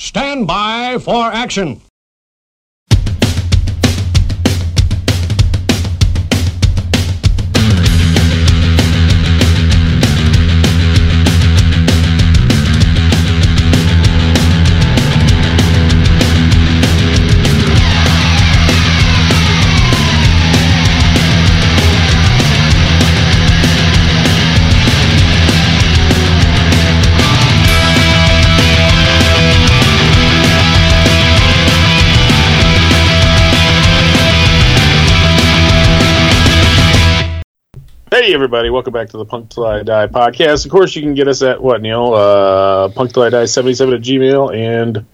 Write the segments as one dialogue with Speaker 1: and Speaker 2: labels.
Speaker 1: Stand by for action.
Speaker 2: Hey everybody, welcome back to the Punk Till I Die podcast. Of course, you can get us at what Neil, uh, Punk Till I Die seventy seven at Gmail and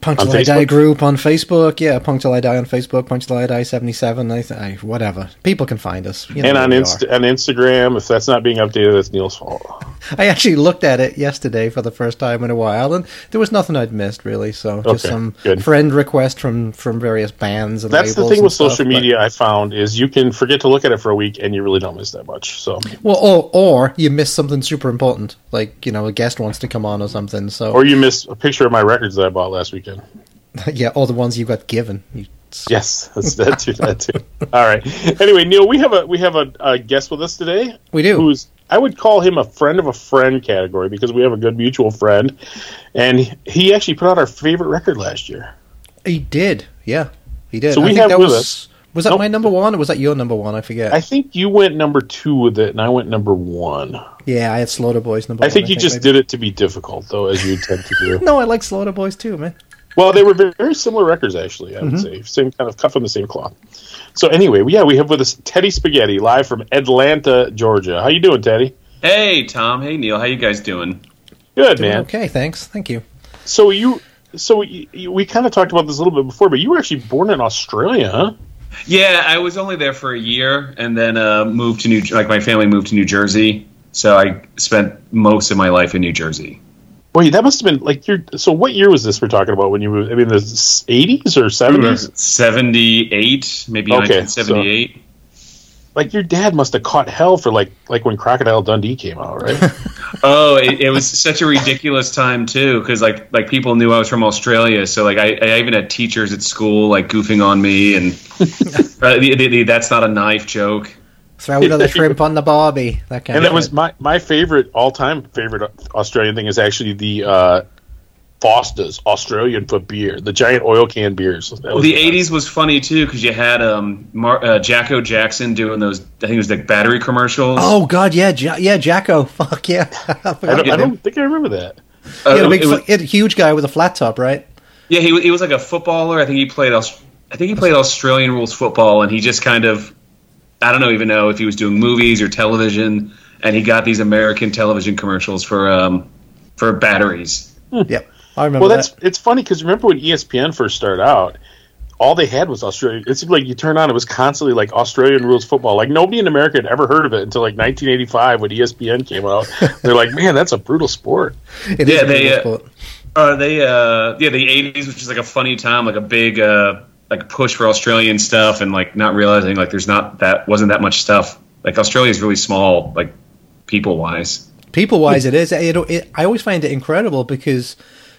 Speaker 3: Punk Till I Die group on Facebook. Yeah, Punk Till I Die on Facebook. Punk Till I Die 77. I, th- I, whatever. People can find us. You know
Speaker 2: and on Inst- on Instagram. If that's not being updated, that's Neil's fault.
Speaker 3: I actually looked at it yesterday for the first time in a while, and there was nothing I'd missed really. So just
Speaker 2: Okay,
Speaker 3: some
Speaker 2: good.
Speaker 3: friend request from from various bands and
Speaker 2: That's the thing with
Speaker 3: stuff,
Speaker 2: social media. I found is you can forget to look at it for a week and you really don't miss that much. So,
Speaker 3: Well, or or you miss something super important, like you know a guest wants to come on or something. So
Speaker 2: or you miss a picture of my records that I bought last weekend.
Speaker 3: yeah, all the ones you got given. You,
Speaker 2: Yes, that's that too. That too. All right. Anyway, Neil, we have a we have a, a guest with us today.
Speaker 3: We do.
Speaker 2: Who's I would call him a friend of a friend category because we have a good mutual friend, and he actually put out our favorite record last year.
Speaker 3: He did, yeah, he did.
Speaker 2: So
Speaker 3: I
Speaker 2: we
Speaker 3: think
Speaker 2: have
Speaker 3: that
Speaker 2: with
Speaker 3: was
Speaker 2: us-
Speaker 3: was that
Speaker 2: Nope.
Speaker 3: my number one or was that your number one? I forget.
Speaker 2: I think you went number two with it, and I went number one.
Speaker 3: yeah, I had Slaughter Boys number. One.
Speaker 2: I
Speaker 3: one,
Speaker 2: think you just
Speaker 3: maybe.
Speaker 2: did it to be difficult, though, as you tend to do.
Speaker 3: No, I like Slaughter Boys too, man.
Speaker 2: Well, they were very, very similar records, actually. I would
Speaker 3: Mm-hmm.
Speaker 2: say same kind of cut from the same cloth. So anyway, yeah, we have with us Teddy Spaghetty live from Atlanta, Georgia. How you doing, Teddy?
Speaker 4: Hey Tom, hey Neil, how you guys doing?
Speaker 2: Good, man.
Speaker 3: Okay, thanks, thank you.
Speaker 2: So you, so you, you- we kind of talked about this a little bit before, but you were actually born in Australia, huh?
Speaker 4: Yeah, I was only there for a year, and then uh, moved to New like my family moved to New Jersey, so I spent most of my life in New Jersey.
Speaker 2: Wait, that must have been like your. So what year was this we're talking about when you moved? I mean, the eighties or seventies?
Speaker 4: Seventy eight, maybe
Speaker 2: Okay,
Speaker 4: nineteen seventy eight.
Speaker 2: Like your dad must have caught hell for like like when Crocodile Dundee came out, right?
Speaker 4: Oh, it, it was such a ridiculous time too, because like like people knew I was from Australia, so like I, I even had teachers at school like goofing on me, and uh, the, the, the, that's not a knife joke.
Speaker 3: Throw another shrimp on the barbie. That kind
Speaker 2: and
Speaker 3: of
Speaker 2: that was my my favorite all time favorite Australian thing is actually the uh, Foster's Australian for beer, the giant oil can beers.
Speaker 4: Well, the
Speaker 2: best.
Speaker 4: '80s was funny too because you had um, Mar- uh, Jacko Jackson doing those. I think it was like battery commercials.
Speaker 3: Oh God, yeah, ja- yeah, Jacko. Fuck yeah. I
Speaker 2: I don't, I don't think I remember that.
Speaker 4: Uh,
Speaker 3: He had a
Speaker 4: it
Speaker 3: big,
Speaker 4: was-
Speaker 3: fu- he had a huge guy with a flat top, right?
Speaker 4: yeah, he, he was like a footballer. I think he played. Aus- I think he played Australian rules football, and he just kind of. I don't know even know if he was doing movies or television, and he got these American television commercials for um, for batteries.
Speaker 3: Yep, I remember
Speaker 2: Well, that's
Speaker 3: that.
Speaker 2: it's funny because remember when ESPN first started out, all they had was Australia. It seemed like you turn on, it was constantly like Australian rules football. Like nobody in America had ever heard of it until like 1985 when ESPN came out. They're like, man, that's a brutal sport.
Speaker 3: It is
Speaker 4: yeah,
Speaker 3: a
Speaker 4: they,
Speaker 3: beautiful
Speaker 4: uh,
Speaker 3: sport.
Speaker 4: Uh, they uh, yeah, the '80s, which is like a funny time, like a big uh, like push for Australian stuff, and like not realizing like there's not that wasn't that much stuff. Like Australia is really small, like people wise.
Speaker 3: People wise, it is. It, it, I always find it incredible because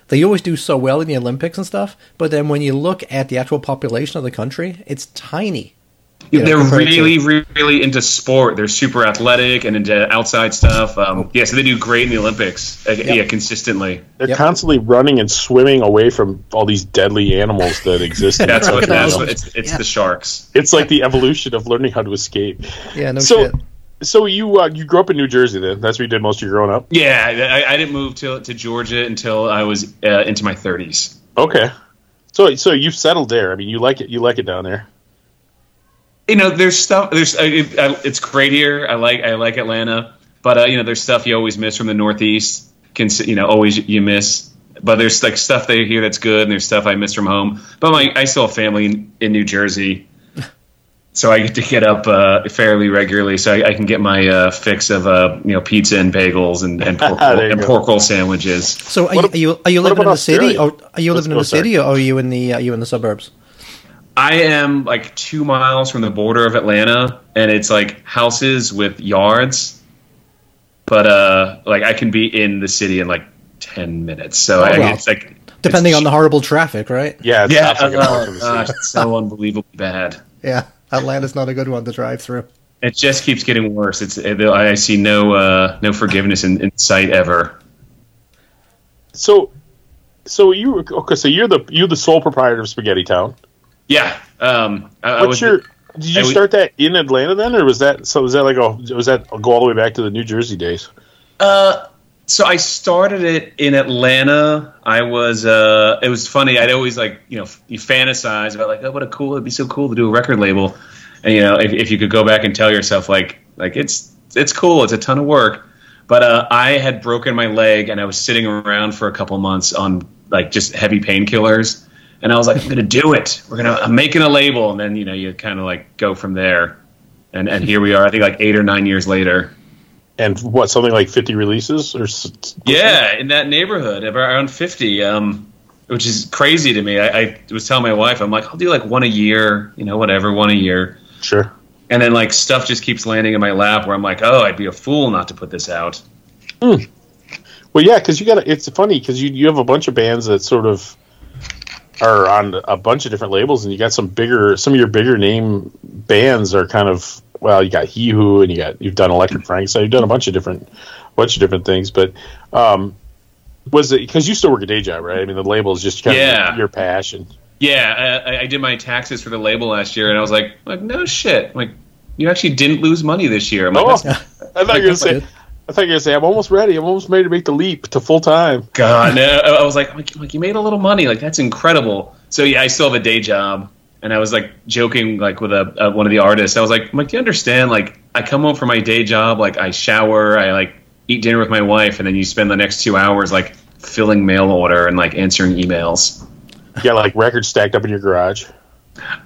Speaker 3: they always do so well in the Olympics and stuff. But then when you look at the actual population of the country, it's tiny. You know,
Speaker 4: They're
Speaker 3: compared to-
Speaker 4: really, really into sport. They're super athletic and into outside stuff. Um, yeah, so they do great in the Olympics. Uh, Yeah, consistently.
Speaker 2: They're
Speaker 3: Yep.
Speaker 2: constantly running and swimming away from all these deadly animals that exist. in
Speaker 4: That's what. That's what. It's, it's
Speaker 3: Yeah.
Speaker 4: the sharks.
Speaker 2: It's like the evolution of learning how to escape.
Speaker 3: Yeah, no
Speaker 2: so,
Speaker 3: shit.
Speaker 2: so you uh, you grew up in New Jersey then? That's where you did most of your growing up.
Speaker 4: Yeah, I, I didn't move to to Georgia until I was uh, into my 30s.
Speaker 2: Okay. So so you've settled there. I mean, you like it. You like it down there.
Speaker 4: You know, there's stuff. There's uh, it, uh, it's great here. I like I like Atlanta, but uh, you know, there's stuff you always miss from the Northeast. Can you know always you miss. But there's like stuff they here that's good, and there's stuff I miss from home. But my I still have family in, in New Jersey, so I get to get up uh, fairly regularly, so I, I can get my uh, fix of uh, you know pizza and bagels and and pork, and pork roll sandwiches.
Speaker 3: So are,
Speaker 2: What
Speaker 3: you, are you are you living in
Speaker 2: about
Speaker 3: the city, or are you
Speaker 2: Let's
Speaker 3: living in
Speaker 2: go,
Speaker 3: the city, or are you in the are you in the suburbs?
Speaker 4: I am like two miles from the border of Atlanta, and it's like houses with yards. But uh, like I can be in the city in like ten minutes, so I,
Speaker 3: Oh, wow.
Speaker 4: it's like
Speaker 3: Depending on the horrible traffic, right?
Speaker 2: Yeah, it
Speaker 4: Yeah,
Speaker 2: stops like a
Speaker 4: uh,
Speaker 2: park in the
Speaker 4: gosh,
Speaker 2: city.
Speaker 4: it's so unbelievably bad.
Speaker 3: Yeah, Atlanta's not a good one to drive through.
Speaker 4: It just keeps getting worse. It's it, I see no uh, no forgiveness in, in sight ever.
Speaker 2: So, so you okay? So you're the you're the sole proprietor of Spaghetty Town.
Speaker 4: Yeah. Um, I, I
Speaker 2: What's
Speaker 4: was
Speaker 2: your? Did you
Speaker 4: I
Speaker 2: start that in Atlanta then, or was that so? Was that like a was that go all the way back to the New Jersey days?
Speaker 4: Uh, so I started it in Atlanta. I was uh, it was funny. I'd always like you know you fantasize about like oh what a cool it'd be so cool to do a record label, and you know if, if you could go back and tell yourself like like it's it's cool it's a ton of work, but uh, I had broken my leg and I was sitting around for a couple months on like just heavy painkillers, and I was like I'm gonna do it. We're gonna I'm making a label, and then you know you kind of like go from there, and and here we are. I think like eight or nine years later.
Speaker 2: And what something like fifty releases or
Speaker 4: Yeah, in that neighborhood, around fifty, um, which is crazy to me. I, I was telling my wife, I'm like, I'll do like one a year, you know, whatever, one a year,
Speaker 2: sure.
Speaker 4: and then like stuff just keeps landing in my lap where I'm like, oh, I'd be a fool not to put this out.
Speaker 2: Well, yeah, because you got to It's funny because you you have a bunch of bands that sort of are on a bunch of different labels, and you got some bigger, some of your bigger name bands are kind of well, you got He Who, and you got you've done Electric Frankenstein, you've done a bunch of different, bunch of different things, but. um was it because you still work a day job, right? I mean, the label is just kind
Speaker 4: Yeah.
Speaker 2: of your passion.
Speaker 4: Yeah, I, I did my taxes for the label last year, and I was like, like no shit, like you actually didn't lose money this year. I'm like,
Speaker 2: Oh, I thought you were gonna say.
Speaker 3: good.
Speaker 2: I thought you were gonna say I'm almost ready. I'm almost ready to make the leap to full time.
Speaker 4: God, no. I was like, like, like, you made a little money. Like, that's incredible. So, yeah, I still have a day job. And I was like joking, like, with a, uh one of the artists. I was like, do you understand? Like, I come home from my day job, like, I shower, I, like, eat dinner with my wife, and then you spend the next two hours, like, filling mail order and, like, answering emails.
Speaker 2: You got like records stacked up in your garage.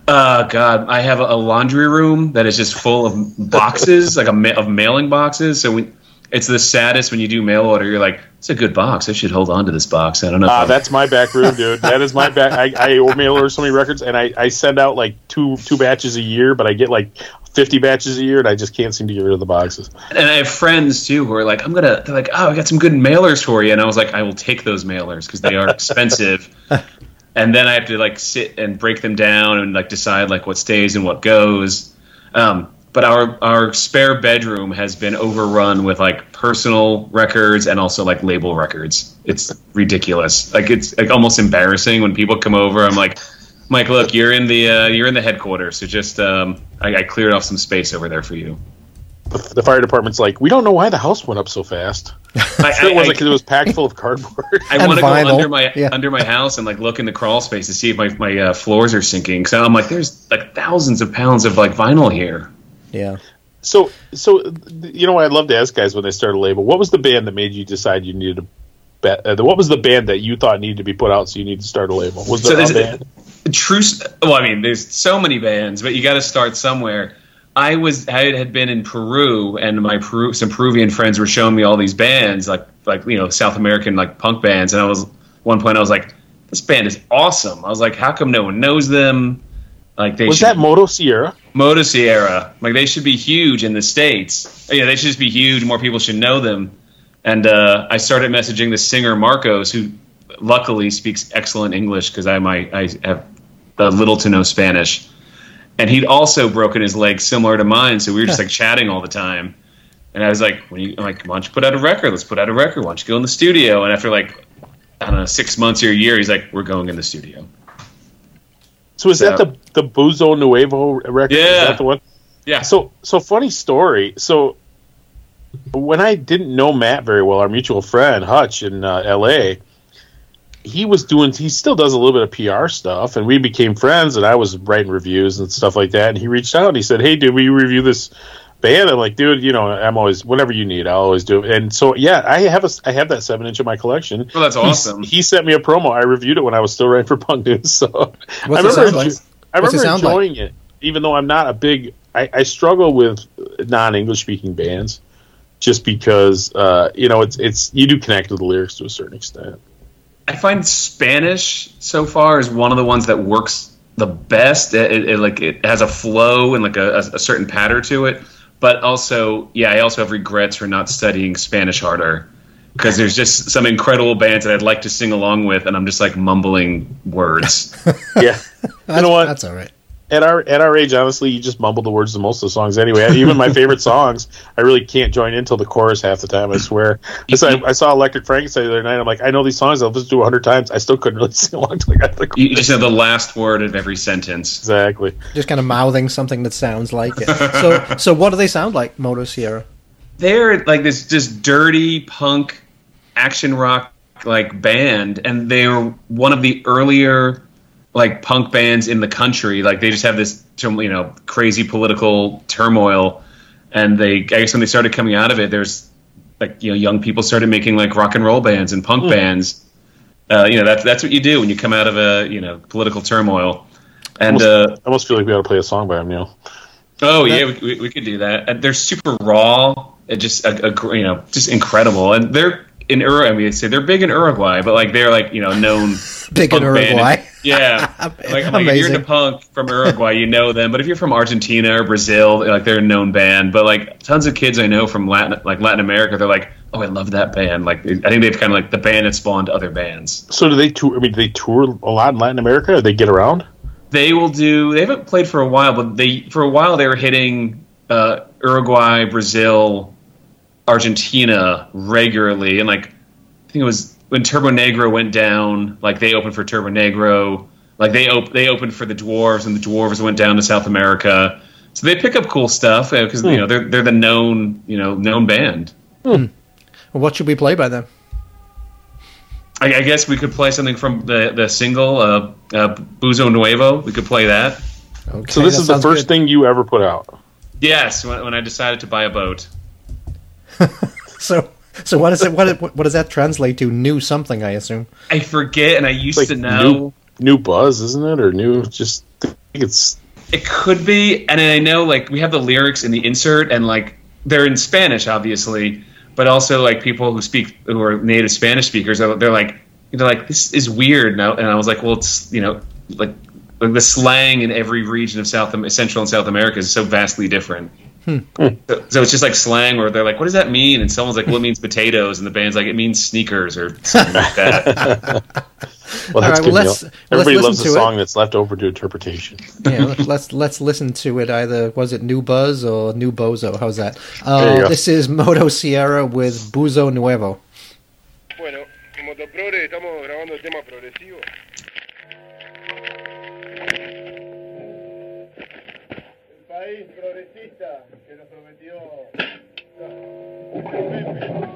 Speaker 4: Uh, God, I have a, a laundry room that is just full of boxes, like a ma- of mailing boxes. So we, it's the saddest when you do mail order. You're like, it's a good box. I should hold on to this box. I don't know. if I'm-
Speaker 2: that's my back room, dude. That is my back. I, I mail order so many records, and I, I send out like two two batches a year, but I get like fifty batches a year, and I just can't seem to get rid of the boxes.
Speaker 4: and I have friends too who are like, I'm gonna. They're like, oh, I got some good mailers for you, and I was like, I will take those mailers because they are expensive. and then I have to like sit and break them down and like decide like what stays and what goes. Um, but our our spare bedroom has been overrun with like personal records and also like label records. It's ridiculous. Like it's like almost embarrassing when people come over. I'm like. Mike, look, you're in the uh, you're in the headquarters, so just um, I, I cleared off some space over there for you.
Speaker 2: The, the fire department's like, we don't know why the house went up so fast.
Speaker 4: I,
Speaker 2: Sure, it wasn't because it was packed full of cardboard.
Speaker 4: I want to go under my
Speaker 3: Yeah.
Speaker 4: under my house and like look in the crawl space to see if my my uh, floors are sinking. So I'm like, there's like thousands of pounds of like vinyl here.
Speaker 3: Yeah.
Speaker 2: so, so you know what? I'd love to ask guys when they start a label. What was the band that made you decide you needed to? Bet, uh, what was the band that you thought needed to be put out so you need to start a label? Was
Speaker 4: So
Speaker 2: a
Speaker 4: this-
Speaker 2: band?
Speaker 4: True. Well, I mean, there's so many bands, but you got to start somewhere. I was I had been in Peru, and my Peru some Peruvian friends were showing me all these bands, like like you know South American like punk bands, and I was one point I was like, this band is awesome. I was like, how come no one knows them? Like they
Speaker 2: Was
Speaker 4: should
Speaker 2: that Motosierra?
Speaker 4: Moto Sierra. Like they should be huge in the states. Yeah, they should just be huge. More people should know them. And uh, I started messaging the singer Marcos, who luckily speaks excellent English because I might I have uh, little to no Spanish. And he'd also broken his leg similar to mine, so we were just like chatting all the time. And I was like, "When you I'm like, why don't you put out a record? Let's put out a record. Why don't you go in the studio?" And after like I don't know six months or a year, he's like, "We're going in the studio."
Speaker 2: So is that the the Buzo Nuevo record? Is
Speaker 4: Yeah.
Speaker 2: that the one?
Speaker 4: Yeah.
Speaker 2: So so funny story. So when I didn't know Matt very well, our mutual friend Hutch in uh, L.A., he was doing. He still does a little bit of PR stuff, and we became friends. And I was writing reviews and stuff like that. And he reached out and he said, "Hey, dude, we review this?" Band, I'm like, dude, you know, I'm always whatever you need, I'll always do it. And so, yeah, I have a, I have that seven inch in my collection.
Speaker 4: Well, that's awesome.
Speaker 2: He sent me a promo. I reviewed it when I was still writing for Punk News. So
Speaker 3: What's
Speaker 2: I
Speaker 3: it
Speaker 2: remember,
Speaker 3: sound like?
Speaker 2: enjo- I
Speaker 3: What's it
Speaker 2: remember
Speaker 3: sound like?
Speaker 2: enjoying it, even though I'm not a big. I, I struggle with non-English speaking bands, just because uh, you know it's it's you do connect with the lyrics to a certain extent.
Speaker 4: I find Spanish so far is one of the ones that works the best. It, it, it, like it has a flow and like a, a, a certain pattern to it. But also, yeah, I also have regrets for not studying Spanish harder because there's just some incredible bands that I'd like to sing along with, and I'm just like mumbling words.
Speaker 2: Yeah. you know what?
Speaker 3: That's all right.
Speaker 2: At our at our age, honestly, you just mumble the words to most of the songs anyway. Even my favorite songs, I really can't join in until the chorus half the time. I swear. I saw, I saw Electric Frankenstein the other night. I'm like, I know these songs. I'll just do a hundred times. I still couldn't really sing along until I got to the
Speaker 4: you just have the last word of every sentence.
Speaker 2: Exactly.
Speaker 3: Just kind of mouthing something that sounds like it. So, so what do they sound like, Motosierra?
Speaker 4: they're like this just dirty punk action rock like band and they're one of the earlier like punk bands in the country like they just have this you know crazy political turmoil and they i guess when they started coming out of it there's like you know young people started making like rock and roll bands and punk bands uh, you know that's that's what you do when you come out of a you know political turmoil and
Speaker 2: Almost,
Speaker 4: uh,
Speaker 2: I almost feel like we ought to play a song by them. You know.
Speaker 4: Oh yeah, we, we, we could do that. And they're super raw, It just a, a you know, just incredible. And they're in Uruguay. I mean, they say they're big in Uruguay, but like they're like you know known
Speaker 3: Big in
Speaker 4: punk band.
Speaker 3: Uruguay.
Speaker 4: Yeah, like, like if you're
Speaker 3: Amazing.
Speaker 4: into punk from Uruguay, you know them. But if you're from Argentina or Brazil, like they're a known band. But like tons of kids I know from Latin, like Latin America, they're like, oh, I love that band. Like I think they've kind of like the band that spawned other bands.
Speaker 2: So do they tour? I mean, do they tour a lot in Latin America? Or they get around?
Speaker 4: they will do they haven't played for a while but they for a while they were hitting uh, uruguay brazil argentina regularly and like i think it was when Turbonegro went down like they opened for Turbonegro. Like they op- they opened for the dwarves and the dwarves went down to south america. So they pick up cool stuff because you know they're they're the known you know known band.
Speaker 3: Well, what should we play by them?
Speaker 4: I, I guess we could play something from the the single uh, uh, buzo nuevo. We could play that.
Speaker 3: Okay,
Speaker 2: So this
Speaker 3: that
Speaker 2: is the first
Speaker 3: good.
Speaker 2: thing you ever put out.
Speaker 4: yes when, when i decided to buy a boat
Speaker 3: So, so what is it? What, what does that translate to? New something, I assume.
Speaker 4: I forget, and I used
Speaker 2: Like
Speaker 4: to know
Speaker 2: new, new buzz, isn't it? Or new? Just I think it's
Speaker 4: it could be, and I know like we have the lyrics in the insert, and like they're in Spanish, obviously, but also like people who speak who are native Spanish speakers, they're they're like they're like this is weird now, and I was like, well, it's you know like. Like the slang in every region of South, Central and South America is so vastly different. So, so it's just like slang where they're like, "What does that mean?" And someone's like, "Well, it means potatoes," and the band's like, "It means sneakers" or something like that.
Speaker 2: well, that's
Speaker 3: right,
Speaker 2: good.
Speaker 3: well, let's- let's
Speaker 2: Everybody
Speaker 3: listen
Speaker 2: loves a
Speaker 3: to it.
Speaker 2: song that's left over to interpretation.
Speaker 3: Yeah, let- let's let's listen to it. Either was it New Buzz or New Bozo? How's that?
Speaker 2: There you
Speaker 3: Uh, this is Motosierra with Buzo Nuevo.
Speaker 5: Bueno, en Motoprogre estamos grabando temas progresivos. El Pepe.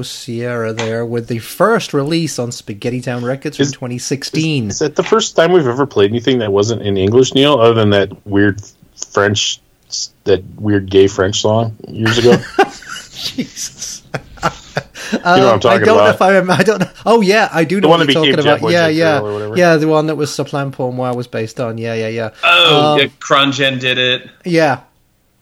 Speaker 3: Echo Sierra there with the first release on Spaghetty Town Records from
Speaker 2: Is-
Speaker 3: 2016.
Speaker 2: Is that the first time we've ever played anything that wasn't in English, Neil? Other than that weird French, that weird gay French song years ago.
Speaker 3: Jesus.
Speaker 2: you know what I'm talking
Speaker 3: I don't know
Speaker 2: about?
Speaker 3: if I remember. I don't know. Oh yeah, I do know
Speaker 2: one
Speaker 3: what
Speaker 2: that
Speaker 3: you're
Speaker 2: became
Speaker 3: talking about.
Speaker 2: Boy
Speaker 3: Yeah,
Speaker 2: Jet
Speaker 3: yeah,
Speaker 2: Girl or whatever.
Speaker 3: yeah. The one that was Sublime Moi was based on. Yeah, yeah, yeah.
Speaker 4: Oh,
Speaker 3: Um,
Speaker 4: yeah, Krongen did it.
Speaker 3: Yeah,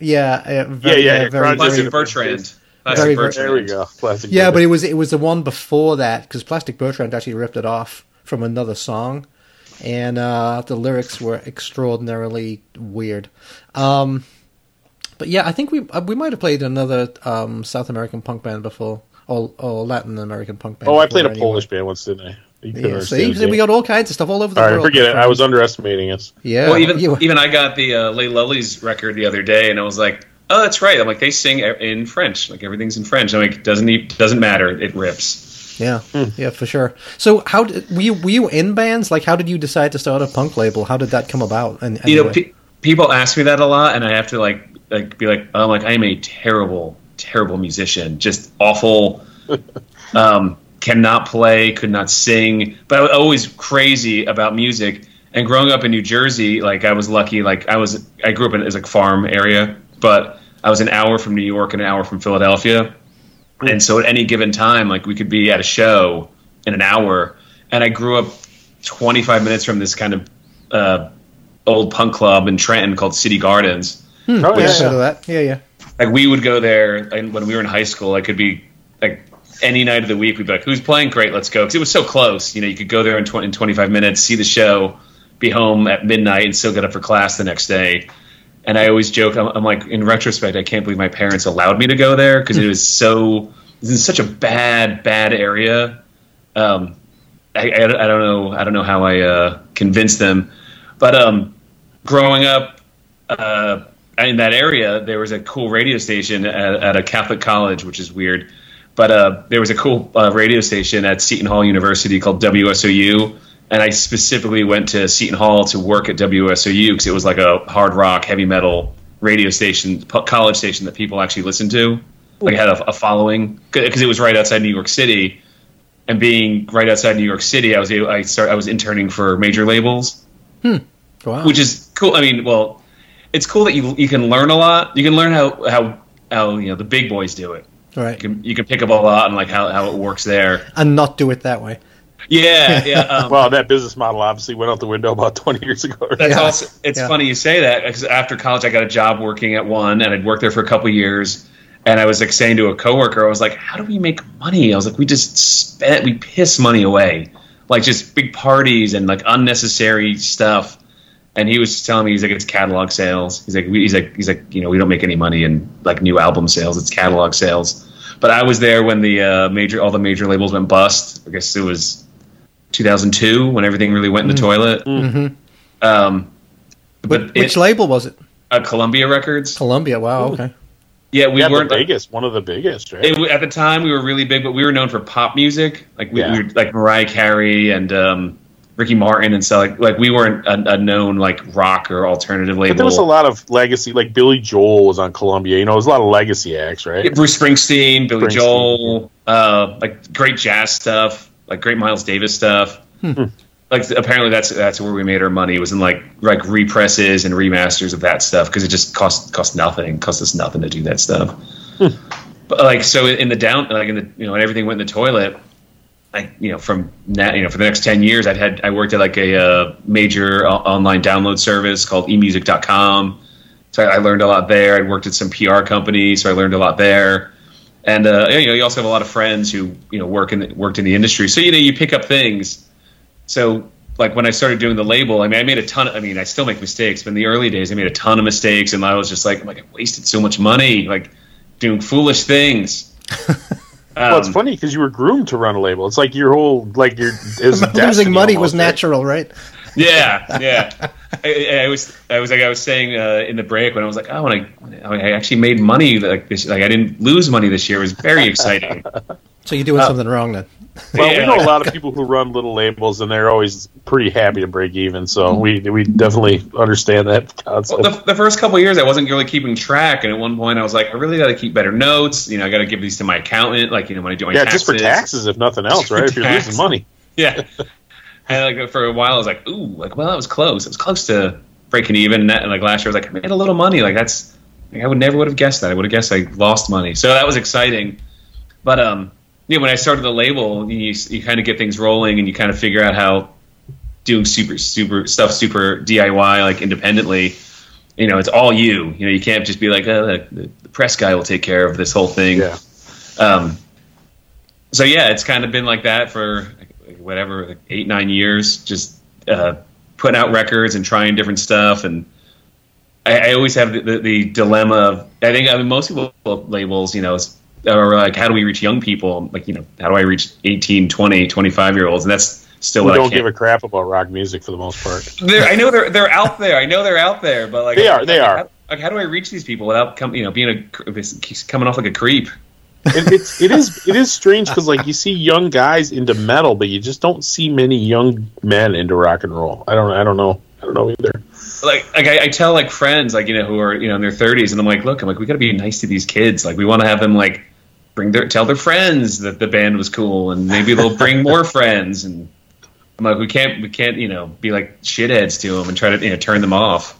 Speaker 3: yeah, uh, very,
Speaker 2: Yeah, yeah,
Speaker 3: very,
Speaker 2: Grunge
Speaker 3: very-
Speaker 2: is
Speaker 4: Plastic
Speaker 2: a-
Speaker 4: Bertrand.
Speaker 3: Very,
Speaker 4: Plastic
Speaker 3: very-
Speaker 4: Bertrand.
Speaker 2: there we go. Classic.
Speaker 3: Yeah,
Speaker 2: Burger.
Speaker 3: but it was it was the one before that because Plastic Bertrand actually ripped it off from another song, and uh, the lyrics were extraordinarily weird. Um, but yeah, I think we uh, we might have played another um, South American punk band before, or, or Latin American punk band.
Speaker 2: Oh, I played a
Speaker 3: anyway.
Speaker 2: Polish band once, didn't I? You
Speaker 3: Yeah,
Speaker 2: understand
Speaker 3: see,
Speaker 2: it.
Speaker 3: we got all kinds of stuff all over the
Speaker 2: All right,
Speaker 3: world.
Speaker 2: forget it. I was underestimating us.
Speaker 3: Yeah,
Speaker 4: Well, even even I got the uh, Les Lullies record the other day, and I was like, "Oh, that's right." I'm like, they sing e- in French, like everything's in French. I'm like, doesn't doesn't matter. It rips.
Speaker 3: yeah,
Speaker 2: Hmm.
Speaker 3: yeah, for sure. So, how did were you, were you in bands? Like, how did you decide to start a punk label? How did that come about? And
Speaker 4: You know, pe- people ask me that a lot, and I have to like like be like, I'm like, I am a terrible, terrible musician, just awful. um, cannot play, could not sing, but I was always crazy about music. And growing up in New Jersey, like I was lucky. Like I was, I grew up in as like farm area, but I was an hour from New York and an hour from Philadelphia. And so at any given time, like we could be at a show in an hour. And I grew up 25 minutes from this kind of uh, old punk club in Trenton called City Gardens.
Speaker 2: Oh,
Speaker 3: yeah,
Speaker 2: yeah,
Speaker 3: heard
Speaker 2: yeah.
Speaker 3: of that. Yeah, yeah.
Speaker 4: Like we would go there, and when we were in high school, I could be like any night of the week. We'd be like, "Who's playing? Great, let's go!" Because it was so close. You know, you could go there in, 20, in 25 minutes, see the show, be home at midnight, and still get up for class the next day. And I always joke, I'm, I'm like, in retrospect, I can't believe my parents allowed me to go there because it was so, was in such a bad, bad area. Um, I, I, I don't know, I don't know how I uh, convinced them, but um, growing up uh, in that area, there was a cool radio station at, at a Catholic college, which is weird. But uh, there was a cool uh, radio station at Seton Hall University called WSOU, and I specifically went to Seton Hall to work at WSOU because it was like a hard rock, heavy metal radio station, college station that people actually listened to. Like it had a, a following because it was right outside New York City, and being right outside New York City, I was able, I start I was interning for major labels hmm.
Speaker 3: Wow.
Speaker 4: which is cool. I mean, well, it's cool that you you can learn a lot. You can learn how how how you know the big boys do it.
Speaker 3: right.
Speaker 4: You can you can pick up a lot and like how, how it works there.
Speaker 3: and not do it that way.
Speaker 4: Yeah, yeah. Um,
Speaker 2: Well, that business model obviously went out the window about 20 years ago.
Speaker 4: that's
Speaker 3: Yeah.
Speaker 4: also it's
Speaker 3: Yeah.
Speaker 4: funny you say that because after college I got a job working at one and I'd worked there for a couple years. And I was like saying to a coworker, I was like, "How do we make money?" I was like, "We just spend, we piss money away, like just big parties and like unnecessary stuff." and he was telling me he's like it's catalog sales. He's like we, he's like he's like you know we don't make any money in like new album sales. It's catalog sales. But I was there when the uh, major all the major labels went bust. I guess it was 2002 when everything really went in the toilet.
Speaker 3: Mhm.
Speaker 4: Um, but
Speaker 3: Which, which
Speaker 4: it,
Speaker 3: label was it?
Speaker 4: uh, Columbia Records.
Speaker 3: Columbia. Wow. Okay.
Speaker 4: Yeah, we
Speaker 2: yeah,
Speaker 4: weren't.
Speaker 2: biggest, one of the biggest, right?
Speaker 4: It, at the time, we were really big, but we were known for pop music. Like we,
Speaker 2: Yeah.
Speaker 4: we were like Mariah Carey and um, Ricky Martin and stuff. Like, like we weren't a, a known like rock or alternative label.
Speaker 2: but there was a lot of legacy, like Billy Joel was on Columbia. You know, there was a lot of legacy acts, right?
Speaker 4: Yeah, Bruce Springsteen, Billy
Speaker 2: Springsteen,
Speaker 4: Joel, uh, like great jazz stuff, like great Miles Davis stuff. Hmm. Hmm. Like apparently that's that's where we made our money was in like like represses and remasters of that stuff because it just cost cost nothing, cost us nothing to do that stuff. Hmm. But like so in the down like in the you know when everything went in the toilet, like you know from now you know for the next ten years I'd had I worked at like a uh, major o- online download service called emusic.com. So I I learned a lot there. I worked at some PR companies, so I learned a lot there. And uh, you know, you also have a lot of friends who you know work in the, worked in the industry, so you know you pick up things. So like when I started doing the label, I mean, I made a ton. Of, I mean, I still make mistakes, but in the early days, I made a ton of mistakes, and I was just like, I'm like I wasted so much money, like doing foolish things.
Speaker 2: well, it's
Speaker 4: Um,
Speaker 2: funny because you were groomed to run a label. It's like your whole like your
Speaker 3: Losing money was natural, right?
Speaker 4: Yeah, yeah. I, I was, I was like, I was saying uh, in the break when I was like, oh, when I, I actually made money like this, like I didn't lose money this year. It was very exciting.
Speaker 3: So you're doing something wrong then.
Speaker 2: Well,
Speaker 4: Yeah,
Speaker 2: we know a lot of people who run little labels, and they're always pretty happy to break even. So we we definitely understand that concept.
Speaker 4: Well, the, the first couple of years, I wasn't really keeping track, and at one point, I was like, I really got to keep better notes. You know, I got to give these to my accountant, like you know, when I do my
Speaker 2: yeah,
Speaker 4: taxes.
Speaker 2: just for taxes, if nothing else, right? If you're losing money,
Speaker 4: Yeah, and like for a while, I was like, ooh, like well, that was close. It was close to breaking even. And like last year, I was like, I made a little money. Like that's, like, I would never would have guessed that. I would have guessed I lost money. So that was exciting. But um, yeah, when I started the label, you you kind of get things rolling, and you kind of figure out how doing super super stuff super DIY like independently. You know, it's all you. You know, you can't just be like, oh, the, the press guy will take care of this whole thing.
Speaker 2: yeah.
Speaker 4: Um, so yeah, it's kind of been like that for whatever like eight nine years, just uh, putting out records and trying different stuff. And I, I always have the, the, the dilemma of I think I mean most people labels, you know, is- are like how do we reach young people? Like you know, how do I reach 18, 20, 25 year olds? And that's still
Speaker 2: We don't give a crap about rock music for the most part.
Speaker 4: I know they're they're out there. I know they're out there, but like
Speaker 2: They are, they are.
Speaker 4: How, like how do I reach these people without com- you know being a coming off like a creep?
Speaker 2: It, it's it is it is strange because like you see young guys into metal, but you just don't see many young men into rock and roll. I don't I don't know I don't know either.
Speaker 4: like like I, I tell like friends like you know who are you know in their 30s and I'm like look I'm like we got to be nice to these kids like we want to have them like bring their tell their friends that the band was cool and maybe they'll bring more friends and I'm like we can't we can't you know be like shitheads to them and try to you know turn them off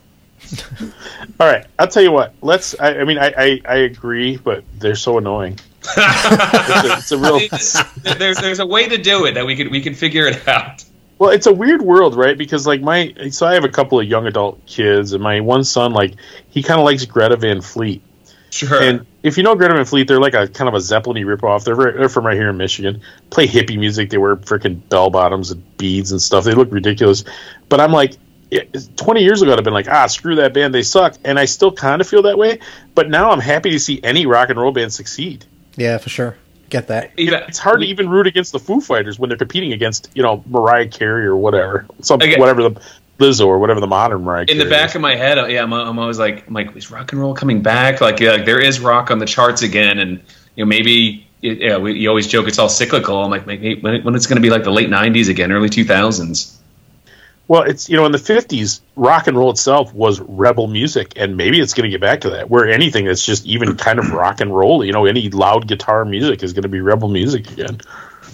Speaker 2: All right, I'll tell you what. Let's. I, I mean, I, I I agree, but they're so annoying. It's a, it's a real.
Speaker 4: there's there's a way to do it that we could we can figure it out
Speaker 2: Well, it's a weird world, right? Because like my, so I have a couple of young adult kids, and my one son, like, he kind of likes Greta Van Fleet.
Speaker 4: sure
Speaker 2: And if you know Greta Van Fleet, they're like a kind of a Zeppelin ripoff. They're very, they're from right here in Michigan. Play hippie music. They wear freaking bell bottoms and beads and stuff. They look ridiculous. But I'm like, yeah, 20 years ago, I'd have been like, ah, screw that band. They suck. And I still kind of feel that way. But now I'm happy to see any rock and roll band succeed.
Speaker 3: Yeah, for sure. Get that.
Speaker 4: You know,
Speaker 2: It's hard to even root against the Foo Fighters when they're competing against, you know, Mariah Carey or whatever, some
Speaker 4: Okay.
Speaker 2: whatever the Lizzo or whatever the modern Mariah.
Speaker 4: in the back
Speaker 2: is.
Speaker 4: of my head, uh, yeah, I'm, I'm always like, I'm like, is rock and roll coming back? Like, yeah, there is rock on the charts again, and you know, maybe it, yeah, we, you always joke it's all cyclical. I'm like, maybe when, when it's going to be like the late '90s again, early 2000s.
Speaker 2: Well, it's you know in the fifties, rock and roll itself was rebel music, and maybe it's going to get back to that, where anything that's just even kind of rock and roll, you know, any loud guitar music is going to be rebel music again.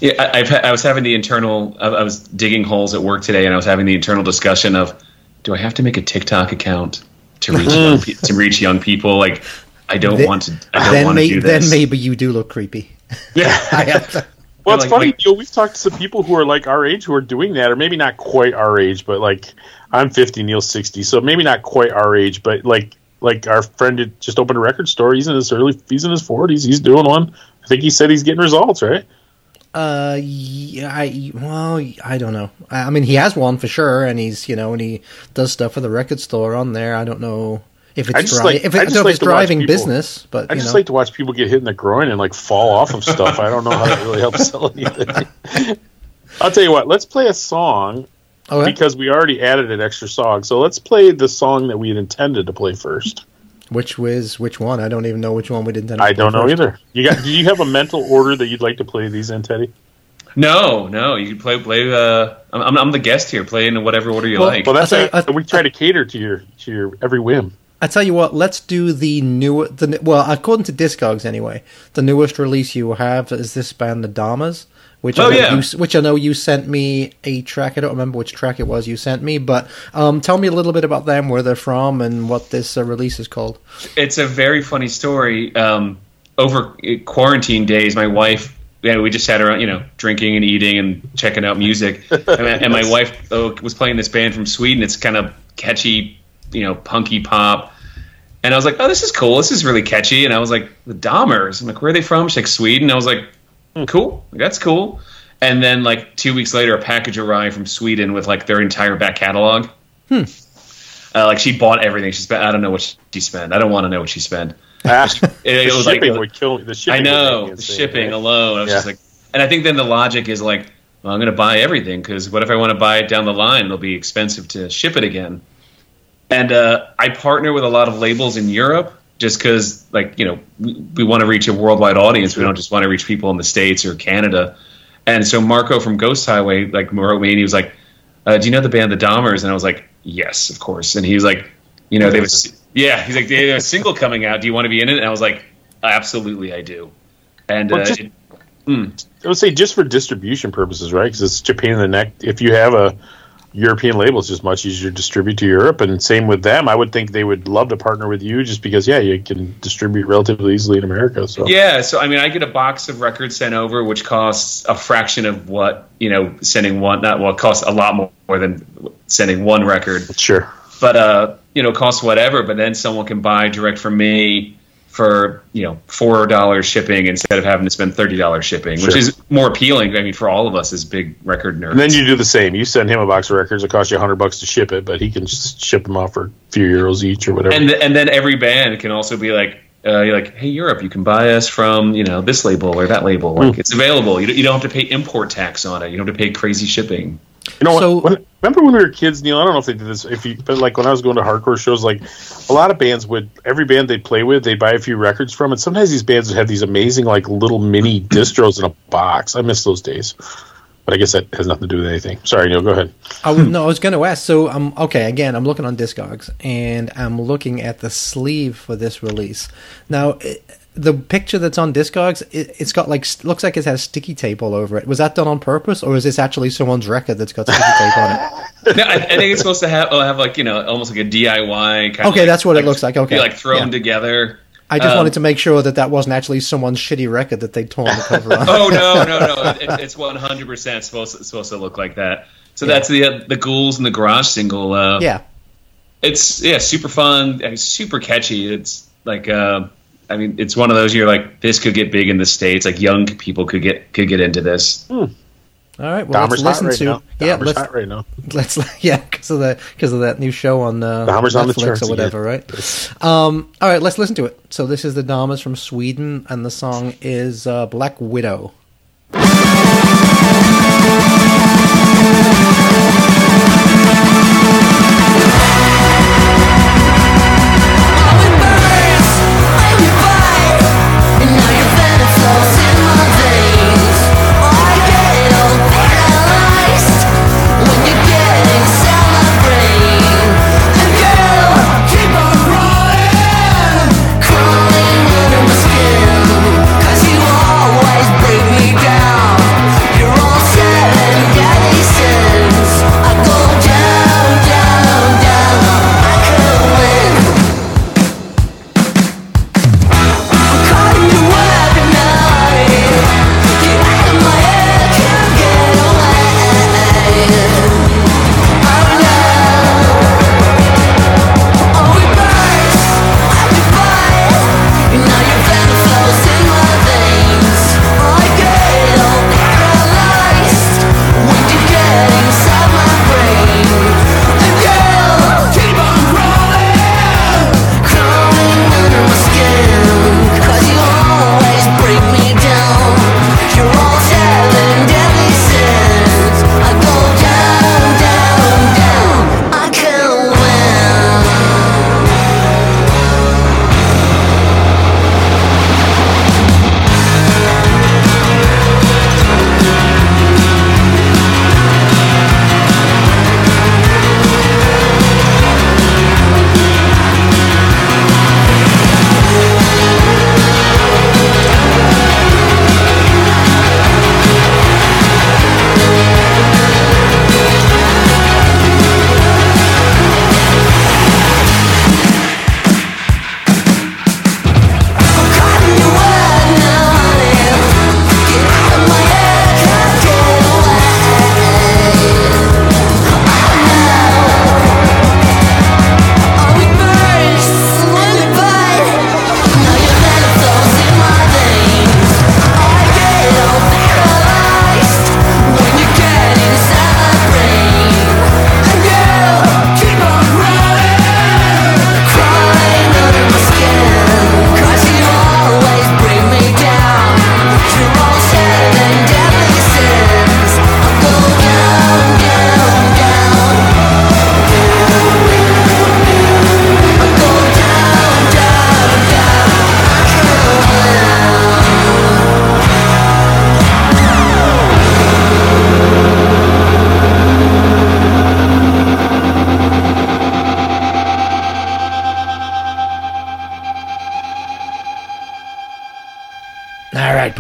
Speaker 4: Yeah, I, I've, I was having the internal. I, I was digging holes at work today, and I was having the internal discussion of, do I have to make a TikTok account to reach young, to reach young people? Like, I don't
Speaker 3: Then-
Speaker 4: want to. I don't
Speaker 3: Then,
Speaker 4: want to
Speaker 3: may,
Speaker 4: do
Speaker 3: then maybe you do look creepy.
Speaker 4: yeah.
Speaker 3: I have to.
Speaker 2: Well, it's
Speaker 4: like-
Speaker 2: funny,
Speaker 4: like-
Speaker 2: you we've talked to some people who are like our age who are doing that, or maybe not quite our age, but like I'm 50, Neil's 60, so maybe not quite our age, but like like our friend had just opened a record store. He's in his early, he's in his 40s. He's doing one. I think he said he's getting results, right?
Speaker 3: Uh, yeah, I well, I don't know. I I mean, he has one for sure, and he's you know, and he does stuff for the record store on there. I don't know if
Speaker 2: I
Speaker 3: it's
Speaker 2: just
Speaker 3: dri-
Speaker 2: like-
Speaker 3: if it, I
Speaker 2: just
Speaker 3: don't
Speaker 2: like
Speaker 3: if it's driving
Speaker 2: people-
Speaker 3: business, but
Speaker 2: I just
Speaker 3: know,
Speaker 2: like to watch people get hit in the groin and like fall off of stuff. I don't know how that really helps sell anything. I'll tell you what. Let's play a song
Speaker 3: okay.
Speaker 2: because we already added an extra song. So let's play the song that we had intended to play first.
Speaker 3: which was which one? I don't even know which one we didn't.
Speaker 2: I don't know either. You got? Do you have a mental order that you'd like to play these in, Teddy?
Speaker 4: No, no. You can play. Play. Uh, I'm, I'm- I'm the guest here. Play in whatever order you
Speaker 3: Well-
Speaker 4: like.
Speaker 2: Well, that's
Speaker 3: I'll tell
Speaker 2: we try to cater to your to your every whim.
Speaker 3: I tell you what, let's do the new the well, according to Discogs anyway, the newest release you have is this band, the Dahmers, which
Speaker 4: Oh,
Speaker 3: I know
Speaker 4: yeah.
Speaker 3: you, which I know you sent me a track. I don't remember which track it was you sent me, but um, tell me a little bit about them, where they're from, and what this uh, release is called.
Speaker 4: it's a very funny story. Um, over uh, quarantine days, my wife, yeah, we just sat around, you know, drinking and eating and checking out music. and, and my wife uh, was playing this band from Sweden. It's kind of catchy, you know, punky pop. And I was like, oh, this is cool. This is really catchy. And I was like, the Dahmers. I'm like, where are they from? She's like, Sweden. I was like, hmm, cool. That's cool. And then like two weeks later, a package arrived from Sweden with like their entire back catalog. Uh, like she bought everything. She spent. I don't know what she spent. I don't want to know what she spent.
Speaker 2: Ah,
Speaker 4: It,
Speaker 2: the
Speaker 4: it was like
Speaker 2: shipping would kill me. The shipping
Speaker 4: I know the
Speaker 2: insane,
Speaker 4: shipping
Speaker 2: right?
Speaker 4: alone. I was
Speaker 2: Yeah.
Speaker 4: just like, and I think then the logic is like, well, I'm going to buy everything because what if I want to buy it down the line? It'll be expensive to ship it again. And uh, I partner with a lot of labels in Europe just because, like, you know, we, we want to reach a worldwide audience. We don't just want to reach people in the states or Canada. And so Marco from Ghost Highway like wrote me and he was like, uh, "Do you know the band The Dahmers?" And I was like, "Yes, of course." And he was like, "You know, they was yeah." He's like, "They have a single coming out. Do you want to be in it?" And I was like, "Absolutely, I do." And
Speaker 2: Well,
Speaker 4: uh, it- mm,
Speaker 2: I would say just for distribution purposes, right? Because it's Japan in the neck. If you have a European labels just much easier to distribute to Europe. And same with them. I would think they would love to partner with you just because, yeah, you can distribute relatively easily in America. So
Speaker 4: Yeah, so I mean, I get a box of records sent over, which costs a fraction of what you know sending one. Not well, it costs a lot more than sending one record,
Speaker 2: sure.
Speaker 4: but uh, you know, costs whatever. But then someone can buy direct from me for you know four dollars shipping instead of having to spend thirty dollars shipping, which is more appealing. I mean, for all of us as big record nerds.
Speaker 2: And then you do the same. You send him a box of records. It costs you a hundred bucks to ship it, but he can just ship them off for a few euros each or whatever.
Speaker 4: and and then every band can also be like. Uh, you're like, hey, Europe, you can buy us from you know this label or that label. Like, it's available. You don't, you don't have to pay import tax on it. You don't have to pay crazy shipping.
Speaker 2: You know
Speaker 3: So-
Speaker 2: what? Remember when we were kids, Neil? I don't know if they did this. If you, but like when I was going to hardcore shows, like a lot of bands would every band they'd play with, they'd buy a few records from, and sometimes these bands would have these amazing like little mini distros in a box. I miss those days, but I guess that has nothing to do with anything. Sorry, Neil. Go ahead.
Speaker 3: I was, no, I was going to ask. So, um, okay, again, I'm looking on Discogs and I'm looking at the sleeve for this release. Now, it, the picture that's on Discogs, it, it's got like looks like it has sticky tape all over it. Was that done on purpose, or is this actually someone's record that's got sticky tape on it?
Speaker 4: no, I, I think it's supposed to have oh, have like you know almost like a DIY kind.
Speaker 3: Of Okay,
Speaker 4: of
Speaker 3: that's what it looks like, okay.
Speaker 4: be like thrown
Speaker 3: Yeah.
Speaker 4: together.
Speaker 3: I just
Speaker 4: Um,
Speaker 3: wanted to make sure that that wasn't actually someone's shitty record that they torn the cover on.
Speaker 4: Oh no, no, no! It, it's one hundred percent supposed to, supposed to look like that. So that's the uh, the Ghouls in the Garage single. Uh,
Speaker 3: yeah,
Speaker 4: it's yeah, super fun, super catchy. It's like uh, I mean, it's one of those you're like this could get big in the states. Like young people could get could get into this.
Speaker 3: all right. Well,
Speaker 2: Dahmer's
Speaker 3: let's
Speaker 2: hot
Speaker 3: listen
Speaker 2: right
Speaker 3: to
Speaker 2: now.
Speaker 3: yeah,
Speaker 2: Dahmer's
Speaker 3: let's
Speaker 2: hot right now.
Speaker 3: let's yeah because of the because of that new show on uh,
Speaker 2: Dahmer's on the
Speaker 3: Netflix
Speaker 2: charts
Speaker 3: or whatever,
Speaker 2: again.
Speaker 3: right? Um, all right, let's listen to it. So this is the Dahmers from Sweden, and the song is uh, Black Widow.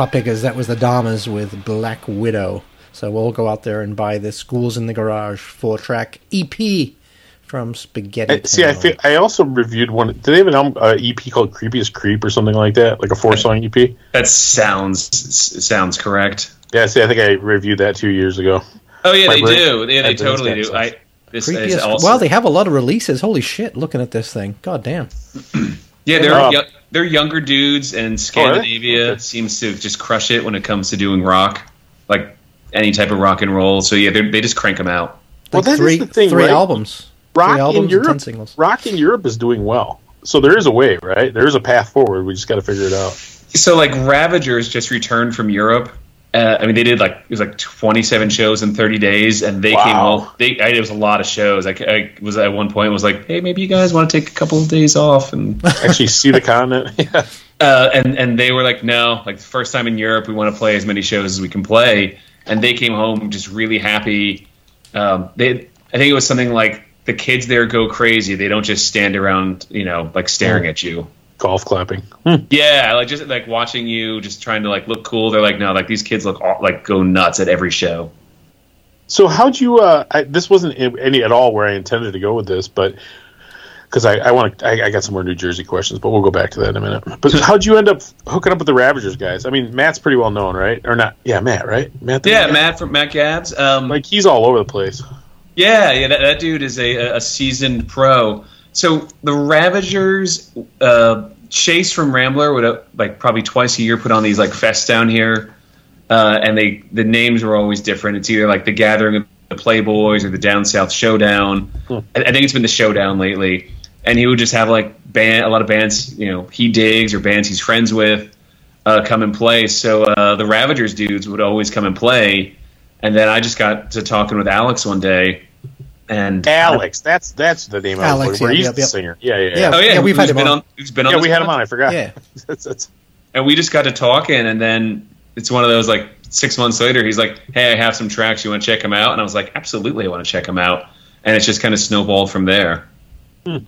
Speaker 3: Right, pop pickers. That was the Dahmers with Black Widow. So we'll go out there and buy this Schools in the Garage four track EP from Spaghetty.
Speaker 2: I- See, I feel, I also reviewed one. Did they have an album, uh, EP called "Creepiest Creep" or something like that, like a four song EP?
Speaker 4: That sounds sounds correct.
Speaker 2: Yeah, see, I think I reviewed that two years ago.
Speaker 4: Oh yeah,
Speaker 2: My
Speaker 4: they
Speaker 2: brain-
Speaker 4: do. Yeah, they totally do. I this is
Speaker 3: Creepiest-
Speaker 4: also
Speaker 3: Well, they have a lot of releases. Holy shit! Looking at this thing, god damn.
Speaker 4: yeah they're
Speaker 2: Um,
Speaker 4: yo- they're younger dudes, oh, and Scandinavia
Speaker 2: Okay.
Speaker 4: seems to just crush it when it comes to doing rock, like any type of rock and roll. So yeah, they they just crank them out.
Speaker 2: Well,
Speaker 3: Like
Speaker 2: that is
Speaker 3: three,
Speaker 2: the thing,
Speaker 3: three
Speaker 2: right?
Speaker 3: albums.
Speaker 2: Rock
Speaker 3: three albums
Speaker 2: in
Speaker 3: and
Speaker 2: Europe,
Speaker 3: ten singles.
Speaker 2: rock in Europe is doing well. So there is a way, right? There is a path forward. We just got to figure it out.
Speaker 4: So like Ravagers just returned from Europe. Uh, I mean, they did like it was like 27 shows in 30 days, and they came
Speaker 2: Wow.
Speaker 4: home. They I, it was a lot of shows. I, I was at one point was like, hey, maybe you guys want to take a couple of days off, and
Speaker 2: Actually, see the continent. Yeah.
Speaker 4: uh, and and they were like, no, like the first time in Europe, we want to play as many shows as we can play. And they came home just really happy. Um, they, I think it was something like the kids there go crazy. They don't just stand around, you know, like staring at you.
Speaker 2: Golf clapping.
Speaker 4: Yeah, like just like watching you, just trying to like look cool. They're like, no, like these kids look all, like go nuts at every show.
Speaker 2: So how'd you? Uh, I, this wasn't any at all where I intended to go with this, but because I, I want to, I, I got some more New Jersey questions, but we'll go back to that in a minute. But how'd you end up hooking up with the Ravagers guys? I mean, Matt's pretty well known, right? Or not? Yeah, Matt, right? Matt. the
Speaker 4: Yeah,
Speaker 2: guy?
Speaker 4: Matt from Matt Gabs. Um,
Speaker 2: Like he's all over the place.
Speaker 4: yeah, yeah, that, that dude is a, a seasoned pro. So the Ravagers, uh, Chase from Rambler would uh, like probably twice a year put on these like fests down here, uh, and they the names were always different. It's either like the Gathering of the Playboys or the Down South Showdown. I, I think it's been the Showdown lately. And he would just have like band, a lot of bands, you know, he digs or bands he's friends with, uh, come and play. So uh, the Ravagers dudes would always come and play. And then I just got to talking with Alex one day, and
Speaker 2: Alex, that's that's the name. I was
Speaker 3: Alex,
Speaker 2: looking
Speaker 3: yeah,
Speaker 2: He's
Speaker 3: yep,
Speaker 2: the
Speaker 3: yep.
Speaker 2: singer. Yeah, yeah,
Speaker 3: Yeah.
Speaker 2: yeah.
Speaker 4: oh yeah,
Speaker 3: Yeah, we've had him
Speaker 4: been
Speaker 3: on.
Speaker 4: on. Who's been on?
Speaker 2: Yeah, we had him on. I forgot.
Speaker 3: Yeah.
Speaker 2: That's- that's-
Speaker 4: and we just got to talking, and then it's one of those like six months later, he's like, "Hey, I have some tracks. You want to check them out?" And I was like, "Absolutely, I want to check them out." And it's just kind of snowballed from there. Hmm.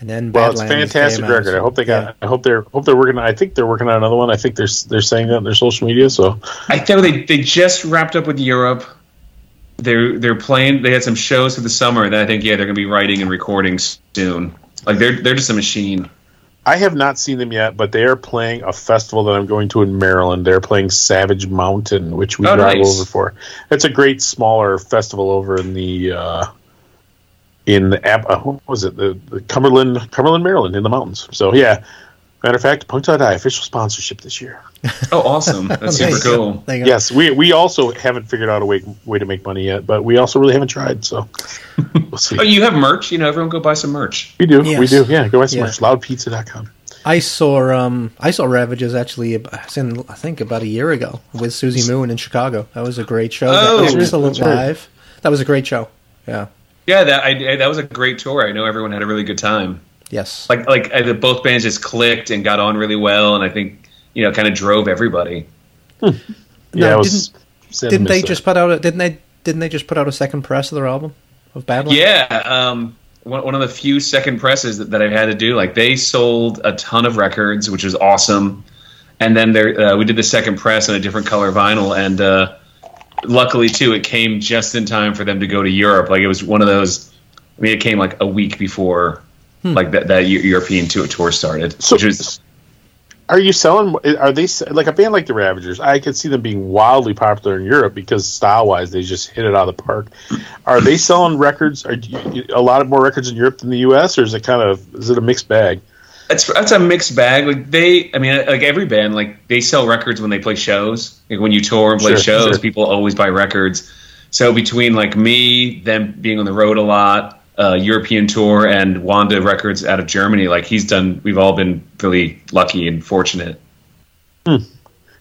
Speaker 3: And then
Speaker 2: well, it's a fantastic record. I hope they got.
Speaker 3: yeah.
Speaker 2: I hope they're. Hope they're working. I think they're working on another one. I think they're they're saying that on their social media. So
Speaker 4: I think they they just wrapped up with Europe. They're they're playing. They had some shows for the summer. And I think yeah, they're gonna be writing and recording soon. Like they're they're just a machine.
Speaker 2: I have not seen them yet, but they are playing a festival that I'm going to in Maryland. They're playing Savage Mountain, which we
Speaker 4: Oh,
Speaker 2: drive
Speaker 4: nice.
Speaker 2: over for. It's a great smaller festival over in the uh, in the uh, what was it the, the Cumberland Cumberland Maryland in the mountains. So yeah, matter of fact, Punk Tie Die official sponsorship this year.
Speaker 4: Oh, awesome! That's super cool.
Speaker 3: There you go.
Speaker 2: Yes, we we also haven't figured out a way way to make money yet, but we also really haven't tried. So we'll see.
Speaker 4: Oh, you have merch. You know, everyone go buy some merch.
Speaker 2: we do, we do. Yeah, go buy some
Speaker 3: Yeah.
Speaker 2: merch. Loudpizza.com.
Speaker 3: I saw um I saw Ravagers actually in, I think about a year ago with Suzi Moon in Chicago. That was a great show.
Speaker 4: Oh,
Speaker 3: that was
Speaker 2: that's right.
Speaker 3: live. That was a great show. Yeah.
Speaker 4: Yeah, that I, that was a great tour. I know everyone had a really good time.
Speaker 3: Yes.
Speaker 4: Like like I, both bands just clicked and got on really well, and I think you know kind of drove everybody.
Speaker 2: Yeah,
Speaker 3: Now,
Speaker 2: I was sad to
Speaker 3: didn't they
Speaker 2: that.
Speaker 3: just put out a didn't they didn't they just put out a second press of their album of Badlands?
Speaker 4: Yeah, um, one, one of the few second presses that, that I've had to do. Like they sold a ton of records, which was awesome. And then there, uh, we did the second press on a different color vinyl, and uh, luckily too, it came just in time for them to go to Europe. Like it was one of those. I mean, it came like a week before, Hmm. like that that European tour, tour started,
Speaker 2: So-
Speaker 4: which was
Speaker 2: Are you selling? Are they like a band like the Ravagers? I could see them being wildly popular in Europe because style wise, they just hit it out of the park. Are they selling records? Are you, a lot of more records in Europe than the U.S. or is it kind of is it a mixed bag?
Speaker 4: That's that's a mixed bag. Like they, I mean, like every band, like they sell records when they play shows. Like when you tour and play
Speaker 2: Sure,
Speaker 4: shows,
Speaker 2: sure.
Speaker 4: people always buy records. So between like me, them being on the road a lot, uh, European tour, and Wanda Records out of Germany, like he's done. We've all been really lucky and fortunate.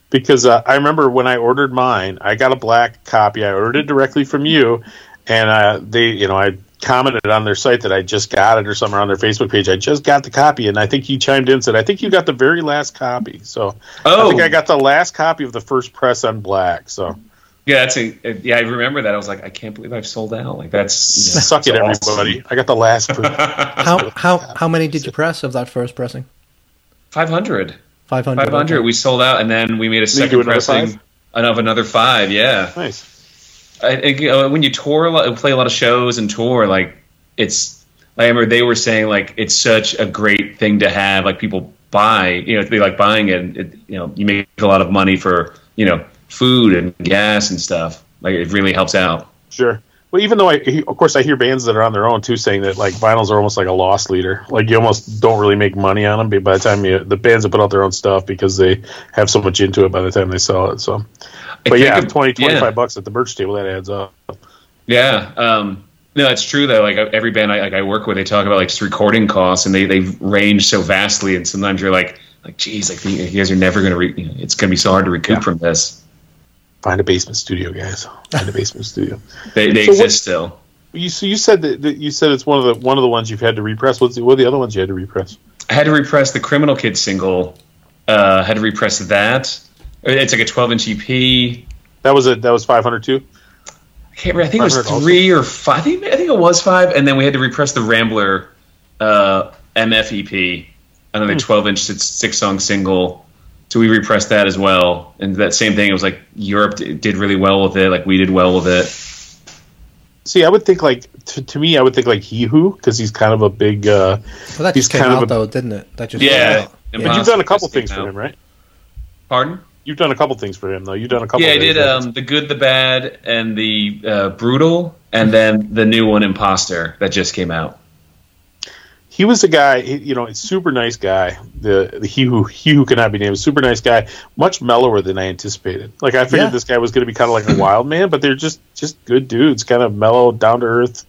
Speaker 2: Because uh, I remember when I ordered mine, I got a black copy. I ordered it directly from you, and uh, they, you know, I commented on their site that I just got it or somewhere on their Facebook page. I just got the copy, and I think you chimed in and said, "I think you got the very last copy." So I
Speaker 4: Oh,
Speaker 2: think I got the last copy of the first press on black. So
Speaker 4: yeah, that's a yeah. I remember that. I was like, I can't believe I've sold out. Like that's yeah,
Speaker 2: suck it,
Speaker 4: awesome.
Speaker 2: everybody! I got the last. press.
Speaker 3: How how how many did you press of that first pressing?
Speaker 4: Five hundred.
Speaker 3: Five hundred.
Speaker 4: Five hundred. We sold out, and then we made a
Speaker 2: you
Speaker 4: second pressing
Speaker 2: five?
Speaker 4: of another five. Yeah.
Speaker 2: Nice.
Speaker 4: I think uh, when you tour, a lot, play a lot of shows and tour, like it's. I remember they were saying like it's such a great thing to have, like people buy, you know, they like buying it. and it you know, you make a lot of money for you know food and gas and stuff. Like it really helps out.
Speaker 2: Sure. Well, even though I, of course, I hear bands that are on their own too saying that like vinyls are almost like a loss leader. Like you almost don't really make money on them but by the time you the bands that put out their own stuff because they have so much into it by the time they sell it. So, but yeah,
Speaker 4: think-
Speaker 2: 20, 25
Speaker 4: yeah.
Speaker 2: bucks at the merch table that adds up.
Speaker 4: Yeah. Um, no, it's true though. Like every band I, like I work with, they talk about like just recording costs, and they they range so vastly. And sometimes you're like, like, geez, like you guys are never gonna. Re- you know, it's gonna be so hard to recoup
Speaker 2: Yeah.
Speaker 4: from this.
Speaker 2: Find a basement studio, guys. Find a basement studio.
Speaker 4: They they
Speaker 2: So what-
Speaker 4: exist still.
Speaker 2: You so you said that, that you said it's one of the one of the ones you've had to repress. What's the, what are the other ones you had to repress?
Speaker 4: I had to repress the Criminal Kid single. Uh, had to repress that. It's like a 12 inch EP.
Speaker 2: That was it. That was five hundred two.
Speaker 4: I can't remember. I think it was
Speaker 2: 500 also?
Speaker 4: three or five. I think, I think it was five. And then we had to repress the Rambler uh, MF EP, another 12 inch six song single. So we repressed that as well. And that same thing, it was like Europe did really well with it. Like we did well with it.
Speaker 2: See, I would think like to, to me, I would think like He Who because he's kind of a big. uh
Speaker 3: Well, that
Speaker 2: He's
Speaker 3: just came
Speaker 2: kind of
Speaker 3: out
Speaker 2: a-
Speaker 3: though, didn't it? That just
Speaker 4: Yeah.
Speaker 3: came out.
Speaker 2: But you've done a couple things for him, right?
Speaker 4: Pardon?
Speaker 2: You've done a couple things for him, though. You've done a couple.
Speaker 4: Yeah, I did um, the good, the bad, and the uh, brutal, and then the new one, Imposter, that just came out.
Speaker 2: He was a guy, you know, super nice guy. The, the he who he who cannot be named, super nice guy, much mellower than I anticipated. Like I figured
Speaker 3: Yeah.
Speaker 2: this guy was going to be kind of like a wild man, but they're just just good dudes, kind of mellow, down to earth,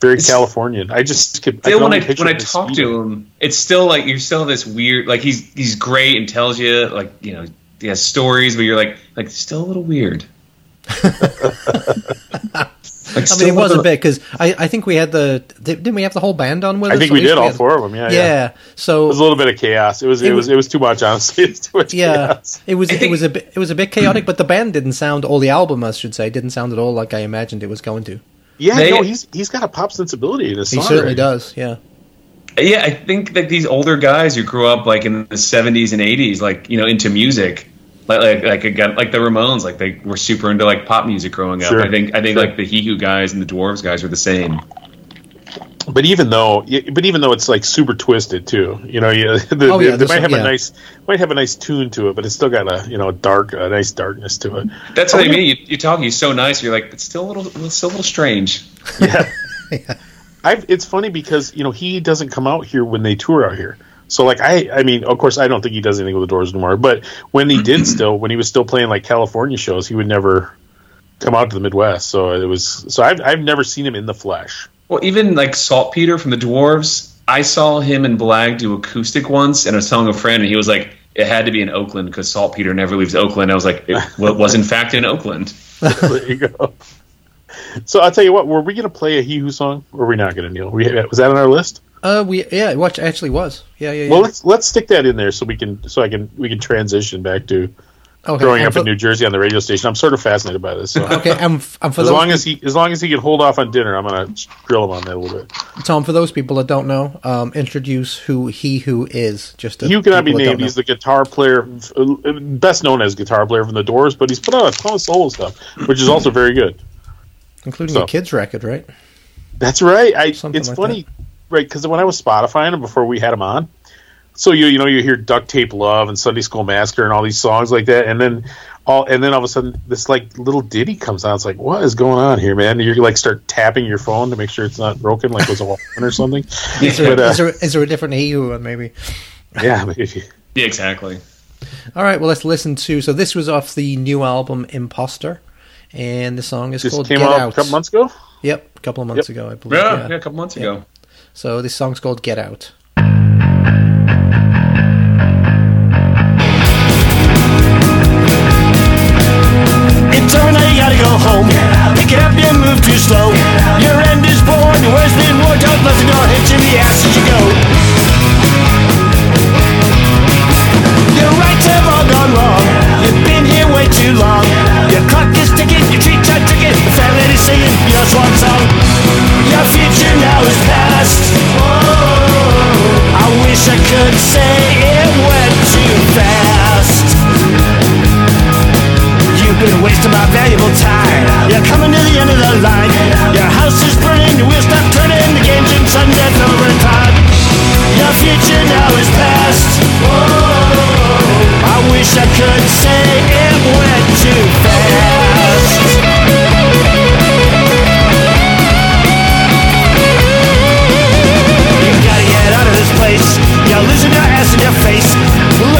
Speaker 2: very
Speaker 4: It's-
Speaker 2: Californian. I just could,
Speaker 4: Still,
Speaker 2: could
Speaker 4: when I when I
Speaker 2: him
Speaker 4: talk
Speaker 2: speeding.
Speaker 4: to him, it's still like you're still this weird. Like he's he's great and tells you like you know he has stories, but you're like like still a little weird. like
Speaker 3: I mean, it was a bit because I, I think we had the didn't we have the whole band on with
Speaker 2: I
Speaker 3: us?
Speaker 2: think we
Speaker 3: least
Speaker 2: did all
Speaker 3: had-
Speaker 2: four of them. Yeah,
Speaker 3: Yeah,
Speaker 2: yeah. It was a little bit of chaos. It was it,
Speaker 3: It
Speaker 2: was
Speaker 3: was-
Speaker 2: it was too much. Honestly, it's too much
Speaker 3: yeah,
Speaker 2: chaos.
Speaker 3: it was
Speaker 4: I
Speaker 3: it was a bit it was a bit chaotic, but the band didn't sound, or the album, I should say, didn't sound at all like I imagined it was going to.
Speaker 2: Yeah,
Speaker 4: They-
Speaker 2: no, he's he's got a pop sensibility in his
Speaker 3: He
Speaker 2: songwriting.
Speaker 3: certainly does. Yeah,
Speaker 4: yeah. I think that these older guys who grew up like in the '70s and '80s, like you know into music, like like like again, like the Ramones, like they were super into like pop music growing up.
Speaker 2: Sure.
Speaker 4: I think I think
Speaker 2: Sure.
Speaker 4: like the He Who guys and the Dwarves guys were the same.
Speaker 2: But even though, but even though it's like super twisted too, you know, you, the,
Speaker 3: Oh, yeah,
Speaker 2: they might
Speaker 3: some-
Speaker 2: have
Speaker 3: yeah.
Speaker 2: a nice, might have a nice tune to it, but it's still got a you know dark, a nice darkness to it.
Speaker 4: That's
Speaker 2: Oh,
Speaker 4: what I
Speaker 2: oh,
Speaker 4: mean. You, you talk, he's so nice. You're like, it's still a little, it's still a little strange.
Speaker 2: Yeah, I've, it's funny because you know he doesn't come out here when they tour out here. So like I, I mean, of course, I don't think he does anything with the Dwarves anymore. But when he did, still, when he was still playing like California shows, he would never come out to the Midwest. So it was, so I've, I've never seen him in the flesh.
Speaker 4: Well, even like Saltpeter from the Dwarves, I saw him and Blag do acoustic once, and I was telling a friend, and he was like, it had to be in Oakland because Saltpeter never leaves Oakland. I was like, it was in fact in Oakland.
Speaker 2: there you go. So I'll tell you what, were we going to play a He Who song, or were we not going to, Neil? Was that on our list?
Speaker 3: Uh, we yeah, watch actually was yeah yeah yeah.
Speaker 2: Well, let's let's stick that in there so we can so I can we can transition back to
Speaker 3: okay,
Speaker 2: growing up
Speaker 3: for,
Speaker 2: in New Jersey on the radio station. I'm sort of fascinated by this. So.
Speaker 3: Okay, and for
Speaker 2: As long as he as long as he can hold off on dinner, I'm gonna grill him on that a little bit.
Speaker 3: Tom, for those people that don't know, um, introduce who he who is. Just
Speaker 2: Hugh cannot be
Speaker 3: people
Speaker 2: named. He's the guitar player, uh, best known as guitar player from the Dwarves, but he's put out a ton of solo stuff, which is also very good.
Speaker 3: including
Speaker 2: so-
Speaker 3: a kids record, right?
Speaker 2: That's right. I, it's
Speaker 3: like
Speaker 2: funny, right? Because when I was Spotifying them before we had them on, so you you know you hear Duct Tape Love and Sunday School Massacre and all these songs like that, and then all and then all of a sudden this like little ditty comes on. It's like what is going on here, man? And you like start tapping your phone to make sure it's not broken, like it was a Walkman or something.
Speaker 3: Is there,
Speaker 2: But, uh,
Speaker 3: is there is there a different he who one maybe?
Speaker 2: yeah, maybe.
Speaker 4: Yeah, exactly.
Speaker 3: All right, well let's listen to. So this was off the new album Imposter, and the song is
Speaker 2: This
Speaker 3: called
Speaker 2: came
Speaker 3: Get
Speaker 2: out
Speaker 3: Out.
Speaker 2: a couple months ago.
Speaker 3: Yep, a couple of months
Speaker 2: Yep.
Speaker 3: ago, I believe.
Speaker 4: Yeah,
Speaker 3: Yeah.
Speaker 4: yeah, a couple months ago.
Speaker 3: So this song's called Get Out.
Speaker 6: It's over now, you gotta go home. Pick it up, you move too slow. Your end is born, your words been worked out, nothing gonna hit you in the ass as you go. Your rights have all gone wrong. You've been here way too long. Your clock is ticking, singing, your swan song, Your future now is past. Oh, I wish I could say it went too fast. You've been wasting my valuable time. You're coming to the end of the line. Your house is burning, your wheels stop turning, the game's in sunset overtime. Your future now is past. Oh, I wish I could say it went too fast.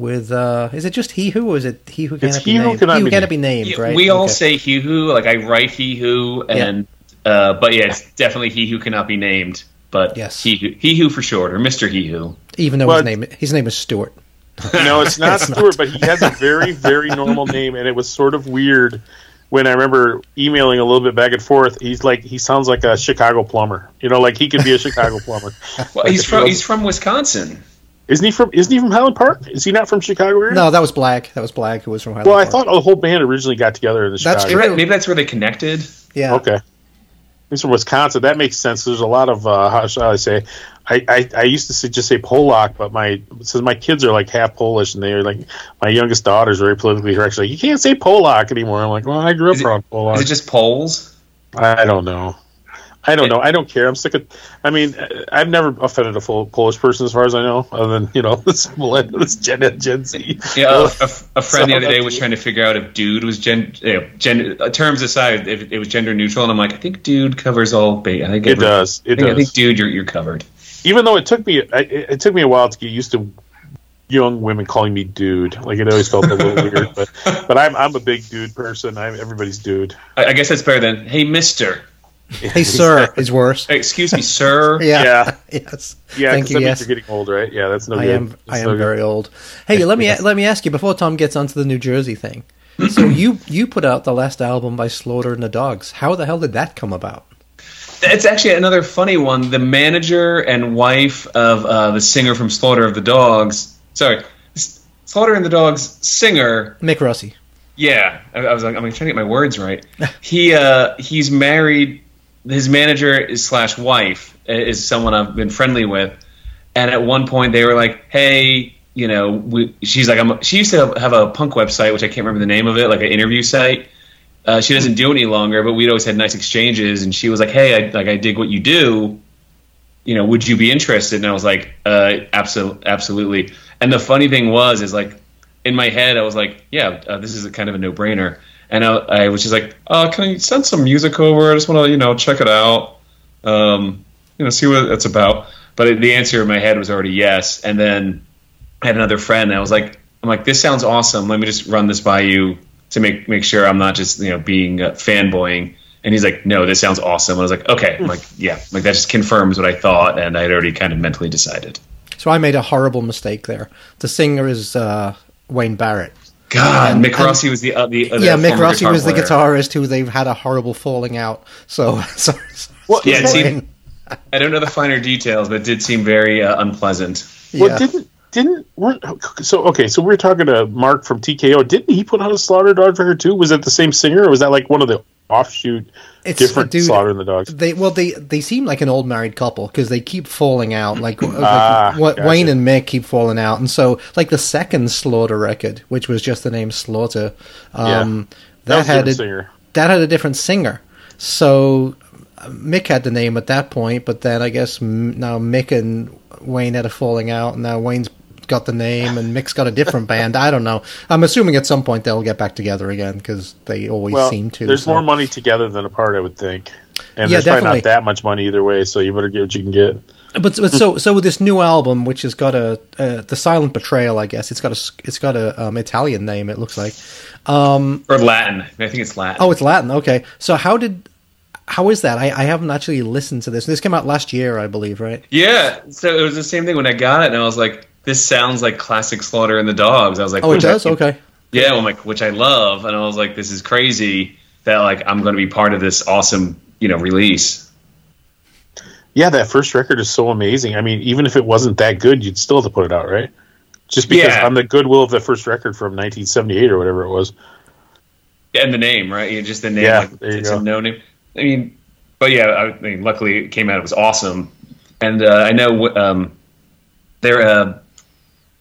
Speaker 3: with uh is it just He Who or is it He Who cannot
Speaker 2: It's
Speaker 3: be
Speaker 2: He Who
Speaker 3: named?
Speaker 2: Cannot
Speaker 3: he who
Speaker 2: Be
Speaker 3: cannot be named, right?
Speaker 4: We all
Speaker 3: Okay.
Speaker 4: say he who, like I write he who, and uh, but yeah, it's definitely he who cannot be named. But
Speaker 3: Yes.
Speaker 4: he who, he who for short, or Mister He Who.
Speaker 3: even though
Speaker 2: Well,
Speaker 3: his name his name is Stuart.
Speaker 2: No, it's not
Speaker 3: It's not.
Speaker 2: Stuart, but he has a very, very normal name, and it was sort of weird when I remember emailing a little bit back and forth. He's like, he sounds like a Chicago plumber. You know, like he could be a Chicago plumber.
Speaker 4: Well,
Speaker 2: Like
Speaker 4: he's from
Speaker 2: he
Speaker 4: he's from Wisconsin.
Speaker 2: Isn't he from? Isn't he from Highland Park? Is he not from Chicago area?
Speaker 3: No, that was Blag. That was Blag who was from Highland
Speaker 2: Well, I thought the whole band originally got together in the
Speaker 3: That's
Speaker 2: Chicago.
Speaker 4: Maybe, maybe that's where they connected.
Speaker 3: Yeah.
Speaker 2: Okay. He's from Wisconsin. That makes sense. There's a lot of uh, how shall I say? I, I, I used to say, just say Polak, but my since my kids are like half Polish and they're like my youngest daughter's very politically correct. She's like you can't say Polak anymore. I'm like, well, I grew up
Speaker 4: Is it-
Speaker 2: around Polak.
Speaker 4: Is it just Poles?
Speaker 2: I don't know. I don't know. I don't care. I'm sick of. I mean, uh, I've never offended a full Polish person as far as I know, other than you know this millenn- this Gen Gen Z.
Speaker 4: Yeah, a, a, a friend the other day was trying to figure out if "dude" was gen, you know, gen uh, terms aside, if it was gender neutral, and I'm like, I think "dude" covers all. I think
Speaker 2: It
Speaker 4: every-
Speaker 2: does. It
Speaker 4: I think, I think "dude," you're you're covered.
Speaker 2: even though it took me I, it it took me a while to get used to young women calling me dude like it always felt a little weird but but i'm i'm a big dude person i'm everybody's dude
Speaker 4: I, I guess that's better than "Hey, Mister."
Speaker 3: Hey, sir, is worse.
Speaker 4: Hey, excuse me, sir.
Speaker 3: Yeah.
Speaker 2: yeah
Speaker 3: yes.
Speaker 2: yeah
Speaker 3: Thank you.
Speaker 2: that
Speaker 3: Yes.
Speaker 2: you're getting old right yeah that's no
Speaker 3: I
Speaker 2: good
Speaker 3: am.
Speaker 2: That's
Speaker 3: I am
Speaker 2: no good.
Speaker 3: very old. Hey, let me let me ask you before Tom gets onto the New Jersey thing. So you you put out the last album by Slaughter and the Dogs. How the hell did that come about?
Speaker 4: It's actually another funny one. The manager and wife of uh, the singer from Slaughter of the Dogs. Sorry, Slaughter and the Dogs singer.
Speaker 3: Mick Rossi.
Speaker 4: Yeah, I, I was like, I'm trying to get my words right. he uh, he's married. His manager is slash wife is someone I've been friendly with, and at one point they were like, "Hey, you know," we, she's like, I'm, she used to have, a punk website, which I can't remember the name of it, like an interview site. Uh, she doesn't do any longer, but we'd always had nice exchanges, and she was like, "Hey, I, like I dig what you do. You know, would you be interested?" And I was like, uh, "Absolutely, absolutely." And the funny thing was, is like in my head, I was like, "Yeah, uh, this is a kind of a no-brainer." And I, I was just like, uh, "Can you send some music over? I just want to, you know, check it out, um, you know, see what it's about." But the answer in my head was already yes. And then I had another friend, and I was like, "I'm like, this sounds awesome. Let me just run this by you to make make sure I'm not just you know being uh, fanboying." And he's like, "No, this sounds awesome." And I was like, "Okay." I'm like, "Yeah." Like that just confirms what I thought, and I had already kind of mentally decided.
Speaker 3: So I made a horrible mistake there. The singer is uh, Wayne Barrett.
Speaker 4: God,
Speaker 3: And-
Speaker 4: Mick
Speaker 3: and-
Speaker 4: Rossi was the uh, the, uh, the
Speaker 3: yeah, Mick Rossi
Speaker 4: guitar
Speaker 3: was the guitarist who they've had a horrible falling out. So, so, so
Speaker 2: well,
Speaker 4: Yeah, it
Speaker 2: isn't that-
Speaker 4: seemed- I don't know the finer details, but it did seem very uh, unpleasant.
Speaker 3: yeah.
Speaker 2: well didn't didn't we're, so okay so we are talking to mark from tko didn't he put out a slaughter dog record too was that the same singer or was that like one of the offshoot
Speaker 3: It's-
Speaker 2: different
Speaker 3: dude,
Speaker 2: slaughter and the dogs
Speaker 3: They well, they they seem like an old married couple because they keep falling out. Like, like
Speaker 2: Ah,
Speaker 3: what
Speaker 2: gotcha.
Speaker 3: Wayne and Mick keep falling out, and so like the second Slaughter record, which was just the name Slaughter, um,
Speaker 2: that
Speaker 3: that, had a,
Speaker 2: singer
Speaker 3: that had a different singer. So uh, Mick had the name at that point, but then I guess m- now Mick and Wayne had a falling out, and now Wayne's got the name and Mick's got a different band. I don't know. I'm assuming at some point they'll get back together again because they always
Speaker 2: well
Speaker 3: seem to.
Speaker 2: there's
Speaker 3: so.
Speaker 2: more money together than apart i would think and
Speaker 3: Yeah,
Speaker 2: there's probably not that much money either way so you better get what you can get
Speaker 3: But, but so so with this new album, which has got a uh, the Silent Betrayal, I guess it's got a it's got a um, Italian name. It looks like. Um,
Speaker 4: Or Latin. I think it's Latin.
Speaker 3: oh, it's Latin. Okay, so how did how is that? I, I haven't actually listened to this. This came out last year, I believe, right?
Speaker 4: Yeah, so it was the same thing when I got it, and I was like, "This sounds like classic Slaughter and the Dogs." I was like,
Speaker 3: Oh, it
Speaker 4: which I-
Speaker 3: does. Okay.
Speaker 4: Yeah, I'm like, which I love, and I was like, "This is crazy that like I'm going to be part of this awesome you know release.
Speaker 2: Yeah, that first record is so amazing. I mean, even if it wasn't that good, you'd still have to put it out, right? Just because
Speaker 4: Yeah.
Speaker 2: on the goodwill of the first record from 1978 or whatever it was.
Speaker 4: And the name, right? You know, just the name.
Speaker 2: Yeah,
Speaker 4: like,
Speaker 2: there you
Speaker 4: it's
Speaker 2: go.
Speaker 4: a no name. I mean, but yeah, I mean, luckily it came out. It was awesome. And uh, I know um, they're. Uh,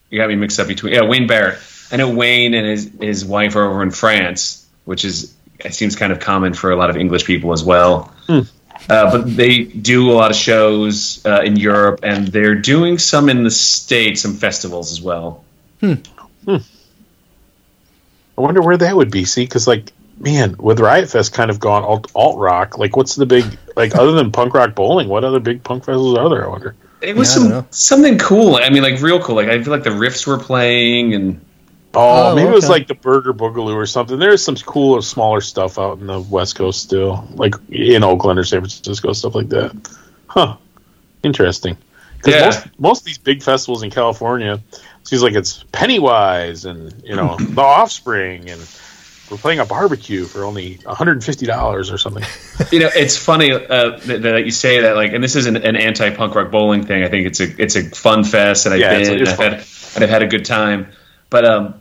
Speaker 4: you got me mixed up between. Yeah, Wayne Barrett. I know Wayne and his his wife are over in France, which is it seems kind of common for a lot of English people as well.
Speaker 2: Hmm.
Speaker 4: Uh, but they do a lot of shows uh, in Europe, and they're doing some in the states, some festivals as well. Hmm.
Speaker 2: I wonder where that would be. See, because like, man, with Riot Fest kind of gone alt alt rock. Like, what's the big like other than punk rock bowling? What other big punk festivals are there? I wonder.
Speaker 4: It was
Speaker 3: Yeah, I don't know.
Speaker 4: some something cool. I mean, like real cool. Like I feel like the riffs were playing, and
Speaker 2: Oh,
Speaker 3: Oh,
Speaker 2: maybe it was like the Burger Boogaloo or something. There's some cooler, smaller stuff out in the West Coast still, like in Oakland or San Francisco, stuff like that. Huh. Interesting. Because
Speaker 4: Yeah.
Speaker 2: most, most of these big festivals in California, seems like it's Pennywise and you know The Offspring, and we're playing a barbecue for only 150 dollars or something.
Speaker 4: you know, it's funny uh, that, that you say that. Like, and this isn't an anti-punk rock bowling thing. I think it's a it's a fun fest, and I've
Speaker 2: Yeah, it's-
Speaker 4: been,
Speaker 2: it's
Speaker 4: and, I've had, and I've had a good time. But um,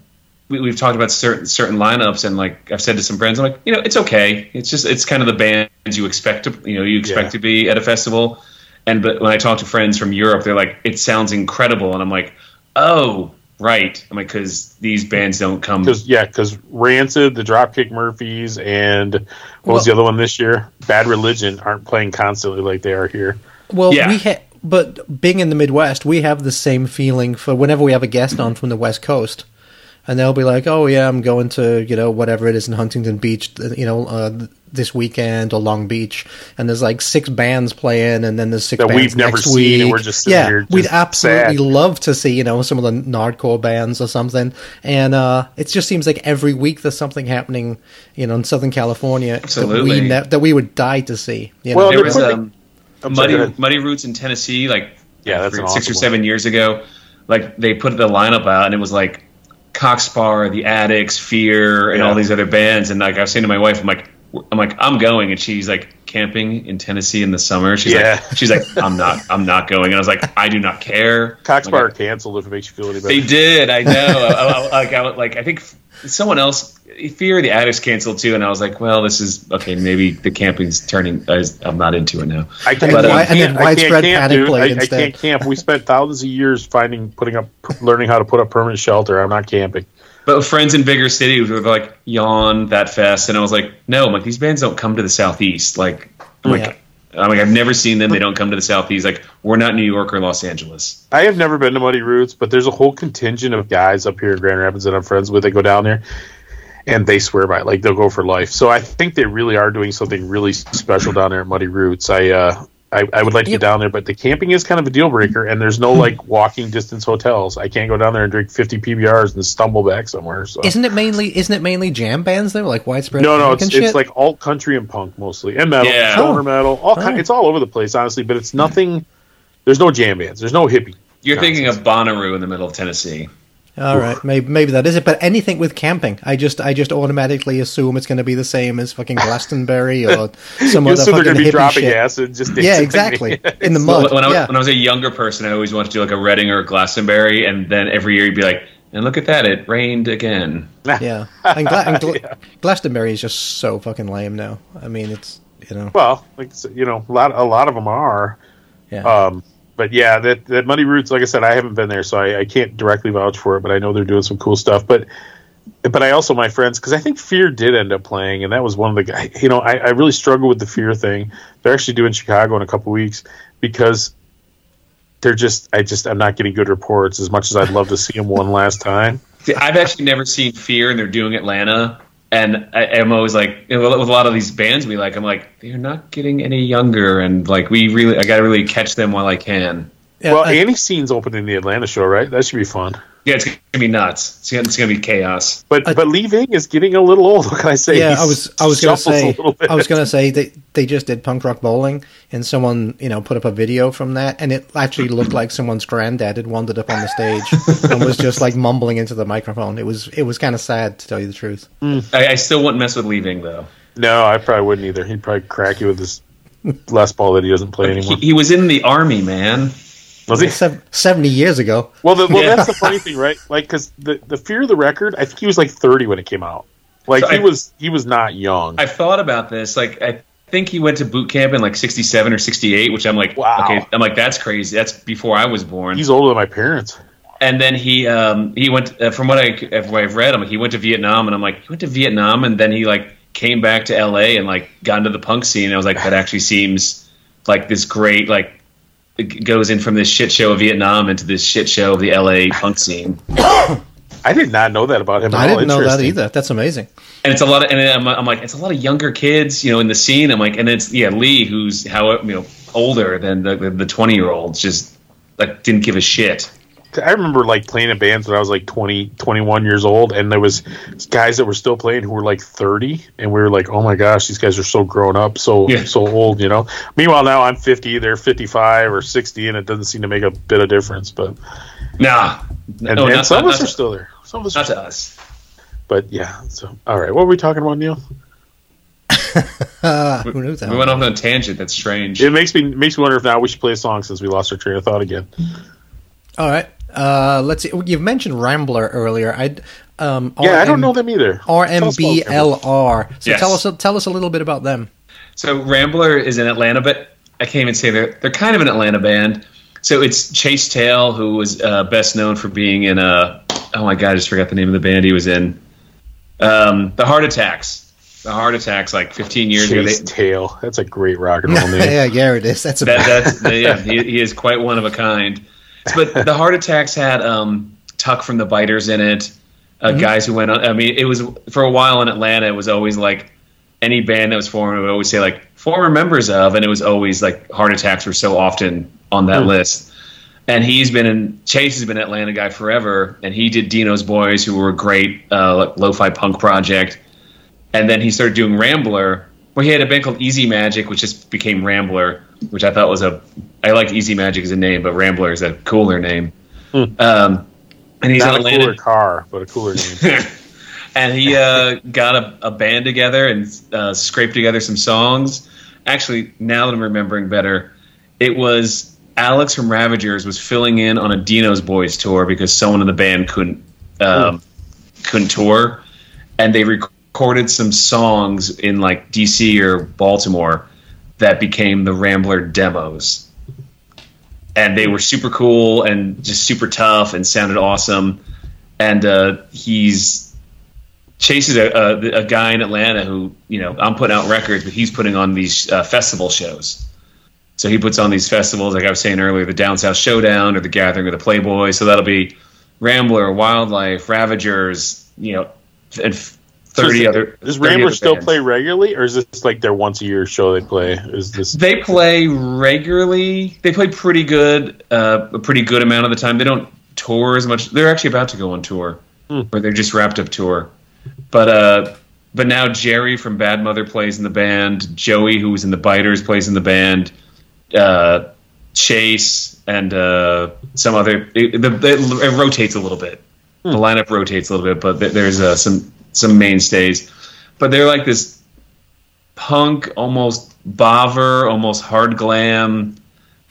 Speaker 4: we, we've talked about certain certain lineups, and like I've said to some friends, I'm like, you know, it's okay. It's just it's kind of the bands you expect to you know you expect
Speaker 2: Yeah.
Speaker 4: to be at a festival. And but when I talk to friends from Europe, they're like, it sounds incredible, and I'm like, oh. Right, I'm like because these bands don't come.
Speaker 2: Because yeah, because Rancid, the Dropkick Murphys, and what was the other one this year? Bad Religion aren't playing constantly like they are here.
Speaker 3: Well,
Speaker 4: Yeah.
Speaker 3: we ha- but being in the Midwest, we have the same feeling for whenever we have a guest on from the West Coast, and they'll be like, "Oh yeah, I'm going to you know whatever it is in Huntington Beach, you know, uh, this weekend or Long Beach," and there's like six bands playing, and then there's six
Speaker 2: That
Speaker 3: bands
Speaker 2: we've never
Speaker 3: next
Speaker 2: seen,
Speaker 3: week.
Speaker 2: and we're just
Speaker 3: yeah,
Speaker 2: here
Speaker 3: we'd
Speaker 2: just
Speaker 3: absolutely
Speaker 2: sad.
Speaker 3: love to see you know some of the nardcore bands or something, and uh, it just seems like every week there's something happening, you know, in Southern California that we ne- that we would die to see. You know?
Speaker 2: Well,
Speaker 4: there was
Speaker 2: putting-
Speaker 4: um,
Speaker 2: I'm sorry,
Speaker 4: Muddy. Muddy Roots in Tennessee, like
Speaker 2: Yeah, that's
Speaker 4: I
Speaker 2: an
Speaker 4: forget, six or
Speaker 2: awesome
Speaker 4: seven years ago. Like they put the lineup out, and it was like Cock Sparrer, The Adicts, Fear, and
Speaker 2: Yeah.
Speaker 4: all these other bands. And like I was saying to my wife, I'm like, I'm like, I'm going, and she's like camping in Tennessee in the summer. She's
Speaker 2: Yeah.
Speaker 4: like, she's like, I'm not, I'm not going. And I was like, I do not care.
Speaker 2: Cock Sparrer
Speaker 4: Like,
Speaker 2: canceled if it makes you feel any better.
Speaker 4: they did. I know. I, I, like, I, like I think someone else, Fear the Adicts canceled too, and I was like, well, this is okay. Maybe the camping's turning. I was- I'm not into it now.
Speaker 2: I can't,
Speaker 3: And
Speaker 2: I
Speaker 3: then-
Speaker 2: can't,
Speaker 3: and then
Speaker 2: I can't
Speaker 3: widespread
Speaker 2: camp, dude.
Speaker 3: played
Speaker 2: I, I can't camp. We spent thousands of years finding, putting up, learning how to put up permanent shelter. I'm not camping.
Speaker 4: But friends in bigger cities were like, yawn that fest, and I was like, no, I'm like these bands don't come to the southeast. Like, I'm like, I'm like, I've never seen them. They don't come to the southeast. Like, we're not New York or Los Angeles.
Speaker 2: I have never been to Muddy Roots, but there's a whole contingent of guys up here in Grand Rapids that I'm friends with. They go down there, and they swear by it. Like they'll go for life. So I think they really are doing something really special down there at Muddy Roots. I uh, I, I would like to
Speaker 3: Yep.
Speaker 2: get down there, but the camping is kind of a deal breaker, and there's no like walking distance hotels. I can't go down there and drink 50 PBRs and stumble back somewhere. So.
Speaker 3: Isn't it mainly isn't it mainly jam bands though, like widespread?
Speaker 2: No, no, it's
Speaker 3: and shit?
Speaker 2: it's like alt country and punk mostly, and metal,
Speaker 4: Yeah.
Speaker 2: stoner
Speaker 3: Oh.
Speaker 2: metal, all kind.
Speaker 3: Oh.
Speaker 2: It's all over the place, honestly. But it's nothing. There's no jam bands. There's no hippie.
Speaker 4: You're thinking of Bonnaroo in the middle of Tennessee.
Speaker 3: All right. Maybe maybe that is it. But anything with camping, I just I just automatically assume it's going to be the same as fucking Glastonbury or some
Speaker 2: You
Speaker 3: other
Speaker 2: assume they're
Speaker 3: fucking
Speaker 2: going to be dropping
Speaker 3: shit.
Speaker 2: acid, just
Speaker 3: Yeah, exactly. In the
Speaker 4: Well,
Speaker 3: mud.
Speaker 4: when, I,
Speaker 3: yeah.
Speaker 4: when I was a younger person, I always wanted to do like a Reading or a Glastonbury, and then every year you'd be like, and look at that, it rained again.
Speaker 3: yeah. And, Gla- and Gla- Glastonbury is just so fucking lame now. I mean, it's you know.
Speaker 2: Well, like you know, a lot a lot of them are.
Speaker 3: Yeah.
Speaker 2: Um, but yeah, that that Muddy Roots, like I said, I haven't been there, so I, I can't directly vouch for it. But I know they're doing some cool stuff. But but I also my friends because I think Fear did end up playing, and that was one of the guys. You know, I, I really struggle with the Fear thing. They're actually doing Chicago in a couple weeks because they're just I just I'm not getting good reports as much as I'd love to see them one last time.
Speaker 4: I've actually never seen Fear, and they're doing Atlanta. And I, I'm always like, you know, with a lot of these bands we like, I'm like, they're not getting any younger, and like we really, I got to really catch them while I can.
Speaker 3: Yeah,
Speaker 2: well,
Speaker 3: I-
Speaker 2: Annie Scene's opening the Atlanta show, right? That should be fun.
Speaker 4: Yeah, it's gonna be nuts. It's gonna, it's gonna be chaos.
Speaker 2: But
Speaker 3: I-
Speaker 2: but Lee Ving is getting a little old. What can I say?
Speaker 3: yeah,
Speaker 2: He's
Speaker 3: I was I was gonna say. I was gonna say they they just did punk rock bowling and someone you know put up a video from that and it actually looked like someone's granddad had wandered up on the stage and was just like mumbling into the microphone. It was it was kind of sad to tell you the truth. Mm.
Speaker 4: I, I still wouldn't mess with Lee Ving though.
Speaker 2: No, I probably wouldn't either. He'd probably crack you with his last ball that he doesn't play
Speaker 4: He,
Speaker 2: anymore.
Speaker 4: he was in the army, man.
Speaker 2: Was he?
Speaker 3: Sev- Seventy years ago.
Speaker 2: Well, the, well,
Speaker 4: Yeah.
Speaker 2: that's the funny thing, right? Like, because the the Fear of the Record, I think he was like 30 when it came out. Like
Speaker 4: So
Speaker 2: he
Speaker 4: I-
Speaker 2: was he was not young.
Speaker 4: I've thought about this. Like, I think he went to boot camp in like '67 or '68, which I'm like,
Speaker 2: Wow.
Speaker 4: okay, I'm like, that's crazy. That's before I was born.
Speaker 2: He's older than my parents.
Speaker 4: and then he um, he went uh, from what I from what I've read, I'm like, he went to Vietnam, and I'm like, he went to Vietnam, and then he like came back to L.A. and like got into the punk scene. And I was like, that actually seems like this great like. It goes in from this shit show of Vietnam into this shit show of the LA punk scene,
Speaker 2: I did not know that about him. at
Speaker 3: I didn't know that either. That's amazing.
Speaker 4: and it's a lot of, and I'm, I'm like, it's a lot of younger kids, you know, in the scene. I'm like, and it's yeah, Lee, who's how you know older than the the 20 year olds, just like didn't give a shit.
Speaker 2: I remember like playing in bands when I was like 20, 21 years old, and there was guys that were still playing who were like thirty, and we were like, "Oh my gosh, these guys are so grown up, so
Speaker 4: Yeah.
Speaker 2: so old," you know. Meanwhile, now I'm fifty, they're fifty-five or sixty, and it doesn't seem to make a bit of difference. But
Speaker 4: Nah,
Speaker 2: and,
Speaker 4: no,
Speaker 2: and
Speaker 4: not,
Speaker 2: some
Speaker 4: not,
Speaker 2: of us
Speaker 4: not
Speaker 2: are still there. Some of us, are
Speaker 4: not
Speaker 2: still,
Speaker 4: to us.
Speaker 2: but yeah. So all right, what were we talking about, Neil?
Speaker 3: Uh, who knew that?
Speaker 4: We went off on a tangent. That's strange.
Speaker 2: It makes me makes me wonder if now we should play a song since we lost our train of thought again.
Speaker 3: All right. Uh, let's see. You've mentioned Rambler earlier. I um,
Speaker 2: Yeah, I don't know them either. Tell us about Rambler.
Speaker 3: RMBLR. So
Speaker 4: Yes.
Speaker 3: tell us tell us a little bit about them.
Speaker 4: So Rambler is in Atlanta, but I can't even say they're they're kind of an Atlanta band. So it's Chase Tail, who was uh, best known for being in uh oh my god, I just forgot the name of the band he was in. Um, the Heart Attacks. The Heart Attacks, like 15 years ago.
Speaker 2: Chase Tail. That's a great rock and roll name.
Speaker 3: yeah, yeah, it is. That's a
Speaker 4: that, that's yeah, he, he is quite one of a kind. But the Heart Attacks had um, Tuck from the Biters in it. Uh, Guys who went on. I mean, it was for a while in Atlanta. It was always like any band that was formed would always say like former members of, and it was always like Heart Attacks were so often on that list. And he's been in Chase has been an Atlanta guy forever, and he did Dino's Boys, who were a great uh, like, lo-fi punk project. And then he started doing Rambler, where he had a band called Easy Magic, which just became Rambler, which I thought was a. I liked Easy Magic as a name, but Rambler is a cooler name. Um, and he's
Speaker 2: Not
Speaker 4: in
Speaker 2: a
Speaker 4: Atlanta
Speaker 2: cooler car, but a cooler name.
Speaker 4: and he uh, got a, a band together and uh, scraped together some songs. Actually, now that I'm remembering better, it was Alex from Ravagers was filling in on a Dino's Boys tour because someone in the band couldn't um, couldn't tour, and they recorded some songs in like DC or Baltimore that became the Rambler demos. And they were super cool and just super tough and sounded awesome. And uh, he's chases a, a, a guy in Atlanta who, you know, I'm putting out records, but he's putting on these uh, festival shows. So he puts on these festivals, like I was saying earlier, the Down South Showdown or the Gathering of the Playboy. So that'll be Rambler, Wildlife, Ravagers, you know, and 30
Speaker 2: So is-
Speaker 4: other.
Speaker 2: Does
Speaker 4: 30
Speaker 2: Rambler still
Speaker 4: bands.
Speaker 2: play regularly, or is this like their once a year show they play? Is this
Speaker 4: They play regularly. They play pretty good, uh, a pretty good amount of the time. They don't tour as much. They're actually about to go on tour, or they're just wrapped up tour. But uh, but now Jerry from Bad Mother plays in the band. Joey, who was in the Biters, plays in the band. Uh, Chase and uh, some other. It, the, it rotates a little bit. The lineup rotates a little bit, but th- there's uh, some some mainstays. But they're like this punk, almost bover, almost hard glam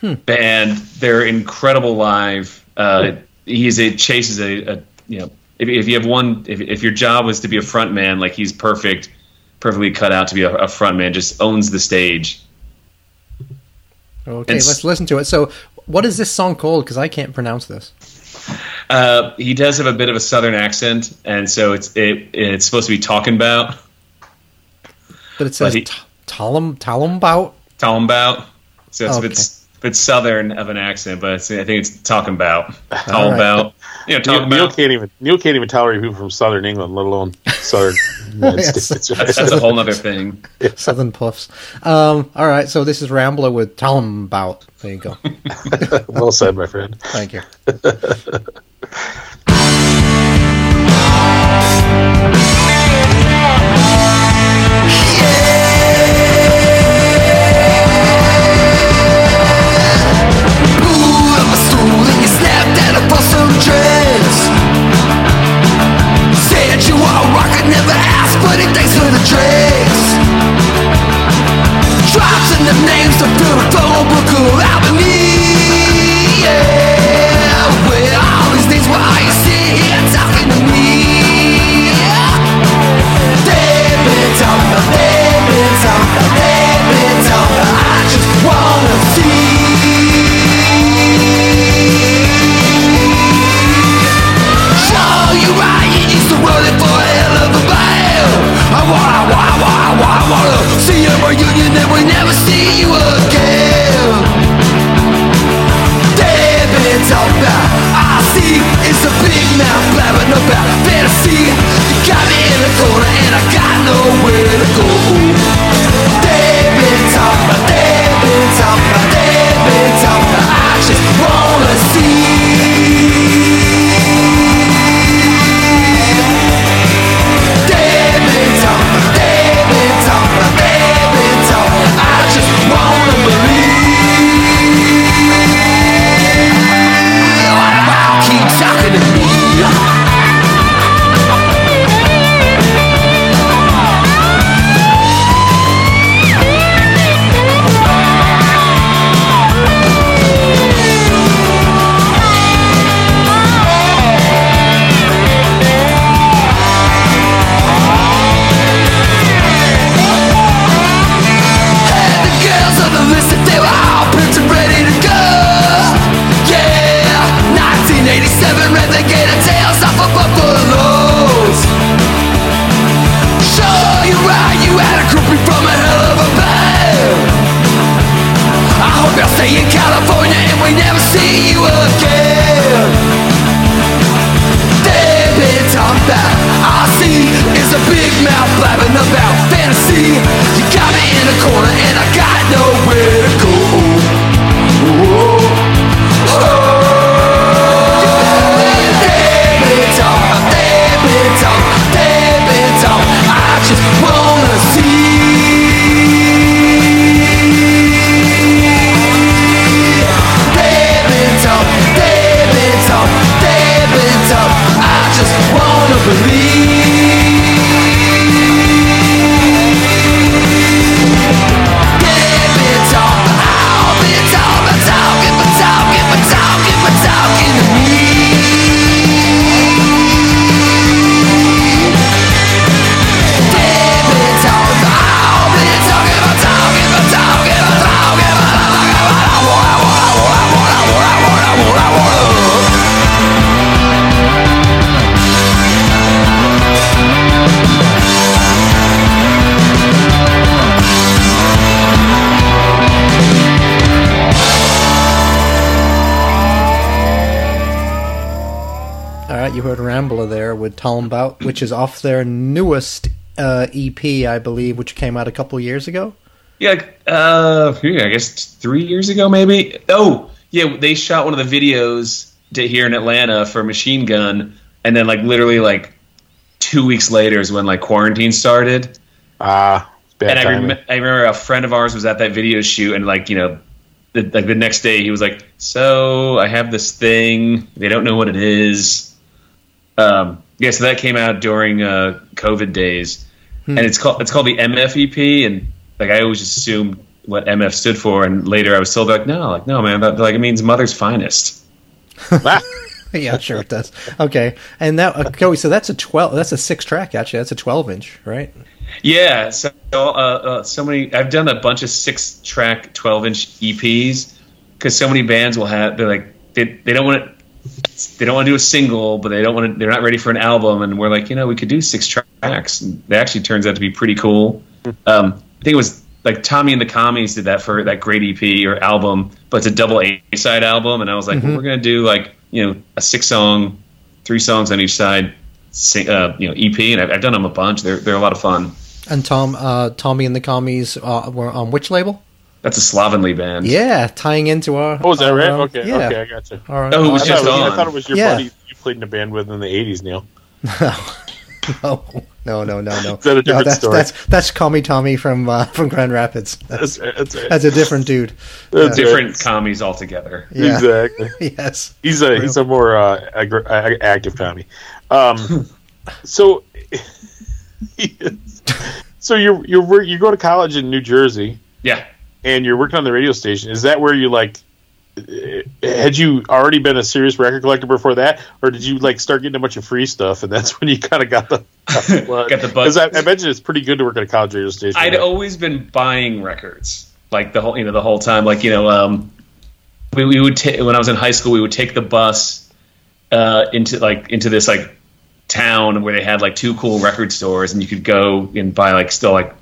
Speaker 4: band. They're incredible live. Uh, He's a chases a, a you know if, if you have one if, if your job was to be a front man, like he's perfect, perfectly cut out to be a, a front man. Just owns the stage.
Speaker 3: Okay,
Speaker 4: It's-
Speaker 3: let's listen to it. So, what is this song called? Because I can't pronounce this.
Speaker 4: Uh, he does have a bit of a southern accent, and so it's it, it's supposed to be talking about
Speaker 3: But it says Talum Talumbout.
Speaker 4: talking about. So it's
Speaker 3: Okay.
Speaker 4: a bit a bit southern of an accent, but it's, I think it's talking about talking
Speaker 3: right.
Speaker 4: about you know
Speaker 2: Neil,
Speaker 4: talking
Speaker 2: Neil
Speaker 4: about.
Speaker 2: can't even Neil can't even tolerate people from Southern England, let alone Southern United
Speaker 3: Yes.
Speaker 2: States.
Speaker 4: That's, that's a whole other thing.
Speaker 3: Southern Puffs. Um, all right, so this is Rambler with Talumbout. There you go.
Speaker 2: well said, my friend.
Speaker 3: Thank you.
Speaker 7: Pulled the dreads. Drops in the name to the phone book of Albany. Yeah, well, all these things while you sit here talking to me. They've been talking they've been talking wanna, wanna, wanna, see a reunion and we never see you again. I see, it's a big mouth blabbing about. You got me in the corner and I got nowhere to go.
Speaker 3: There with Talmbout, which is off their newest uh, EP, I believe, which came out a couple years ago.
Speaker 4: Yeah, uh, yeah, I guess three years ago, maybe. Oh, yeah, they shot one of the videos to, here in Atlanta for Machine Gun, and then like literally like two weeks later is when like quarantine started.
Speaker 2: Ah, it's bad
Speaker 4: and I, rem- I remember a friend of ours was at that video shoot, and like you know, the, like the next day he was like, "So I have this thing. They don't know what it is." Um, yeah, so that came out during uh, COVID days, and it's called it's called the MFEP, and like I always assumed what MF stood for, and later I was told like, no, like no, man, that like it means mother's finest.
Speaker 3: yeah, sure it does. Okay, and that uh, Joey, so that's a twelve. That's a six track. Actually, that's a twelve inch, right?
Speaker 4: Yeah, so uh, uh, so many. I've done a bunch of six track, twelve inch EPs because so many bands will have. They're like they they don't want to. They don't want to do a single, but they don't want to. They're not ready for an album, and we're like, you know, we could do six tracks. And it actually turns out to be pretty cool. Um, I think it was like Tommy and the Commies did that for that great EP or album, but it's a double A side album, and I was like, well, we're gonna do like you know a six song, three songs on each side, sing, uh, you know EP, and I've, I've done them a bunch. They're they're a lot of fun.
Speaker 3: And Tom, uh, Tommy and the Commies uh, were on which label?
Speaker 4: That's a slovenly band.
Speaker 3: Yeah, tying into our.
Speaker 2: Oh, is that
Speaker 3: our,
Speaker 2: right?
Speaker 3: um,
Speaker 2: Okay,
Speaker 3: yeah.
Speaker 2: okay, I got you.
Speaker 3: Our-
Speaker 4: Oh, it was
Speaker 2: I,
Speaker 4: just
Speaker 2: thought it was, I thought it was your
Speaker 3: Yeah.
Speaker 2: buddy you played in a band with in the '80s, Neil.
Speaker 3: no, no, no, no, no.
Speaker 2: Is that a
Speaker 3: no, that's,
Speaker 2: story?
Speaker 3: That's that's Call Me Tommy from uh, from Grand Rapids. That's,
Speaker 2: That's, that's, right.
Speaker 3: that's a different dude.
Speaker 2: That's
Speaker 4: Different
Speaker 2: right.
Speaker 4: commies altogether.
Speaker 3: Yeah.
Speaker 2: Exactly.
Speaker 3: Yes.
Speaker 2: He's a he's a more uh, aggra- ag- active Tommy. Um, so, so you you you go to college in New Jersey,
Speaker 4: Yeah.
Speaker 2: And you're working on the radio station. Is that where you like? Had you already been a serious record collector before that, or did you like start getting a bunch of free stuff, and that's when you kind of got the got the bug?
Speaker 4: Got the bug.
Speaker 2: Because I, I imagine it's pretty good to work at a college radio station.
Speaker 4: I'd always been buying records like the whole you know the whole time like you know um we, we would ta- when I was in high school we would take the bus uh into like into this like town where they had like two cool record stores and you could go and buy like still like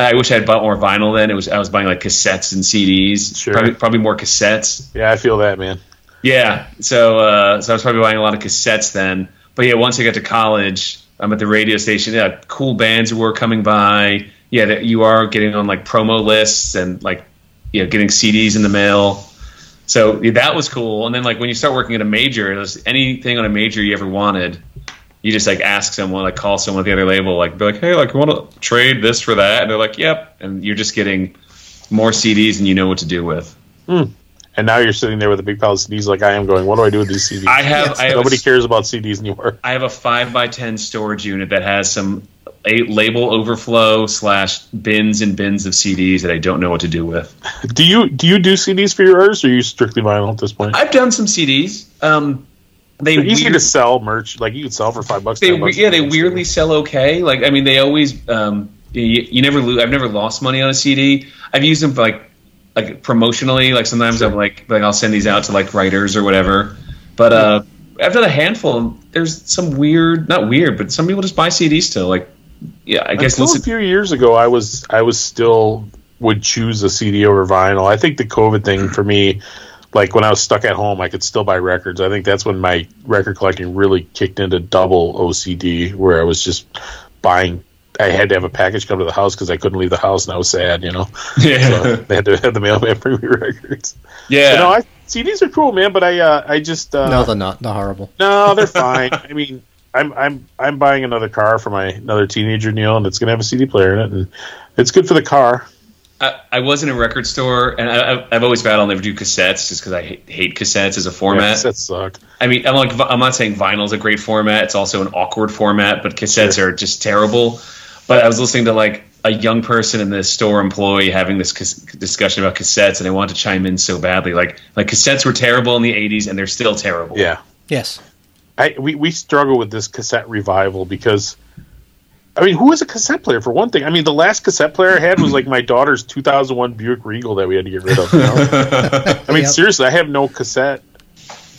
Speaker 4: I wish I had bought more vinyl then it was I was buying like cassettes and CDs
Speaker 2: Sure.
Speaker 4: probably probably more cassettes
Speaker 2: yeah, I feel that man.
Speaker 4: yeah. So uh, so I was probably buying a lot of cassettes then. But yeah, once I got to college, I'm at the radio station. Yeah, cool bands were coming by. Yeah, that you are getting on like promo lists and like you know getting CDs in the mail. So yeah, that was cool. And then like when you start working at a major, there's anything on a major you ever wanted. You just like ask someone, like call someone at the other label, like be like, hey, like, you want to trade this for that? And they're like, yep. And you're just getting more CDs and you know what to do with.
Speaker 2: And now you're sitting there with a big pile of CDs, like I am, going, "What do I do with these CDs?"
Speaker 4: I have, I have a
Speaker 2: Nobody cares about CDs anymore.
Speaker 4: I have a five by ten storage unit that has some a label overflow slash bins and bins of CDs that I don't know what to do with.
Speaker 2: Do you do you do CDs for your artists, or are you strictly vinyl at this point?
Speaker 4: I've done some CDs. Um, they
Speaker 2: They're easy
Speaker 4: weird-
Speaker 2: to sell merch. Like you could sell for five bucks.
Speaker 4: they
Speaker 2: 10 bucks,
Speaker 4: yeah they weirdly sell okay. Like I mean they always um, you, you never lose. I've never lost money on a CD. I've used them for like like promotionally. Like sometimes I'm like like I'll send these out to like writers or whatever. But uh, I've done a handful. There's some weird, not weird, but some people just buy CDs still. Like yeah, I guess
Speaker 2: Until
Speaker 4: listen,
Speaker 2: a few years ago, I was I was still would choose a CD over vinyl. I think the COVID thing for me, like when I was stuck at home, I could still buy records. I think that's when my record collecting really kicked into double OCD, where I was just buying. I had to have a package come to the house because I couldn't leave the house, and I was sad. You know,
Speaker 4: Yeah.
Speaker 2: so they had to have the mailman bring me records.
Speaker 4: yeah.
Speaker 2: But no, I, CDs are cool, man. But I uh, I just uh,
Speaker 3: no, they're not. They're horrible.
Speaker 2: no, they're fine. I mean, I'm I'm I'm buying another car for my another teenager Neil, and it's gonna have a CD player in it, and it's good for the car.
Speaker 4: I, I was in a record store, and I, I've- I've always vowed I'll never do cassettes, just because I hate, hate cassettes as a format.
Speaker 2: that suck.
Speaker 4: I mean, I'm like, I'm not saying vinyl's a great format; it's also an awkward format. But cassettes are just terrible. But I was listening to like a young person in the store employee having this cas- discussion about cassettes, and I wanted to chime in so badly. Like, like cassettes were terrible in the '80s, and they're still terrible.
Speaker 2: Yeah,
Speaker 3: Yes.
Speaker 2: I we we struggle with this cassette revival because. I mean, who is a cassette player for one thing? I mean, the last cassette player I had was like my daughter's 2001 Buick Regal that we had to get rid of. You know? I mean,
Speaker 3: Yep.
Speaker 2: seriously, I have no cassette.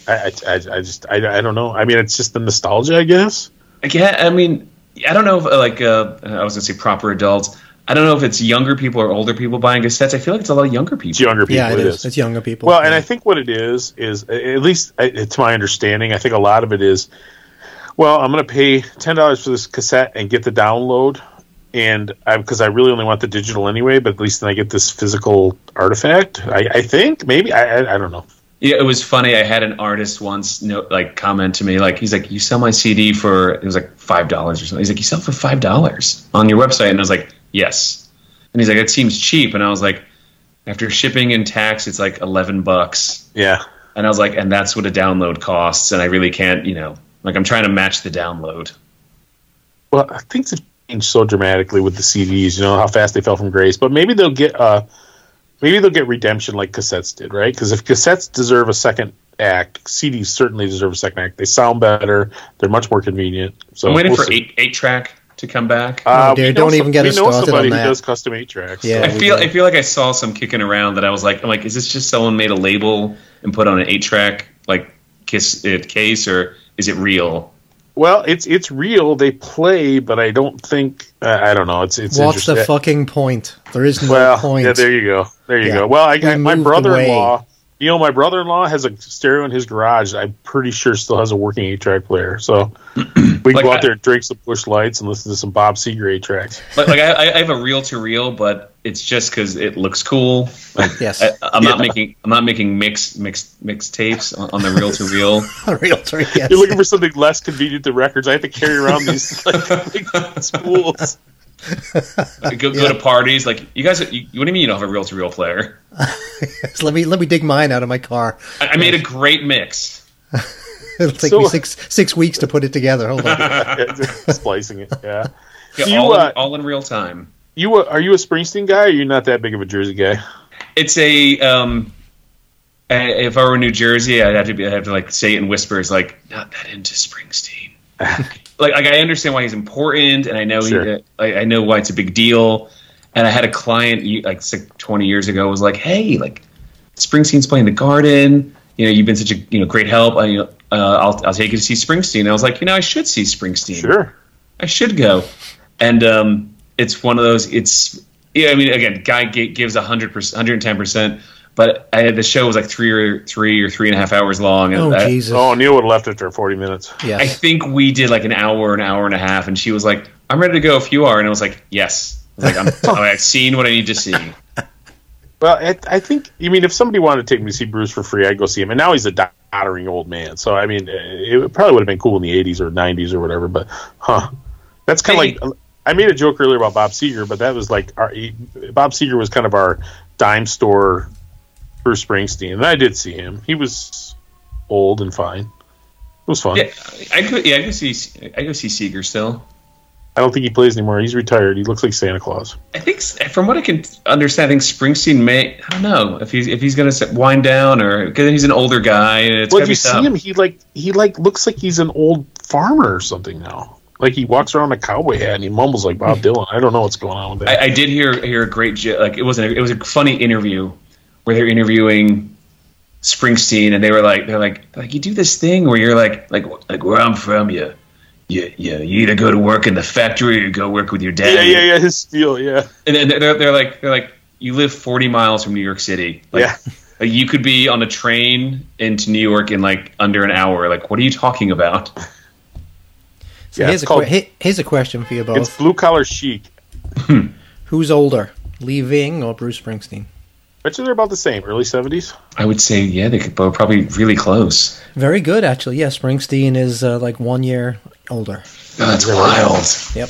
Speaker 2: I, I, I I just I, I don't know. I mean, it's just the nostalgia, I guess.
Speaker 4: Yeah, I mean, I don't know if uh, like uh, I was gonna say proper adults. I don't know if it's younger people or older people buying cassettes. I feel like it's a lot of younger people.
Speaker 2: It's younger people.
Speaker 3: Yeah, it is. It's younger people.
Speaker 2: Well, and I think what it is is at least uh, to my understanding, I think a lot of it is. Well, I'm going to pay ten dollars for this cassette and get the download, and because I, really only want the digital anyway, but at least then I get this physical artifact. I, I think maybe I, I I don't know.
Speaker 4: Yeah, it was funny. I had an artist once like comment to me like he's like, "You sell my CD for it was like five dollars or something." He's like, "You sell it for five dollars on your website?" And I was like, "Yes." And he's like, "It seems cheap." And I was like, "After shipping and tax, it's like eleven bucks."
Speaker 2: Yeah,
Speaker 4: And I was like, "And that's what a download costs." And I really can't, you know, like I'm trying to match the download.
Speaker 2: well, things have changed so dramatically with the CDs. You know how fast they fell from grace, but maybe they'll get uh maybe they'll get redemption like cassettes did, right? Because if cassettes deserve a second act, CDs certainly deserve a second act. They sound better. They're much more convenient. So
Speaker 4: I'm waiting
Speaker 2: we'll
Speaker 4: for
Speaker 2: see.
Speaker 4: eight eight track to come back.
Speaker 2: Uh,
Speaker 3: dear,
Speaker 2: we know
Speaker 3: don't
Speaker 2: some-
Speaker 3: even get
Speaker 2: we
Speaker 3: us
Speaker 2: know somebody who does custom eight tracks.
Speaker 3: Yeah.
Speaker 4: I feel
Speaker 3: do.
Speaker 4: I feel like I saw some kicking around that I was like I'm like is this just someone made a label and put on an eight track like kiss it case or is it real?
Speaker 2: Well, it's it's real. They play, but I don't think uh, I don't know. It's it's
Speaker 3: What's the fucking point? There is no
Speaker 2: well,
Speaker 3: point.
Speaker 2: yeah, there you go. There you
Speaker 3: Yeah.
Speaker 2: go. Well, I
Speaker 3: We
Speaker 2: got my brother-in-law. You know, my brother-in-law has a stereo in his garage. I'm pretty sure still has a working eight-track player. So we can
Speaker 4: Like
Speaker 2: go
Speaker 4: I-
Speaker 2: out there and drink some Busch Lights and listen to some Bob Seger eight tracks.
Speaker 4: Like, like I, I have a reel to reel, but it's just because it looks cool. Like,
Speaker 3: Yes.
Speaker 4: I, I'm not making I'm not making mix mix mix tapes on, on the reel to reel.
Speaker 3: Realtor, yes.
Speaker 2: You're looking for something less convenient than records. I have to carry around these like big spools.
Speaker 4: Go, go to parties. Like you guys, you, what do you mean you don't have a reel to reel player?
Speaker 3: So let me let me dig mine out of my car.
Speaker 4: I, I made a great mix.
Speaker 3: It'll take
Speaker 2: So-
Speaker 3: me six six weeks to put it together. Hold on.
Speaker 2: splicing it. Yeah.
Speaker 4: Yeah,
Speaker 2: you,
Speaker 4: all,
Speaker 2: uh,
Speaker 4: in, all in real time.
Speaker 2: You a- are you a Springsteen guy? or Are you not that big of a Jersey guy?
Speaker 4: It's a um, I- if I were in New Jersey, I'd have to be, I'd have to like say it in whispers, like not that into Springsteen. Like, like I understand why he's important, and I know
Speaker 2: Sure.
Speaker 4: he, I, I know why it's a big deal. And I had a client you- like 20 years ago was like, "Hey, like Springsteen's playing the Garden. You know, you've been such a you know great help. I, uh, I'll I'll take you to see Springsteen." I was like, "You know, I should see Springsteen.
Speaker 2: Sure.
Speaker 4: I should go." And um, it's one of those. It's yeah. I mean, again, guy gi- gives hundred percent, hundred and ten percent. But I, the show was like three or three or three and a half hours long. And
Speaker 3: Oh
Speaker 4: I,
Speaker 3: Jesus!
Speaker 2: Oh, Neil would have left after 40 minutes.
Speaker 4: I think we did like an hour, an hour and a half, and she was like, "I'm ready to go if you are," and I was like, "Yes." I was like, I'm, I've seen what I need to see.
Speaker 2: Well, I, I think, I mean, if somebody wanted to take me to see Bruce for free, I'd go see him. And now he's a doddering old man. So, I mean, it probably would have been cool in the 80s or 90s or whatever. But, huh. That's kind of
Speaker 4: Hey.
Speaker 2: like, I made a joke earlier about Bob Seger, but that was like, our, he- Bob Seger was kind of our dime store Bruce Springsteen. And I did see him. He was old and fine. It was fun.
Speaker 4: Yeah, I could. Yeah, I could see. I could see Seger still.
Speaker 2: I don't think he plays anymore. He's retired. He looks like Santa Claus.
Speaker 4: I think, from what I can understand, I think Springsteen may. I don't know if he's if he's going to wind down or because he's an older guy. And it's
Speaker 2: Well, if you see
Speaker 4: tough.
Speaker 2: him, he like he like looks like he's an old farmer or something now. Like he walks around in a cowboy hat and he mumbles like Bob Dylan. I don't know what's going on with that.
Speaker 4: I, I did hear hear a great like it wasn't it was a funny interview where they're interviewing Springsteen and they were like they're like like you do this thing where you're like like like where I'm from you you you, you either go to work in the factory or you go work with your dad
Speaker 2: yeah, yeah, yeah. His steel, yeah,
Speaker 4: and then they're they're like they're like you live 40 miles from New York City like,
Speaker 2: yeah.
Speaker 4: like, you could be on a train into New York in like under an hour like what are you talking about
Speaker 3: So
Speaker 2: Yeah,
Speaker 3: here's a
Speaker 2: called-
Speaker 3: que- here's a question for you both:
Speaker 2: It's blue collar chic. Hmm.
Speaker 3: Who's older, Lee Ving or Bruce Springsteen?
Speaker 2: Bet you they're about the same. Early seventies.
Speaker 4: I would say yeah they could both probably really close
Speaker 3: Very good, actually. Yeah, Springsteen is uh, like one year older.
Speaker 4: oh, that's wild
Speaker 3: Yep.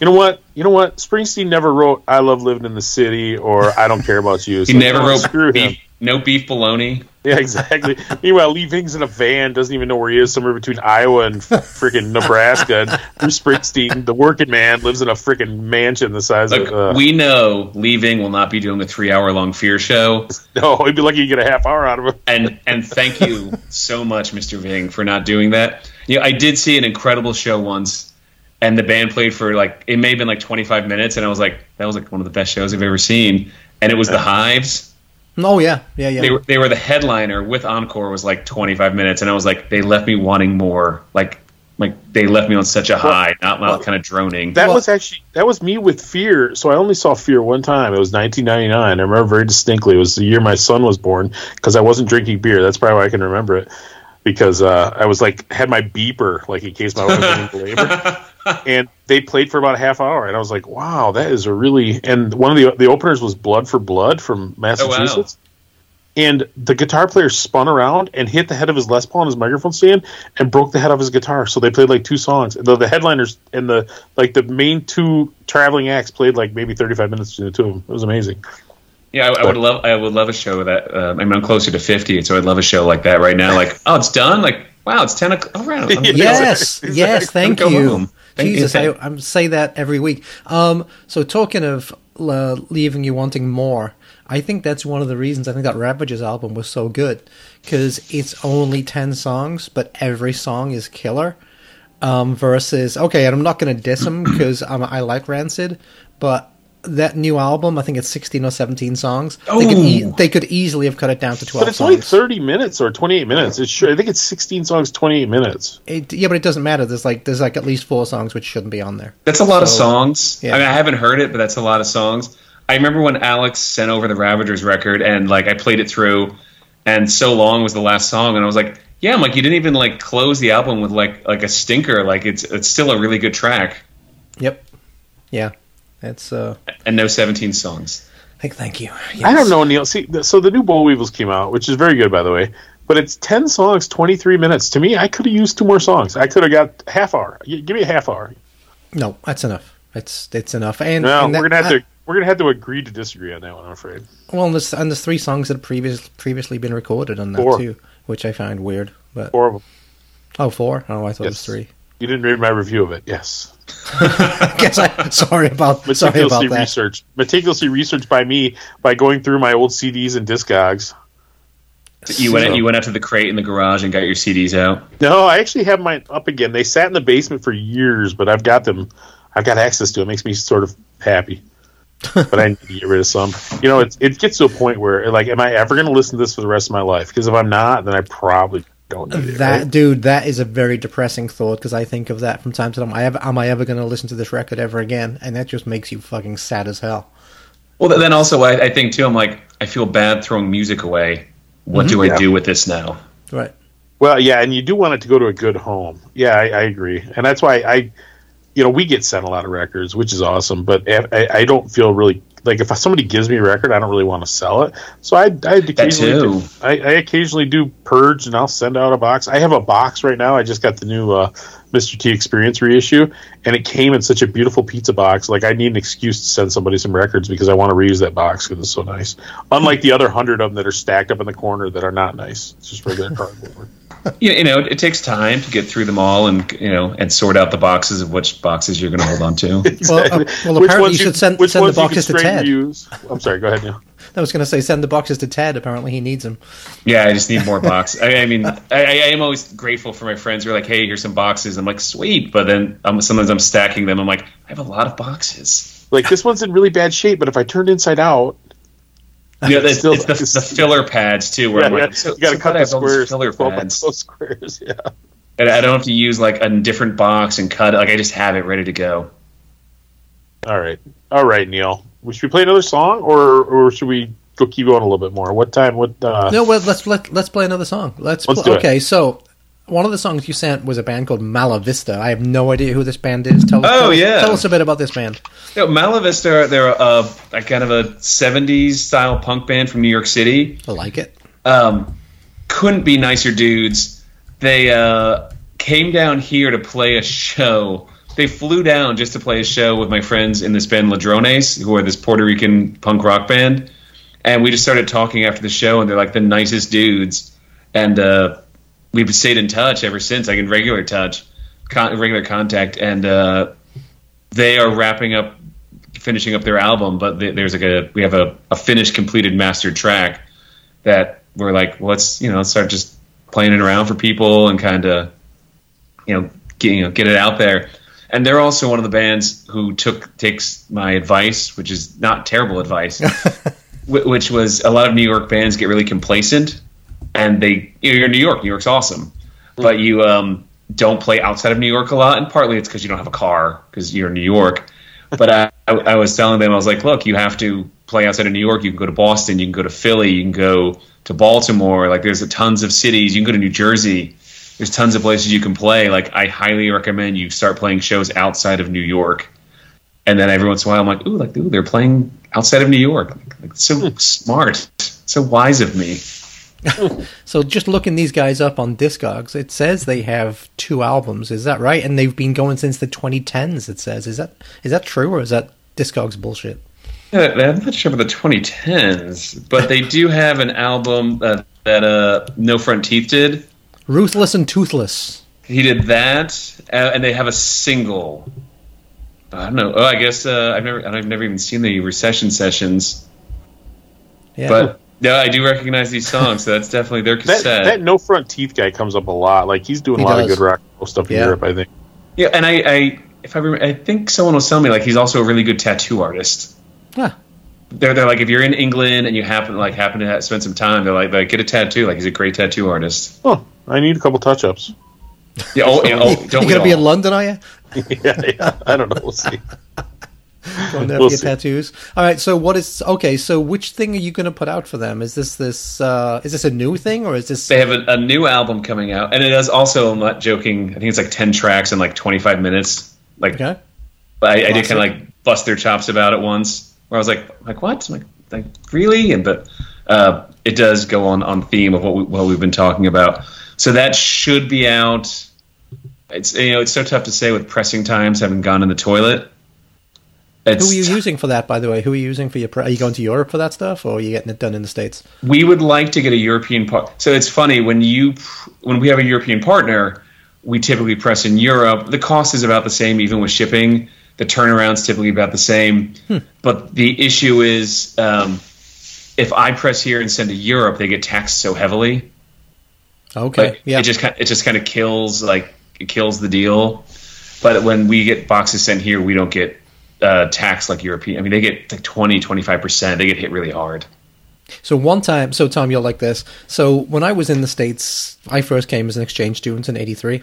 Speaker 2: You know what? You know what? Springsteen never wrote "I love living in the city" or "I don't care about you."
Speaker 4: he never wrote
Speaker 2: screw him.
Speaker 4: No beef bologna
Speaker 2: Yeah, exactly. Meanwhile, Lee Ving's in a van, doesn't even know where he is, somewhere between Iowa and freaking Nebraska. And Bruce Springsteen, the working man, lives in a freaking mansion the size
Speaker 4: Look,
Speaker 2: of. Uh,
Speaker 4: we know Lee Ving will not be doing a three-hour-long fear show,
Speaker 2: no, he'd be lucky to get a half hour out of him.
Speaker 4: and and thank you so much, Mr. Ving, for not doing that. You know, I did see an incredible show once, and the band played for like it may have been like 25 minutes, and I was like, that was like one of the best shows I've ever seen, and it was the Hives.
Speaker 3: Oh yeah, yeah, yeah.
Speaker 4: They were they were the headliner with encore was like 25 minutes, and I was like, they left me wanting more, like. Like they left me on such a high, not, not
Speaker 2: well,
Speaker 4: kind of droning.
Speaker 2: That
Speaker 3: Well-
Speaker 2: was actually that was me with Fear. So I only saw Fear one time. It was 1999. I remember very distinctly. It was the year my son was born because I wasn't drinking beer. That's probably why I can remember it because uh, I was like had my beeper like in case my wife was in labor. And they played for about a half hour, and I was like, "Wow, that is a really." And one of the the openers was "Blood for Blood" from Massachusetts. And the guitar player spun around and hit the head of his Les Paul on his microphone stand and broke the head of his guitar. So they played like two songs. The, the headliners and the like the main two traveling acts played like maybe thirty five minutes between the two of them. It was amazing.
Speaker 4: Yeah, I, I would love. I would love a show that. Uh, I mean, I'm closer to 50, so I'd love a show like that right now. Like, oh, it's done. Like, wow, it's 10 o'clock. All right. I'm-
Speaker 3: yes,
Speaker 2: Exactly.
Speaker 3: yes. Thank you.
Speaker 4: home.
Speaker 3: Jesus, I, I say that every week. Um, so talking of uh, leaving you wanting more, I think that's one of the reasons I think that Ravagers album was so good because it's only ten songs, but every song is killer. Um, versus okay, and I'm not going to diss them because I like Rancid, but that new album, I think it's 16 or 17 songs. They could, e-
Speaker 4: oh.
Speaker 3: they could easily have cut it down to 12
Speaker 2: But it's only thirty minutes or twenty eight minutes. It's sure I think it's sixteen songs, twenty eight minutes.
Speaker 3: It, yeah, but it doesn't matter. There's like there's like at least four songs which shouldn't be on there.
Speaker 4: That's a lot of songs.
Speaker 3: yeah.
Speaker 4: I mean, I haven't heard it, but that's a lot of songs. I remember when Alex sent over the Ravagers record, and like I played it through, and so long was the last song, and I was like, yeah, I'm like, you didn't even like close the album with like like a stinker. Like it's it's still a really good track,
Speaker 3: Yep. Yeah. It's uh.
Speaker 4: and no 17 songs.
Speaker 3: Thank, thank you.
Speaker 2: I don't know, Neil. See, th- so the new Boll Weevils came out, which is very good, by the way. But it's ten songs, twenty three minutes. To me, I could have used two more songs. I could have got half hour. Give me a half hour.
Speaker 3: No, that's enough. It's it's enough. And,
Speaker 2: No,
Speaker 3: and that-
Speaker 2: we're gonna have
Speaker 3: I-
Speaker 2: to we're gonna have to agree to disagree on that one. I'm afraid.
Speaker 3: well, and there's, and there's three songs that have previous, previously been recorded on that
Speaker 2: Four.
Speaker 3: too, which I find weird. But
Speaker 2: Four of them.
Speaker 3: oh, four. Oh, I thought it was three.
Speaker 2: You didn't read my review of it. Yes.
Speaker 3: I guess I sorry about sorry
Speaker 2: Meticulously
Speaker 3: about that.
Speaker 2: researched. Meticulously researched by me by going through my old CDs and Discogs.
Speaker 4: You went
Speaker 2: So-
Speaker 4: you went out to the crate in the garage and got your CDs out.
Speaker 2: No, I actually have mine up again. They sat in the basement for years, but I've got them. I've got access to it. it makes me sort of happy. but I need to get rid of some. You know, it it gets to a point where, like, am I ever going to listen to this for the rest of my life? Because if I'm not, then I probably don't need it.
Speaker 3: That
Speaker 2: right?
Speaker 3: dude, that is a very depressing thought because I think of that from time to time. I ever, am I ever going to listen to this record ever again? And that just makes you fucking sad as hell.
Speaker 4: Well, then also I, I think too. I'm like I feel bad throwing music away. What mm-hmm. do I
Speaker 2: Yeah.
Speaker 4: do with this now?
Speaker 3: Right.
Speaker 2: Well, yeah, and you do want it to go to a good home. Yeah, I, I agree, and that's why I, you know, we get sent a lot of records, which is awesome. But I, I don't feel really like if somebody gives me a record, I don't really want to sell it. So I, I occasionally, do, I, I occasionally do purge, and I'll send out a box. I have a box right now. I just got the new uh, Mr. T Experience reissue, and it came in such a beautiful pizza box. Like I need an excuse to send somebody some records because I want to reuse that box because it's so nice. Unlike the other hundred of them that are stacked up in the corner that are not nice. It's just regular cardboard.
Speaker 4: You, you know, it, takes time to get through them all and you know and sort out the boxes of which boxes you're going to hold on to.
Speaker 3: Well, uh, well, apparently you should send-
Speaker 2: which
Speaker 3: send the
Speaker 2: ones you can
Speaker 3: boxes to Ted.
Speaker 2: Use. I'm sorry. Go ahead. Neil.
Speaker 3: I was going to say send the boxes to Ted. Apparently he needs them.
Speaker 4: Yeah, I just need more boxes. I, I mean, I, I am always grateful for my friends who are like, "Hey, here's some boxes." I'm like, "Sweet," but then um, sometimes I'm stacking them. I'm like, "I have a lot of boxes."
Speaker 2: Like this one's in really bad shape, but if I turned inside out,
Speaker 4: Yeah, it's,
Speaker 2: Still-
Speaker 4: it's the, the filler pads too, where
Speaker 2: yeah,
Speaker 4: I'm like,
Speaker 2: yeah,
Speaker 4: so,
Speaker 2: you got to
Speaker 4: so
Speaker 2: cut
Speaker 4: why do
Speaker 2: the
Speaker 4: have all these
Speaker 2: squares.
Speaker 4: filler pads,
Speaker 2: twelve squares. Yeah.
Speaker 4: and I don't have to use like a different box and cut it. Like I just have it ready to go.
Speaker 2: All right. All right, Neil. Should we play another song, or or should we go keep going a little bit more? What time? What? Uh,
Speaker 3: No, well, let's let, let's play another song. Let's,
Speaker 2: Let's
Speaker 3: pl-
Speaker 2: do it.
Speaker 3: okay. So one of the songs you sent was a band called Mala Vista. I have no idea who this band is. Tell,
Speaker 4: Oh,
Speaker 3: tell,
Speaker 4: yeah.
Speaker 3: tell us a bit about this band.
Speaker 4: You know, Mala Vista, they're a, a kind of a '70s style punk band from New York City.
Speaker 3: I like it.
Speaker 4: um, couldn't be nicer dudes. They uh, came down here to play a show. They flew down just to play a show with my friends in this band Ladrones, who are this Puerto Rican punk rock band. And we just started talking after the show, and they're like the nicest dudes. And uh, we've stayed in touch ever since, like in regular touch, con- regular contact. And uh, they are wrapping up, finishing up their album. But th- there's like a we have a, a finished, completed mastered track that we're like, well, let's you know, let's start just playing it around for people and kind of, you know, get you know, get it out there. And they're also one of the bands who took takes my advice, which is not terrible advice, which was a lot of New York bands get really complacent, and they you know, you're in New York, New York's awesome, but you um, don't play outside of New York a lot, and partly it's because you don't have a car because you're in New York. But I, I, I was telling them, I was like, look, you have to play outside of New York. You can go to Boston, you can go to Philly, you can go to Baltimore. Like, there's a tons of cities. You can go to New Jersey. There's tons of places you can play. Like, I highly recommend you start playing shows outside of New York. And then every once in a while, I'm like, ooh, like, ooh, they're playing outside of New York. Like, like, so smart, so wise of me.
Speaker 3: So just looking these guys up on Discogs, it says they have two albums. Is that right? And they've been going since the 2010s. It says is that is that true or is that Discogs bullshit?
Speaker 4: Yeah, I'm not sure about the 2010s, but they do have an album uh, that uh, No Front Teeth did.
Speaker 3: Ruthless and Toothless.
Speaker 4: He did that, uh, and they have a single. I don't know. Oh, I guess uh, I've never I've never even seen the recession sessions,
Speaker 3: Yeah.
Speaker 4: but yeah, I do recognize these songs. So that's definitely their cassette.
Speaker 2: that no front teeth guy comes up a lot. Like he's doing
Speaker 3: He
Speaker 2: a lot
Speaker 3: does.
Speaker 2: of good rock and roll stuff in Europe. I think.
Speaker 4: yeah, and I, I if I remember, I think someone was telling me like he's also a really good tattoo artist.
Speaker 3: Huh.
Speaker 4: They're, they're like if you're in England and you happen like happen to have, spend some time, they're like, like get a tattoo. Like he's a great tattoo artist.
Speaker 2: Oh, I need a couple touch ups.
Speaker 4: Yeah. Oh, yeah, oh don't
Speaker 3: you
Speaker 4: we
Speaker 3: gonna be in London? Are you?
Speaker 2: yeah, yeah. I don't know. We'll see.
Speaker 3: There
Speaker 2: We'll
Speaker 3: get
Speaker 2: see.
Speaker 3: tattoos. All right. So what is okay? So which thing are you going to put out for them? Is this this uh, is this a new thing or is this?
Speaker 4: They have a, a new album coming out, and it is also. I'm not joking. I think it's like ten tracks in like 25 minutes. Like,
Speaker 3: Okay.
Speaker 4: I, I did kind of like bust their chops about it once, where I was like, like what? I'm like, like really? And but uh, it does go on on theme of what we, what we've been talking about. So that should be out. It's you know it's so tough to say with pressing times having gone in the toilet. It's,
Speaker 3: Who are you using for that, by the way? Who are you using for your? Are you going to Europe for that stuff, or are you getting it done in the states?
Speaker 4: we would like to get a European part. So it's funny when you when we have a European partner, we typically press in Europe. The cost is about the same, even with shipping. The turnaround's typically about the same. But the issue is, um, if I press here and send to Europe, they get taxed so heavily.
Speaker 3: Okay.
Speaker 4: Like,
Speaker 3: yeah.
Speaker 4: It just kind it just kind of kills like it kills the deal. But when we get boxes sent here, we don't get uh, taxed like European. I mean, they get like 20, 25 percent. They get hit really hard.
Speaker 3: So one time, so Tom, you'll like this. So when I was in the states, I first came as an exchange student in '83,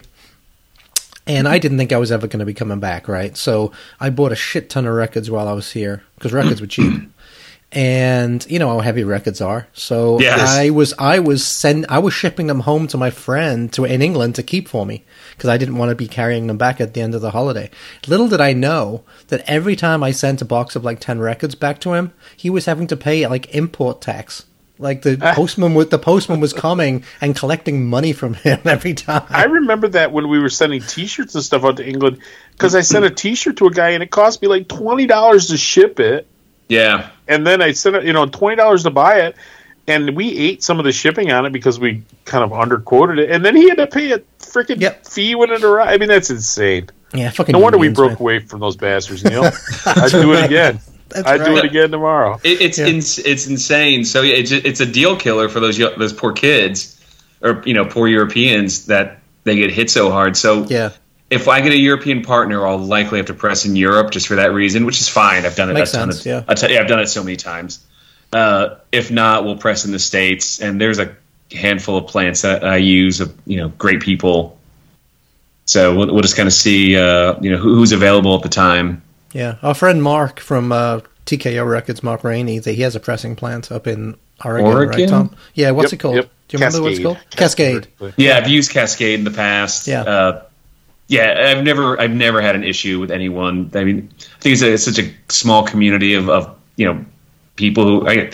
Speaker 3: and I didn't think I was ever going to be coming back. Right, so I bought a shit ton of records while I was here because records were cheap, and you know how heavy records are. So
Speaker 4: Yes.
Speaker 3: I was I was send I was shipping them home to my friend to in England to keep for me because I didn't want to be carrying them back at the end of the holiday. Little did I know that every time I sent a box of like ten records back to him, he was having to pay like import tax. Like the ah. postman was the postman was coming and collecting money from him every time.
Speaker 2: I remember that when we were sending T-shirts and stuff out to England, because I sent a T-shirt to a guy and it cost me like twenty dollars to ship it,
Speaker 4: Yeah,
Speaker 2: and then I sent it, you know, twenty dollars to buy it, and we ate some of the shipping on it because we kind of underquoted it, and then he had to pay a freaking
Speaker 3: Yep.
Speaker 2: fee when it arrived. I mean, that's insane.
Speaker 3: yeah, fucking.
Speaker 2: No wonder we broke
Speaker 3: man.
Speaker 2: away from those bastards, Neil. I'd do it again.
Speaker 3: That's
Speaker 2: I'd do it again tomorrow.
Speaker 4: it, it's
Speaker 3: Yeah.
Speaker 4: ins- it's insane. So yeah, it's it's a deal killer for those those poor kids, or you know, poor Europeans that they get hit so hard. So
Speaker 3: Yeah,
Speaker 4: if I get a European partner, I'll likely have to press in Europe just for that reason, which is fine. I've done it
Speaker 3: Makes
Speaker 4: a ton
Speaker 3: sense,
Speaker 4: of,
Speaker 3: yeah.
Speaker 4: a ton- yeah, I've done it so many times. Uh, if not, we'll press in the states, and there's a handful of plants that I use of you know great people. So we'll, we'll just kind of see uh, you know who, who's available at the time.
Speaker 3: yeah. Our friend Mark from uh, TKO Records, Mark Rainey, he has a pressing plant up in Oregon, right, Tom? Yeah, what's
Speaker 2: Yep,
Speaker 3: it called?
Speaker 2: yep.
Speaker 3: Do you remember what it's called?
Speaker 2: Cascade.
Speaker 3: Cascade.
Speaker 4: Yeah, I've used Cascade in the past.
Speaker 3: Yeah.
Speaker 4: Uh, yeah, I've never, I've never had an issue with anyone. I mean, I think it's, a, it's such a small community of, of you know, people who I,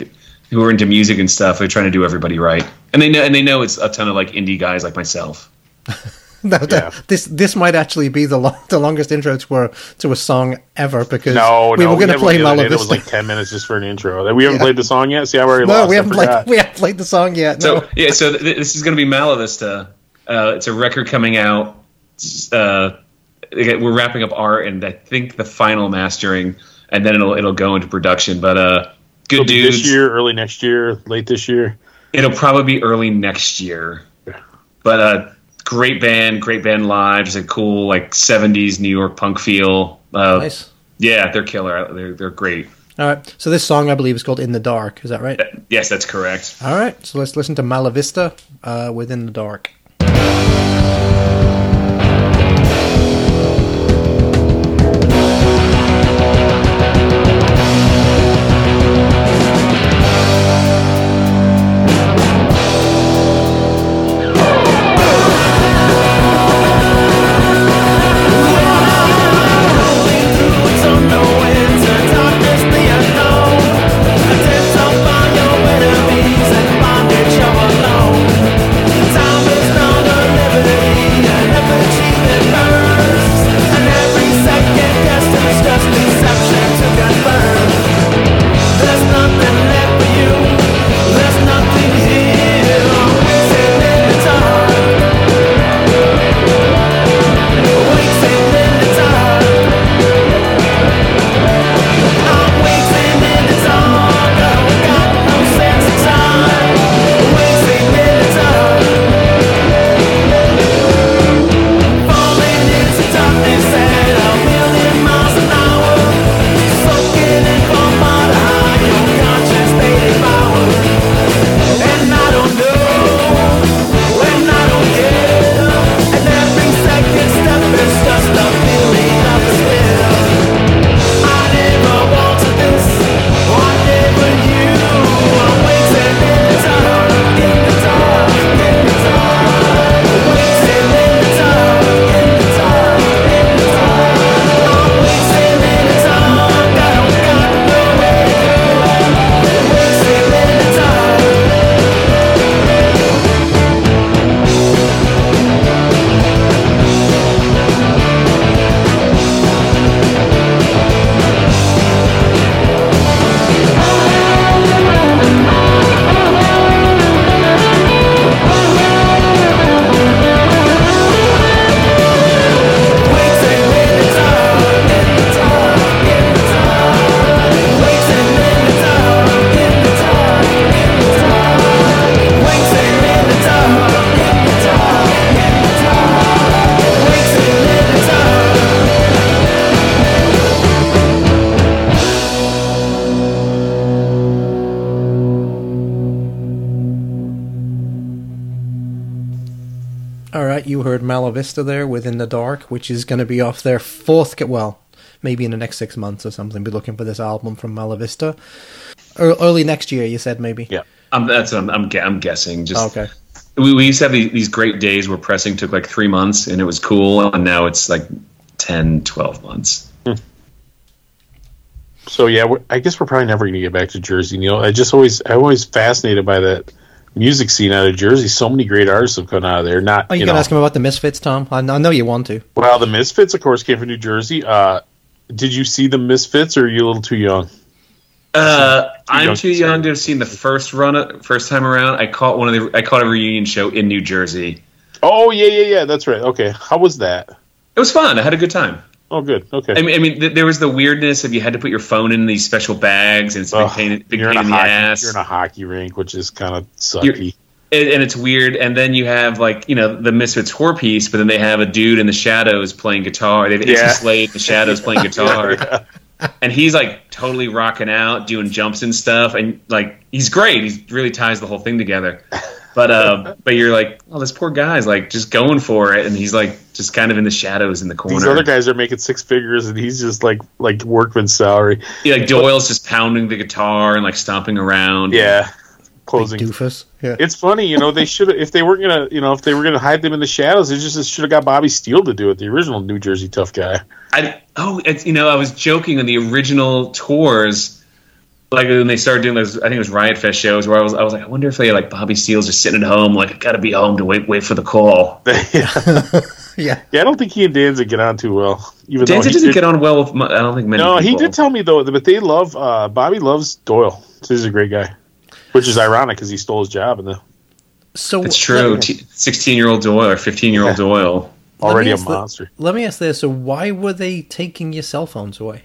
Speaker 4: who are into music and stuff. They're trying to do everybody right, and they know, and they know it's a ton of like indie guys like myself.
Speaker 3: No, that-
Speaker 2: Yeah.
Speaker 3: this this might actually be the long, the longest intro to a to a song ever because
Speaker 2: No,
Speaker 3: we
Speaker 2: no,
Speaker 3: were going to
Speaker 2: never
Speaker 3: play
Speaker 2: did.
Speaker 3: Mala
Speaker 2: It was like ten minutes just for an intro. We haven't
Speaker 3: Yeah.
Speaker 2: played the song yet. See, I already
Speaker 3: no,
Speaker 2: lost.
Speaker 3: we haven't played we haven't played the song yet.
Speaker 4: So yeah, so th- this is going to be Mala Vista. Uh, it's a record coming out. Uh, we're wrapping up art, and I think the final mastering, and then it'll it'll go into production. But uh, good
Speaker 2: It'll be
Speaker 4: dudes.
Speaker 2: this year, early next year, late this year.
Speaker 4: It'll probably be early next year. But uh, great band, great band live. Just a cool like '70s New York punk feel. Uh,
Speaker 3: Nice.
Speaker 4: Yeah, they're killer. They're they're great.
Speaker 3: All right. So this song I believe is called "In the Dark." Is that right?
Speaker 4: Yes, that's correct.
Speaker 3: All right. So let's listen to Mala Vista uh, with "In the Dark." Heard Mala Vista there within the dark, which is going to be off their fourth. Get well, maybe in the next six months or something. Be looking for this album from Mala Vista. Ear- Early next year, you said maybe.
Speaker 2: Yeah.
Speaker 4: Um, that's what I'm, I'm, I'm guessing. Just
Speaker 3: okay.
Speaker 4: we, we used to have these, these great days where pressing took like three months and it was cool, and now it's like 10, 12 months.
Speaker 2: So yeah, we're, I guess we're probably never going to get back to Jersey. Neil, I just always, I'm always fascinated by that music scene out of Jersey. So many great artists have come out of there. Not
Speaker 3: Oh, you,
Speaker 2: you
Speaker 3: can
Speaker 2: know,
Speaker 3: ask him about the Misfits, Tom. I, I know you want to.
Speaker 2: well, the Misfits, of course, came from New Jersey. Uh, did you see the Misfits, or are you a little too young?
Speaker 4: Uh, I'm
Speaker 2: young
Speaker 4: too
Speaker 2: to
Speaker 4: young
Speaker 2: say.
Speaker 4: to have seen the first run, first time around. I caught one of the, I caught a reunion show in New Jersey.
Speaker 2: Oh yeah, yeah, yeah. That's right. Okay, how was that?
Speaker 4: It was fun. I had a good time.
Speaker 2: Oh, good. Okay.
Speaker 4: I mean, I mean, th- there was the weirdness of you had to put your phone in these special bags, and it's a big pain, big pain
Speaker 2: in
Speaker 4: the
Speaker 2: hockey,
Speaker 4: ass.
Speaker 2: You're in a hockey rink, which is kind of sucky.
Speaker 4: and, and it's weird. And then you have like you know the Misfits four piece, but then they have a dude in the shadows playing guitar. They have Acey
Speaker 2: Yeah.
Speaker 4: Slade in the shadows playing guitar, and he's like totally rocking out, doing jumps and stuff, and like he's great. He really ties the whole thing together. But uh, but you're like, oh, this poor guy's like just going for it, and he's like just kind of in the shadows in the corner.
Speaker 2: These other guys are making six figures, and he's just like like workman's salary.
Speaker 4: Yeah, like Doyle's just pounding the guitar and like stomping around.
Speaker 2: Yeah,
Speaker 3: Big
Speaker 2: closing.
Speaker 3: doofus. Yeah.
Speaker 2: It's funny, you know. They should if they weren't gonna, you know, if they were gonna hide them in the shadows, they just should have got Bobby Steele to do it, the original New Jersey tough guy.
Speaker 4: I oh, it's you know, I was joking on the original tours, like when they started doing those. I think it was Riot Fest shows where I was, I was like, I wonder if they like Bobby Steele's just sitting at home, like I gotta be home to wait, wait for the call.
Speaker 2: yeah.
Speaker 3: yeah.
Speaker 2: yeah, I don't think he and Danzig get on too well. Even though
Speaker 4: Danzig
Speaker 2: he
Speaker 4: doesn't
Speaker 2: did,
Speaker 4: get on well with. mu- I don't think many.
Speaker 2: no, he did tell me though, but they love uh, Bobby loves Doyle. So he's a great guy, which is ironic because he stole his job and the
Speaker 3: So
Speaker 4: It's true. Sixteen-year-old Doyle or fifteen-year-old Doyle.
Speaker 2: already a
Speaker 3: ask the-
Speaker 2: monster.
Speaker 3: Let me ask this: So, why were they taking your cell phones away?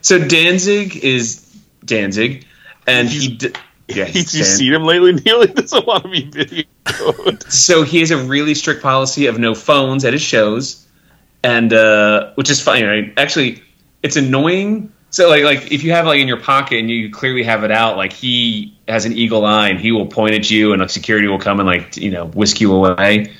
Speaker 4: So Danzig is Danzig, and he. D- yeah,
Speaker 2: He's
Speaker 4: he's
Speaker 2: you seen him lately, Neil? He doesn't want to be videoed.
Speaker 4: So he has a really strict policy of no phones at his shows, and uh, which is fine. Right? Actually, it's annoying. So like like if you have like in your pocket and you clearly have it out, like he has an eagle eye and he will point at you, and security will come and like you know whisk you away.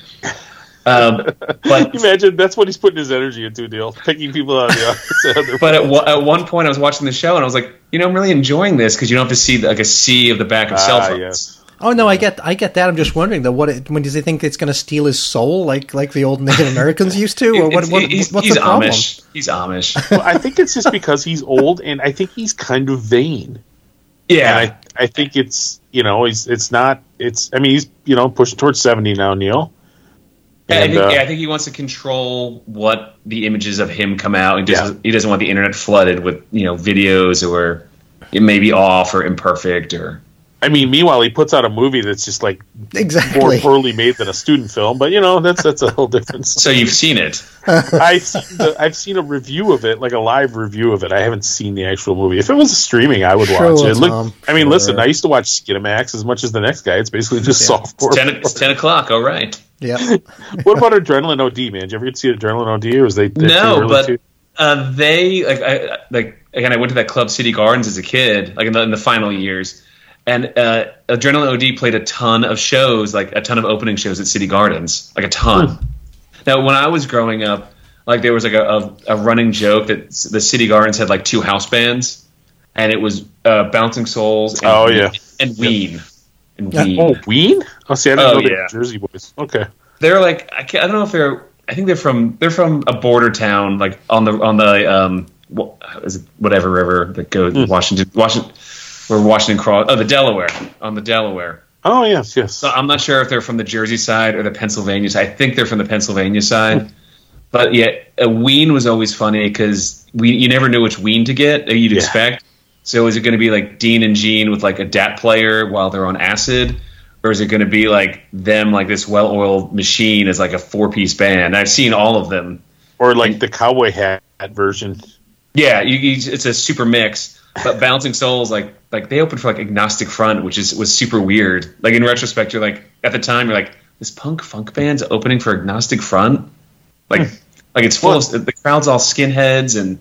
Speaker 4: Um, but
Speaker 2: Imagine that's what he's putting his energy into, Neil. Picking people out of the audience.
Speaker 4: but at, one- at one point I was watching the show and I was like, you know, I'm really enjoying this because you don't have to see like a sea of the back of cell
Speaker 2: Ah,
Speaker 4: phones.
Speaker 2: yes.
Speaker 3: Oh no, I get, I get that. I'm just wondering though, what? It, when does he think it's going to steal his soul, like like the old Native Americans used to, or what?
Speaker 4: It's-
Speaker 3: what
Speaker 4: he's,
Speaker 3: what's
Speaker 4: he's
Speaker 3: the problem?
Speaker 4: Amish. He's Amish.
Speaker 2: Well, I think it's just because he's old, and I think he's kind of vain.
Speaker 4: Yeah.
Speaker 2: And I, I think it's you know he's it's not it's I mean he's you know pushing towards seventy now, Neil.
Speaker 4: Yeah, I think,
Speaker 2: uh,
Speaker 4: yeah, I think he wants to control what the images of him come out. He doesn't,
Speaker 2: Yeah.
Speaker 4: he doesn't want the internet flooded with you know videos or it may be off or imperfect or
Speaker 2: I mean, meanwhile he puts out a movie that's just like more poorly made than a student film, but you know that's that's a whole different.
Speaker 4: so you've seen it.
Speaker 2: I've seen the, I've seen a review of it, like a live review of it. I haven't seen the actual movie. If it was streaming, I would
Speaker 3: Sure,
Speaker 2: watch it. Look,
Speaker 3: Tom,
Speaker 2: I mean,
Speaker 3: sure.
Speaker 2: listen, I used to watch Skinemax as much as the next guy. It's basically just
Speaker 3: Yeah.
Speaker 2: softcore.
Speaker 4: It's ten, it's 10 o'clock. All right.
Speaker 3: Yeah.
Speaker 2: what about Adrenaline OD, man? Did you ever get to see Adrenaline OD, or was they? they
Speaker 4: No, but uh, they like I like again. I went to that club City Gardens as a kid, like in the, in the final years, and uh, Adrenaline OD played a ton of shows, like a ton of opening shows at City Gardens, like a ton. Now, when I was growing up, like there was like a, a, a running joke that the City Gardens had like two house bands, and it was uh, Bouncing Souls. And,
Speaker 2: Oh, yeah.
Speaker 4: and Ween. And
Speaker 3: Yeah.
Speaker 2: Oh, Ween? Oh, see, I didn't
Speaker 4: Oh,
Speaker 2: know they were
Speaker 4: yeah.
Speaker 2: Jersey boys. Okay.
Speaker 4: they're like I, can't, I don't know if they're I think they're from they're from a border town like on the on the um what is it whatever river that goes Washington Washington where Washington cross oh the Delaware on the Delaware.
Speaker 2: Oh, yes, yes.
Speaker 4: so I'm not sure if they're from the Jersey side or the Pennsylvania side. I think they're from the Pennsylvania side. But yeah a Ween was always funny because we you never knew which Ween to get you'd
Speaker 2: Yeah.
Speaker 4: expect. So is it going to be like Dean and Gene with like a DAT player while they're on acid? Or is it going to be like them like this well-oiled machine as like a four-piece band? I've seen all of them.
Speaker 2: Or like the cowboy hat version.
Speaker 4: yeah you, you, it's a super mix but bouncing souls like like they opened for like agnostic front which is was super weird like in retrospect you're like at the time you're like this punk funk band's opening for agnostic front like like it's full of the crowd's all skinheads and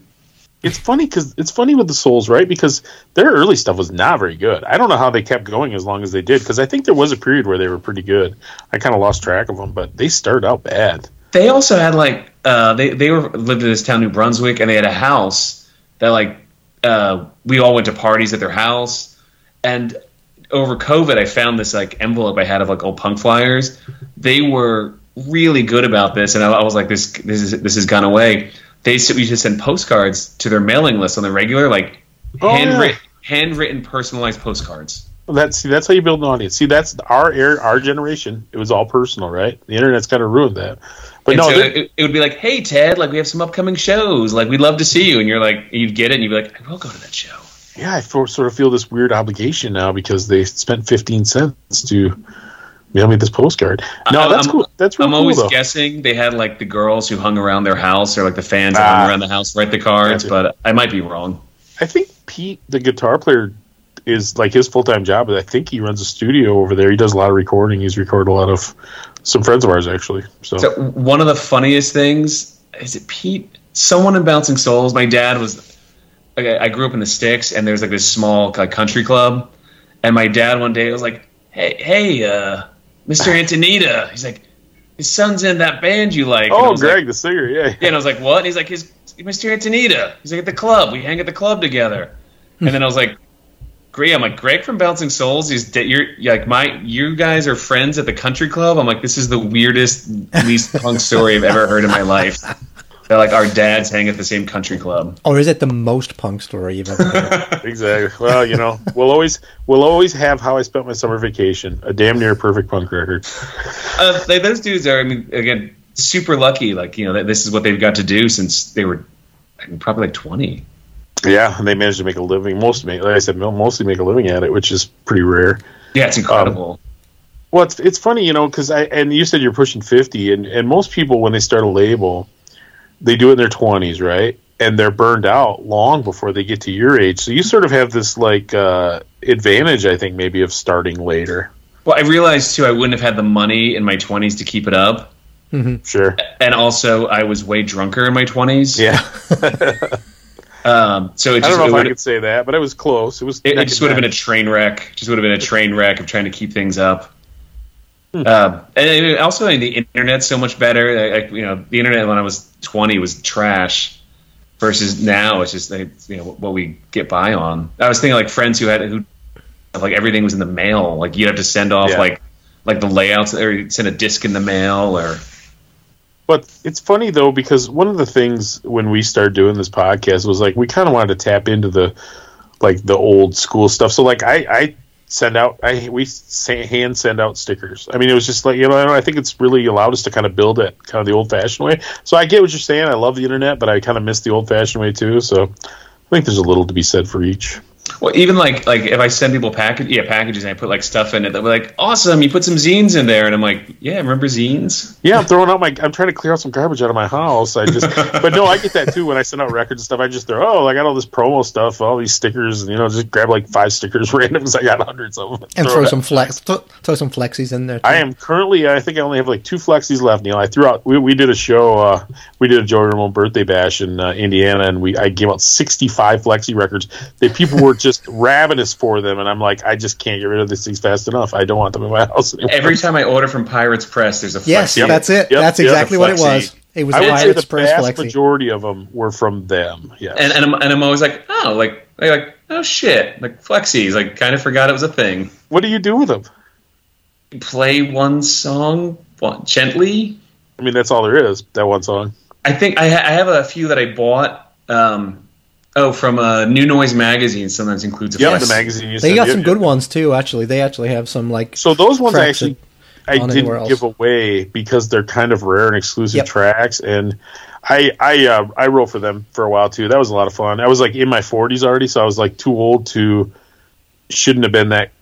Speaker 2: it's funny because it's funny with the Souls, right? Because their early stuff was not very good. I don't know how they kept going as long as they did because I think there was a period where they were pretty good. I kind of lost track of them, but they started out bad.
Speaker 4: They also had like uh, they they were lived in this town, New Brunswick, and they had a house that like uh, we all went to parties at their house. And over COVID, I found this like envelope I had of like old punk flyers. They were really good about this, and I, I was like, this this is this has gone away. They said we should send postcards to their mailing list on the regular, like
Speaker 2: Oh,
Speaker 4: handwritten handwritten personalized postcards.
Speaker 2: Well, That's see, that's how you build an audience. See, that's our air, our generation. It was all personal, right? The internet's kind of ruined that. But
Speaker 4: And
Speaker 2: no,
Speaker 4: so it, it would be like, "Hey Ted, like we have some upcoming shows. Like we'd love to see you." And you're like, you'd get it, and you'd be like, "I will go to that show."
Speaker 2: yeah, I for, sort of feel this weird obligation now because they spent fifteen cents to mail me this postcard. No,
Speaker 4: I-
Speaker 2: that's
Speaker 4: I'm-
Speaker 2: cool. That's real
Speaker 4: I'm always
Speaker 2: though.
Speaker 4: guessing they had like the girls who hung around their house, or like the fans that
Speaker 2: Ah.
Speaker 4: hung around the house write the cards. But I might be wrong.
Speaker 2: I think Pete, the guitar player, is like his full time job. I think he runs a studio over there. He does a lot of recording. He's recorded a lot of some friends of ours actually. So,
Speaker 4: So one of the funniest things is it Pete? Someone in Bouncing Souls. My dad was. I I grew up in the sticks, and there's like this small like, country club, and my dad one day was like, "Hey, hey, uh, Mr. Attonito," he's like, "His son's in that band you like."
Speaker 2: Oh,
Speaker 4: was like-
Speaker 2: Greg, the singer, yeah.
Speaker 4: Yeah, and I was like, "What?" And he's like, "His Mr. Attonito." He's like, "At the club. We hang at the club together." and then I was like, "Greg." I'm like, "Greg from Bouncing Souls is that you're like my you guys are friends at the country club." I'm like, "This is the weirdest, least punk story I've ever heard in my life." That like our dads hang at the same country club.
Speaker 3: Or is it the most punk story you've ever heard?
Speaker 2: Exactly. Well, you know, we'll always we'll always have how I spent my summer vacation, a damn near perfect punk record.
Speaker 4: Uh, they, those dudes are, I mean, again, super lucky. Like you know, this is what they've got to do since they were I mean, probably like 20.
Speaker 2: Yeah, and they managed to make a living. Most make, like I said, mostly make a living at it, which is pretty rare.
Speaker 4: Yeah, it's incredible.
Speaker 2: Well, it's it's funny, you know, because I and you said you're pushing fifty, and and most people when they start a label, they do it in their twenties, right? And they're burned out long before they get to your age. So you sort of have this like uh, advantage, I think, maybe of starting later.
Speaker 4: well, I realized too, I wouldn't have had the money in my 20s to keep it up.
Speaker 2: Sure.
Speaker 4: and also I was way drunker in my twenties.
Speaker 2: Yeah.
Speaker 4: Um, so it
Speaker 2: I don't know if I could say that, but it was close. It was.
Speaker 4: it, it just would have been a train wreck. Just would have been a train wreck of trying to keep things up.
Speaker 2: Hmm.
Speaker 4: Um, and also, the internet's so much better. I, I, you know, the internet when I was twenty was trash, versus now it's just like, you know what we get by on. I was thinking like friends who had who like everything was in the mail. Like you'd have to send off
Speaker 2: Yeah.
Speaker 4: like like the layouts or send a disc in the mail or
Speaker 2: But it's funny though because one of the things when we started doing this podcast was like we kind of wanted to tap into the like the old school stuff. So like I I send out I we hand send out stickers. I mean it was just like you know I, don't know, I think it's really allowed us to kind of build it kind of the old fashioned way. So I get what you're saying. I love the internet, but I kind of miss the old fashioned way too. So I think there's a little to be said for each.
Speaker 4: Well, even like like if I send people package yeah packages and I put like stuff in it, they'll be like, "Awesome, you put some zines in there," and I'm like, "Yeah, remember zines?"
Speaker 2: Yeah, I'm throwing out my. I'm trying to clear out some garbage out of my house. I just, but no, I get that too when I send out records and stuff. I just throw, oh, I got all this promo stuff, all these stickers, and you know, just grab like five stickers random because I got hundreds of them.
Speaker 3: and
Speaker 2: Throw
Speaker 3: throw some flex, th- throw some flexies in there. Too.
Speaker 2: I am currently. I think I only have like two flexies left. Neil, I threw out. We, we did a show. Uh, we did a Joey Ramone birthday bash in uh, Indiana, and we I gave out 65 flexi records. That people were just ravenous for them, and I'm like, I just can't get rid of these things fast enough. I don't want them in my house anymore.
Speaker 4: Every time I order from Pirates Press, there's a
Speaker 3: Yes,
Speaker 4: flexi.
Speaker 3: that's it.
Speaker 2: Yep,
Speaker 3: That's
Speaker 2: yep,
Speaker 3: exactly
Speaker 4: the
Speaker 3: what it was. It was
Speaker 2: I would say
Speaker 3: Pirates
Speaker 2: the
Speaker 3: Press
Speaker 2: vast
Speaker 3: Flexi.
Speaker 2: majority of them were from them. Yeah,
Speaker 4: And and I'm, and I'm always like, oh, like like, like oh shit, like flexis. Like kind of forgot it was a thing.
Speaker 2: what do you do with them?
Speaker 4: Play one song one, gently.
Speaker 2: I mean, that's all there is. That one song.
Speaker 4: I think I, ha- I have a few that I bought. Um, oh, from uh, New Noise magazine. Sometimes includes a
Speaker 2: Yeah,
Speaker 4: flex.
Speaker 2: the magazine. You
Speaker 3: They
Speaker 2: said,
Speaker 3: got
Speaker 2: yeah,
Speaker 3: some
Speaker 2: yeah.
Speaker 3: good ones too. Actually, they actually have some like
Speaker 2: So those ones I actually I
Speaker 3: aren't anywhere
Speaker 2: didn't
Speaker 3: else.
Speaker 2: give away because they're kind of rare and exclusive
Speaker 3: Yep.
Speaker 2: tracks, and I I uh, I wrote for them for a while too. That was a lot of fun. I was like in my 40s already, so I was like too old to shouldn't have been that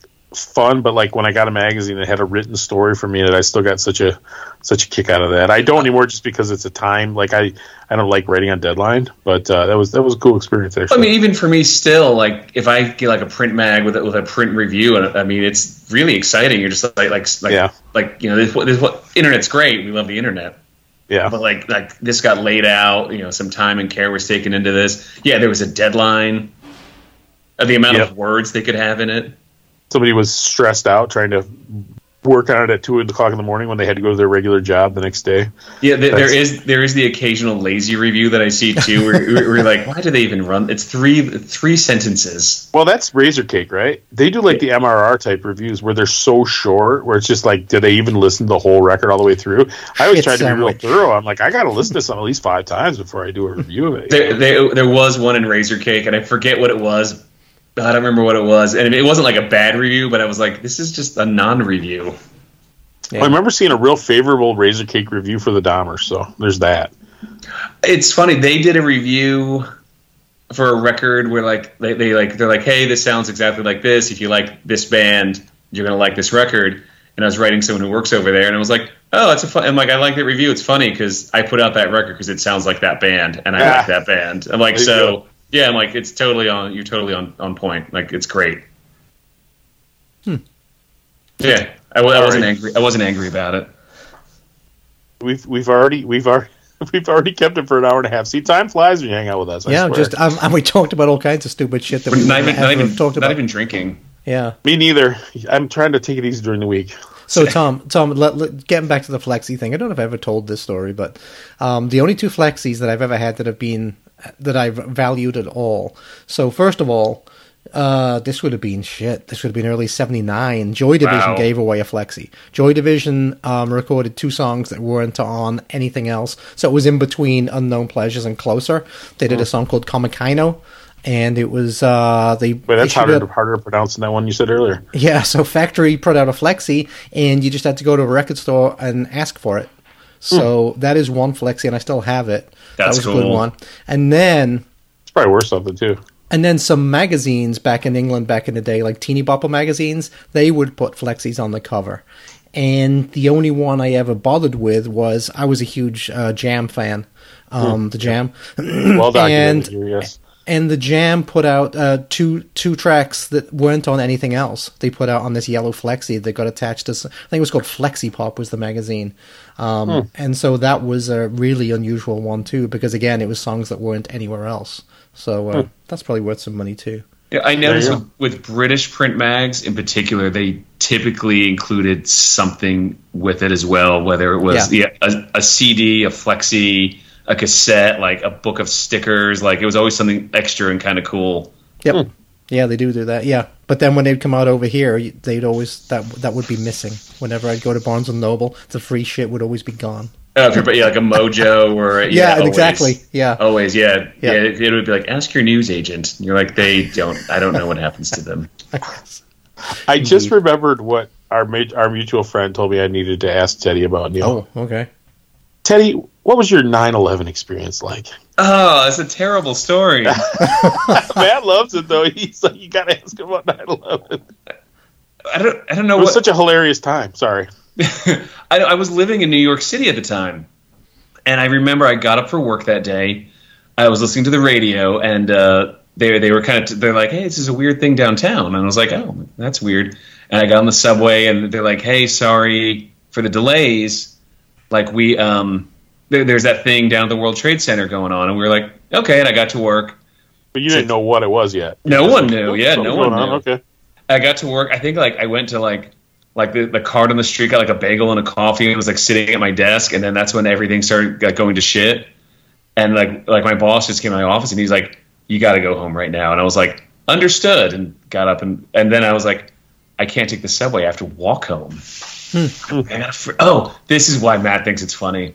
Speaker 2: fun. But like when I got a magazine that had a written story for me, that I still got such a such a kick out of that. I don't anymore just because it's a time like I I don't like writing on deadline, but uh, that was that was a cool experience Actually, I
Speaker 4: mean, even for me, still, like if I get like a print mag with a, with a print review, and I mean, it's really exciting. You're just like like like
Speaker 2: Yeah.
Speaker 4: like you know, this, what this what internet's great. We love the internet.
Speaker 2: Yeah.
Speaker 4: but like like this got laid out. You know, some time and care was taken into this. Yeah, there was a deadline. Of the amount
Speaker 2: Yep.
Speaker 4: of words they could have in it.
Speaker 2: Somebody was stressed out trying to work on it at two o'clock in the morning when they had to go to their regular job the next day.
Speaker 4: Yeah, th- there
Speaker 2: That's-
Speaker 4: is there is the occasional lazy review that I see too, where, where we're like, why do they even run? It's three three sentences.
Speaker 2: Well, that's Razor Cake, right? They do like the MRR type reviews where they're so short, where it's just like, did they even listen to the whole record all the way through? I always try to be real thorough. I'm like, I got to listen to some at least five times before I do a review of it.
Speaker 4: There, there, there was one in Razor Cake, and I forget what it was. I don't remember what it was, and it wasn't like a bad review, but I was like, this is just a non-review.
Speaker 3: Yeah.
Speaker 2: I remember seeing a real favorable Razor Cake review for the Dahmer, so there's that.
Speaker 4: It's funny they did a review for a record where like they, they like they're like, hey, this sounds exactly like this. If you like this band, you're gonna like this record. And I was writing someone who works over there, and I was like, oh, that's a fun. I'm like, I like that review. It's funny because I put out that record because it sounds like that band, and I
Speaker 2: Ah.
Speaker 4: like that band. I'm like, so
Speaker 2: go.
Speaker 4: Yeah, I'm like, it's totally on. You're totally on on point. Like, it's great. Yeah, I, I wasn't
Speaker 2: right.
Speaker 4: angry. I wasn't angry about it.
Speaker 2: We've we've already we've already we've already kept it for an hour and a half. See, time flies when you hang out with us. I
Speaker 3: yeah,
Speaker 2: swear.
Speaker 3: just um, and we talked about all kinds of stupid shit that we
Speaker 4: Not
Speaker 3: wouldn't
Speaker 4: even, not
Speaker 3: ever
Speaker 4: even,
Speaker 3: have talked
Speaker 4: not even drinking.
Speaker 3: yeah.
Speaker 2: me neither. I'm trying to take it easy during the week.
Speaker 3: So Tom, Tom, let, let- getting back to the flexi thing, I don't know if I've ever told this story, but um, the only two flexis that I've ever had that have been that I've valued at all. So first of all, uh, this would have been shit. This would have been early '79. Joy Division
Speaker 4: Wow.
Speaker 3: gave away a flexi. Joy Division um, recorded two songs that weren't on anything else, so it was in between Unknown Pleasures and Closer. They did a song called Komakino. And it was uh they
Speaker 2: But that's harder to, harder to pronounce than that one you said earlier.
Speaker 3: yeah, so Factory put out a flexi, and you just had to go to a record store and ask for it. So that is one flexi, and I still have it.
Speaker 4: That's
Speaker 3: that was a good one. And then,
Speaker 2: It's probably worth something too.
Speaker 3: and then some magazines back in England back in the day, like Teeny Bopper magazines, they would put flexis on the cover. And the only one I ever bothered with was I was a huge uh, Jam fan, um, the Jam.
Speaker 2: Well documented
Speaker 3: And-
Speaker 2: here, yes.
Speaker 3: and the Jam put out uh, two two tracks that weren't on anything else. They put out on this yellow flexi that got attached to. I think it was called Flexipop was the magazine, um, and so that was a really unusual one too because again it was songs that weren't anywhere else. So uh, that's probably worth some money too.
Speaker 4: Yeah, I noticed with, with British print mags in particular, they typically included something with it as well, whether it was
Speaker 3: Yeah.
Speaker 4: yeah. a, a CD, a flexi, a cassette, like a book of stickers. Like it was always something extra and kind of cool.
Speaker 3: Yep. Yeah, they do do that. Yeah, but then when they'd come out over here, they'd always that that would be missing. Whenever I'd go to Barnes and Noble, the free shit would always be gone.
Speaker 4: Oh, if but yeah, like a Mojo or a-
Speaker 3: Yeah,
Speaker 4: always.
Speaker 3: exactly. Yeah.
Speaker 4: always. Yeah,
Speaker 3: Yeah.
Speaker 4: yeah. it, it would be like ask your news agent. And you're like they don't. I don't know what happens to them.
Speaker 2: I just remembered what our ma- our mutual friend told me I needed to ask Teddy about. Neil,
Speaker 3: oh, okay.
Speaker 2: Teddy, what was your 9/11 experience like?
Speaker 4: Oh, it's a terrible story.
Speaker 2: Matt loves it though. He's like, you got to ask him about 9/11.
Speaker 4: I don't. I don't know
Speaker 2: It was
Speaker 4: what.
Speaker 2: such a hilarious time. Sorry.
Speaker 4: I, I was living in New York City at the time, and I remember I got up for work that day. I was listening to the radio, and uh, they they were kind of they're like, "Hey, this is a weird thing downtown," and I was like, "Oh, that's weird." And I got on the subway, and they're like, "Hey, sorry for the delays. Like we um, there, there's that thing down at the World Trade Center going on," and we were like, "Okay." And I got to work.
Speaker 2: But you didn't know what it was yet.
Speaker 4: No one knew. Yeah, no one
Speaker 2: going on.
Speaker 4: knew.
Speaker 2: Okay.
Speaker 4: I got to work. I think like I went to like like the, the cart on the street got like a bagel and a coffee and was like sitting at my desk and then that's when everything started like, going to shit. And like like my boss just came to my office and he's like, "You got to go home right now." And I was like, "Understood." And got up and and then I was like, "I can't take the subway. I have to walk home." Hmm. I gotta fr- oh, this is why Matt thinks it's funny.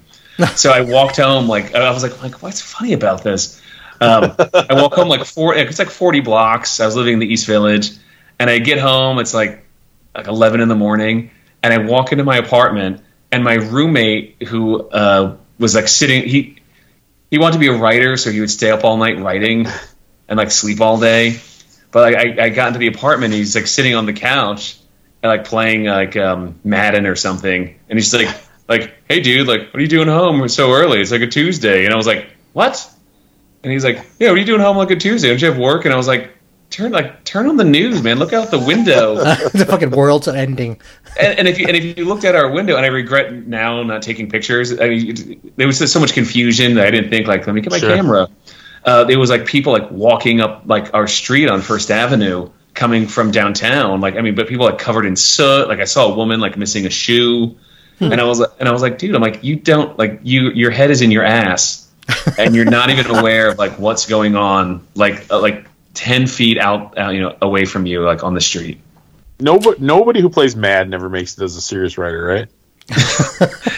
Speaker 4: So I walked home like I was like, like what's funny about this? Um, I walk home like four. It's like forty blocks. I was living in the East Village, and I get home. It's like like eleven in the morning, and I walk into my apartment, and my roommate who uh, was like sitting he he wanted to be a writer, so he would stay up all night writing and like sleep all day. But I, I, got into the apartment, and he's like sitting on the couch and like playing like um, Madden or something, and he's like like Hey dude, like what are you doing home so early? It's like a Tuesday, and I was like what? And he's like, Yeah, what are you doing home like a Tuesday? Don't you have work? And I was like, turn like turn on the news, man. Look out the window.
Speaker 3: the fucking world's ending.
Speaker 4: and, and if you and if you looked at our window, and I regret now not taking pictures. I mean, there was just so much confusion that I didn't think like, let me get my
Speaker 2: Sure.
Speaker 4: camera. Uh, there was like people like walking up like our street on First Avenue, coming from downtown. Like I mean, but people like covered in soot. Like I saw a woman like missing a shoe, and I was like, and I was like, dude, I'm like, you don't like you. Your head is in your ass, and you're not even aware of like what's going on. Like uh, like ten feet out, uh, you know, away from you, like on the street.
Speaker 2: Nobody, nobody who plays Mad never makes it as a serious writer, right?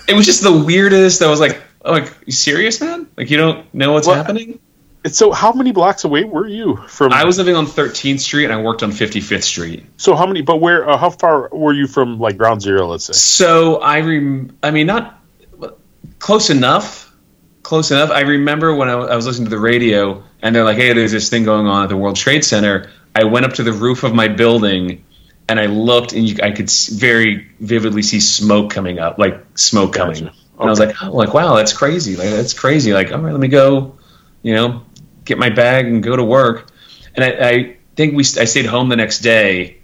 Speaker 4: it was just the weirdest. I was like, like, you serious, man? Like, you don't know what's
Speaker 2: Well,
Speaker 4: happening?
Speaker 2: So how many blocks away were you from?
Speaker 4: I was living on 13th Street and I worked on 55th Street.
Speaker 2: so how many? But where? Uh, how far were you from like Ground Zero? Let's say.
Speaker 4: So I rem- I mean, not close enough. Close enough. I remember when I, I was listening to the radio and they're like, hey, there's this thing going on at the World Trade Center. I went up to the roof of my building and I looked and you, I could very vividly see smoke coming up, like smoke coming.
Speaker 2: Gotcha.
Speaker 4: And I was like, oh, like wow, that's crazy. Like that's crazy. Like all right, let me go, you know, get my bag and go to work. And I, I think we I stayed home the next day,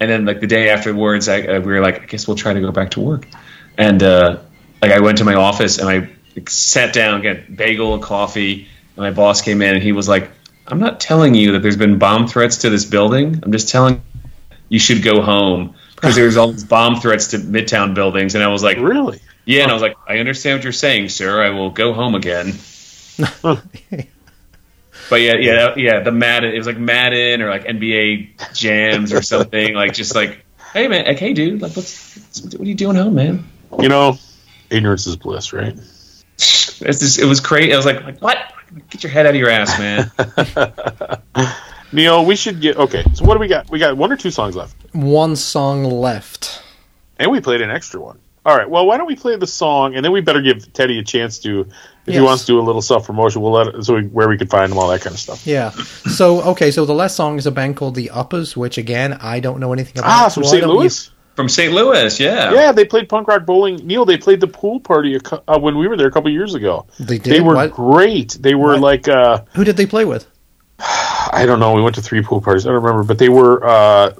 Speaker 4: and then like the day afterwards, I, I we were like, I guess we'll try to go back to work. And uh, like I went to my office and I like, sat down, got bagel and coffee, and my boss came in and he was like, I'm not telling you that there's been bomb threats to this building. I'm just telling you should go home because there's all these bomb threats to Midtown buildings. And I was like,
Speaker 2: Really?
Speaker 4: yeah, and I was like, I understand what you're saying, sir. I will go home again. but yeah, yeah, yeah. The Madden, it was like Madden or like NBA jams or something. like just like, hey man, like hey dude, like what's, what are you doing home, man?
Speaker 2: You know, ignorance is bliss, right?
Speaker 4: It's just, it was crazy. I was like, like what? Get your head out of your ass, man.
Speaker 2: Neil, we should get okay. So what do we got? We got one or two songs left,
Speaker 3: One song left.
Speaker 2: and we played an extra one. All right. Well, why don't we play the song, and then we better give Teddy a chance to, if he wants to do a little self promotion, we'll let it, so we, where we can find him, all that kind of stuff.
Speaker 3: Yeah. So okay, so the last song is a band called The Uppers, which again I don't know anything about.
Speaker 2: Ah,
Speaker 3: so
Speaker 2: from
Speaker 3: why
Speaker 2: St.
Speaker 3: don't you-
Speaker 2: Louis.
Speaker 4: From St. Louis, yeah.
Speaker 2: Yeah, they played punk rock bowling. Neil, they played the pool party a, uh, when we were there a couple years ago.
Speaker 3: They did.
Speaker 2: They were
Speaker 3: What?
Speaker 2: great. They were
Speaker 3: What?
Speaker 2: like uh,
Speaker 3: Who did they play with?
Speaker 2: I don't know. We went to three pool parties. I don't remember, but they were uh,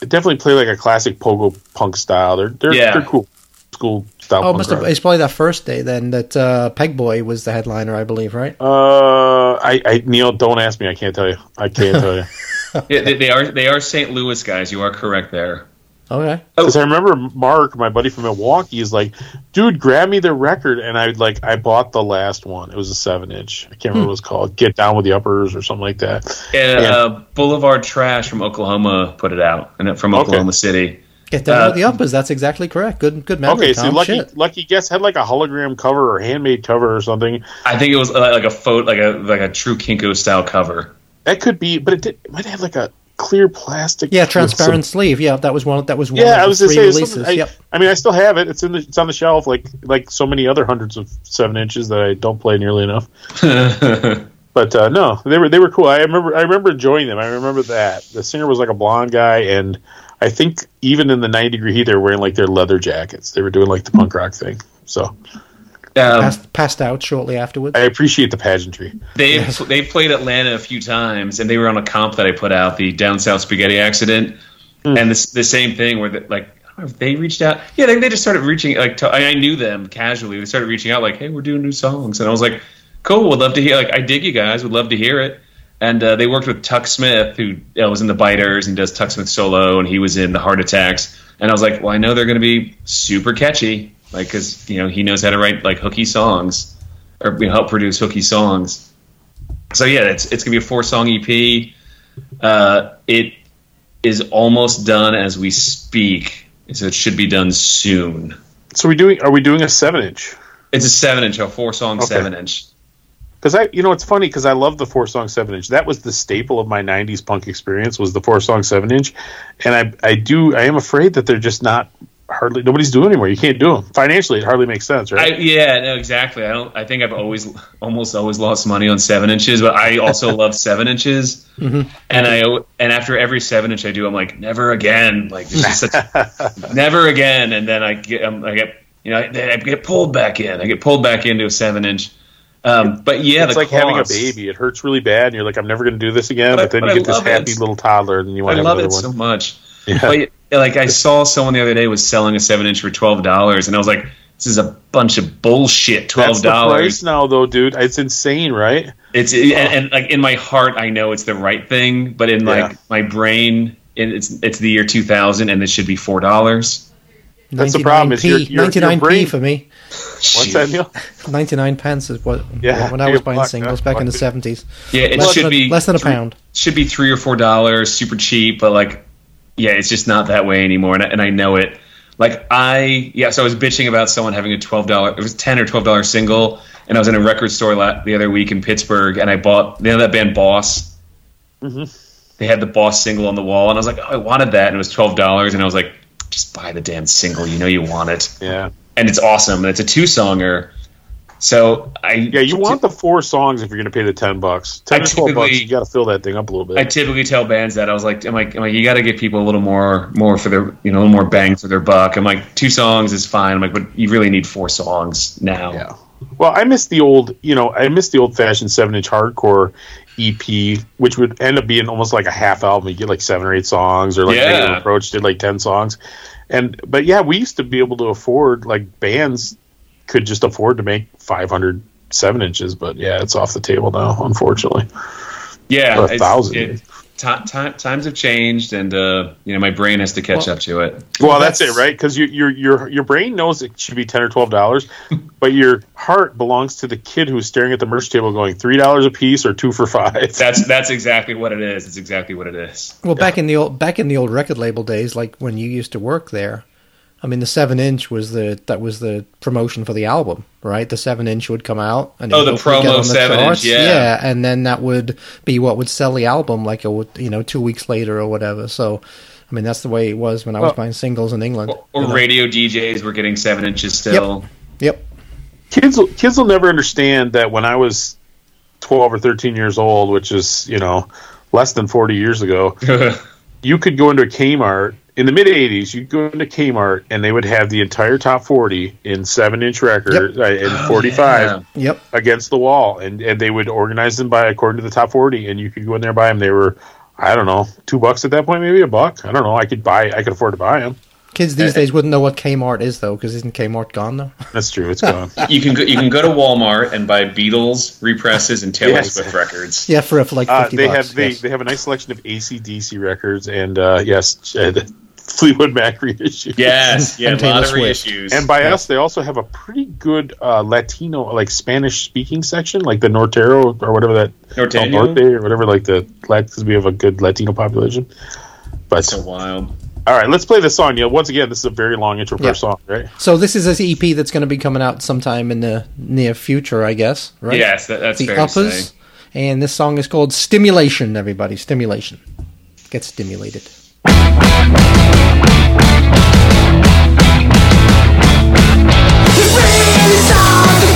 Speaker 2: definitely play like a classic pogo punk style. They're they're,
Speaker 4: Yeah.
Speaker 2: they're cool school style.
Speaker 3: Oh, must have. It's probably that first day then that uh, Pegboy was the headliner, I believe, right?
Speaker 2: Uh, I, I Neil, don't ask me. I can't tell you. I can't tell you.
Speaker 4: Yeah, they, they are they are St. Louis guys. You are correct there.
Speaker 3: Okay.
Speaker 2: Because I remember Mark, my buddy from Milwaukee, is like, "Dude, grab me the record." And I like, I bought the last one. It was a seven inch. I can't remember what it was called. Get down with the uppers or something like that.
Speaker 4: And,
Speaker 2: Yeah.
Speaker 4: uh, Boulevard Trash from Oklahoma put it out, and from
Speaker 2: Okay.
Speaker 4: Oklahoma City.
Speaker 3: Get down
Speaker 4: Uh,
Speaker 3: with the uppers. That's exactly correct. Good, good memory.
Speaker 2: Okay, so
Speaker 3: Tom.
Speaker 2: lucky
Speaker 3: Shit.
Speaker 2: lucky guess had like a hologram cover or handmade cover or something.
Speaker 4: I think it was uh, like a photo, like a like a true Kinko style cover.
Speaker 2: That could be, but it, did, it might have like a clear plastic.
Speaker 3: Yeah, transparent
Speaker 2: some-
Speaker 3: sleeve. Yeah, that was one. That was one.
Speaker 2: yeah,
Speaker 3: of
Speaker 2: I was gonna say.
Speaker 3: releases.
Speaker 2: I,
Speaker 3: yep.
Speaker 2: I mean, I still have it. It's in the it's on the shelf, like like so many other hundreds of seven inches that I don't play nearly enough. But uh, no, they were they were cool. I remember I remember enjoying them. I remember that the singer was like a blonde guy, and I think even in the ninety degree heat, they were wearing like their leather jackets. They were doing like the punk rock thing. So
Speaker 4: Um,
Speaker 3: Passed, passed out shortly afterwards.
Speaker 2: I appreciate the pageantry.
Speaker 4: they've they've played Atlanta a few times, and they were on a comp that I put out, the Down South Spaghetty Accident, and this the same thing where the, like I don't know if they reached out. Yeah, they, they just started reaching like to, I I knew them casually. They started reaching out like, "Hey, we're doing new songs," and I was like, "Cool, would love to hear." Like, I dig you guys, would love to hear it. And uh, they worked with Tuck Smith, who uh, was in the Biters and does Tuck Smith solo, and he was in the Heart Attacks. And I was like, well, I know they're going to be super catchy, like because you know he knows how to write like hooky songs or you know, help produce hooky songs. So yeah, it's it's gonna be a four song EP. Uh, it is almost done as we speak, so it should be done soon.
Speaker 2: So we doing are we doing a seven inch?
Speaker 4: It's a seven inch, a four song
Speaker 2: Okay.
Speaker 4: seven inch.
Speaker 2: Because I, you know, it's funny because I love the four song seven inch. That was the staple of my '90s punk experience was the four song seven inch, and I, I do, I am afraid that they're just not hardly nobody's doing anymore. You can't do them financially. It hardly makes sense,
Speaker 4: I,
Speaker 2: right?
Speaker 4: yeah, no, exactly. I don't. I think I've always, almost always lost money on seven inches, but I also love seven inches. And I, and after every seven inch I do, I'm like, never again. Like, this is such, never again. And then I get, um, I get, you know, I, I get pulled back in. I get pulled back into a seven inch, Um, but yeah,
Speaker 2: it's
Speaker 4: the
Speaker 2: like having a baby. It hurts really bad, and you're like, I'm never going to do this again.
Speaker 4: But
Speaker 2: But, then
Speaker 4: but
Speaker 2: you
Speaker 4: I
Speaker 2: get this
Speaker 4: love it.
Speaker 2: happy little toddler, and you want
Speaker 4: I
Speaker 2: to have
Speaker 4: love it
Speaker 2: one.
Speaker 4: so much.
Speaker 2: Yeah.
Speaker 4: But like I saw someone the other day was selling a seven inch for twelve dollars, and I was like, "This is a bunch of bullshit. Twelve
Speaker 2: the price
Speaker 4: dollars."
Speaker 2: now, though, dude. It's insane, right?
Speaker 4: It's and, and like in my heart, I know it's the right thing, but in like
Speaker 2: Yeah.
Speaker 4: my brain, it's it's the year two thousand, and this should be four dollars.
Speaker 2: That's the problem, is your-
Speaker 3: 99p,
Speaker 2: your- your brain-
Speaker 3: for me.
Speaker 2: What's that, Neil?
Speaker 3: 99 pence is what
Speaker 2: Yeah,
Speaker 3: when I was
Speaker 2: a
Speaker 3: buying
Speaker 2: buck,
Speaker 3: singles
Speaker 2: yeah,
Speaker 3: back in the
Speaker 2: buck.
Speaker 3: 70s.
Speaker 4: Yeah, it
Speaker 3: Less
Speaker 4: should
Speaker 3: than, a,
Speaker 4: be
Speaker 3: less than a
Speaker 4: three-
Speaker 3: pound.
Speaker 4: Should be three or four dollars, super cheap, but like, yeah, it's just not that way anymore, and I, and I know it. Like I, yeah, so I was bitching about someone having a twelve dollar, it was ten or twelve dollar single, and I was in a record store la- the other week in Pittsburgh, and I bought, you know, that band Boss. Mhm. They had the Boss single on the wall, and I was like, oh, I wanted that, and it was twelve dollars, and I was like, just buy the damn single, you know you want it,
Speaker 2: Yeah.
Speaker 4: And it's awesome, and it's a two songer. So I
Speaker 2: Yeah, you want the four songs if you're going to pay the 10 bucks. 10
Speaker 4: I
Speaker 2: or 12 bucks, you got to fill that thing up a little bit.
Speaker 4: I typically tell bands that I was like, I'm like, I'm like, you got to give people a little more, more for their, you know, a little more bang for their buck. I'm like, two songs is fine. I'm like, but you really need four songs now.
Speaker 2: Yeah. Well, I miss the old, you know, I miss the old fashioned seven inch hardcore EP, which would end up being almost like a half album. You get like seven or eight songs, or like
Speaker 4: Yeah.
Speaker 2: Negative Approach did like ten songs. And but yeah, we used to be able to afford like bands could just afford to make 500 seven inches, but yeah, it's off the table now, unfortunately.
Speaker 4: Yeah,
Speaker 2: a thousand.
Speaker 4: it- ti- ti- times have changed, and uh, you know, my brain has to catch
Speaker 3: Well-
Speaker 4: up to it.
Speaker 2: Well, that's,
Speaker 3: that's-
Speaker 2: it, right? Because your your your your brain knows it should be ten or twelve dollars, but your heart belongs to the kid who's staring at the merch table, going three dollars a piece or two for five.
Speaker 4: That's that's exactly what it is. It's exactly what it is.
Speaker 3: Well, back in the old back in the old record label days, like when you used to work there, I mean, the seven inch was the that was the promotion for the album, right? The seven inch would come out, and
Speaker 4: Oh, the promo
Speaker 3: the
Speaker 4: 7-inch,
Speaker 3: charts.
Speaker 4: yeah.
Speaker 3: and then that would be what would sell the album, like a, you know, two weeks later or whatever. So, I mean, that's the way it was when I was
Speaker 2: Well-
Speaker 3: buying singles in England.
Speaker 4: Or
Speaker 3: you know?
Speaker 4: radio DJs were getting seven inches still.
Speaker 3: Yep.
Speaker 2: kids will, kids will never understand that when I was twelve or thirteen years old, which is you know less than forty years ago, you could go into a Kmart in the mid '80s. You'd go into Kmart and they would have the entire top forty in seven inch record uh, and forty five.
Speaker 4: yeah.
Speaker 3: Yep.
Speaker 2: against the wall, and, and they would organize them by according to the top forty, and you could go in there and buy them. They were, I don't know, two bucks at that point, maybe a buck. I don't know. I could buy, I could afford to buy them.
Speaker 3: Kids these days wouldn't know what Kmart is though, because isn't Kmart gone now?
Speaker 2: That's true. It's gone.
Speaker 4: You can go, you can go to Walmart and buy Beatles represses and Taylor
Speaker 2: Yes.
Speaker 4: Swift records.
Speaker 3: yeah, for, for like
Speaker 2: Uh, they
Speaker 3: bucks.
Speaker 2: have they,
Speaker 3: yes.
Speaker 2: they have a nice selection of ACDC records, and uh, yes, uh, the Fleetwood Mac reissues.
Speaker 4: Yes, yeah,
Speaker 3: And
Speaker 4: a lot of
Speaker 3: Swift.
Speaker 4: reissues.
Speaker 2: And by
Speaker 3: Yeah.
Speaker 2: us, they also have a pretty good uh, Latino, like Spanish speaking section, like the Nortero or whatever that
Speaker 4: Norteño?
Speaker 2: El Norte or whatever, like the because we have a good Latino population. But
Speaker 4: so wild.
Speaker 2: All right, let's play this song. Yeah, once again, this is a very long intro per
Speaker 3: Yeah.
Speaker 2: song, right?
Speaker 3: So this is an EP that's going to be coming out sometime in the near future, I guess. Right?
Speaker 4: Yes, that, that's
Speaker 3: the
Speaker 4: fair to
Speaker 3: uppers,
Speaker 4: say.
Speaker 3: and this song is called "Stimulation." Everybody, stimulation. Get stimulated.
Speaker 7: Stimulation,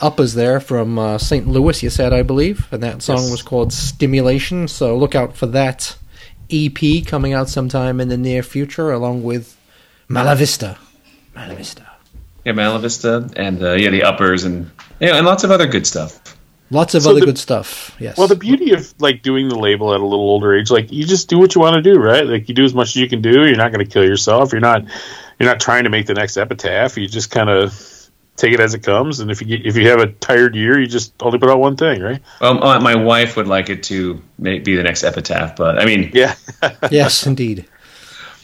Speaker 3: right, the uppers there from uh, St. Louis, you said, I believe, and that song
Speaker 2: Yes.
Speaker 3: was called Stimulation. So look out for that EP coming out sometime in the near future, along with Mala Vista. Malavista.
Speaker 4: Yeah, Mala Vista and uh, yeah, the uppers and yeah, and lots of other good stuff.
Speaker 3: Lots of
Speaker 2: So
Speaker 3: other
Speaker 2: the-
Speaker 3: good stuff. Yes.
Speaker 2: Well, the beauty of like doing the label at a little older age, like you just do what you want to do, right? Like you do as much as you can do. You're not going to kill yourself. You're not you're not trying to make the next epitaph. You just kind of take it as it comes. And if you get, if you have a tired year, you just only put out one thing, right?
Speaker 4: Well, uh, my wife would like it to ma- be the next epitaph, but I mean,
Speaker 2: Yeah.
Speaker 3: yes, indeed.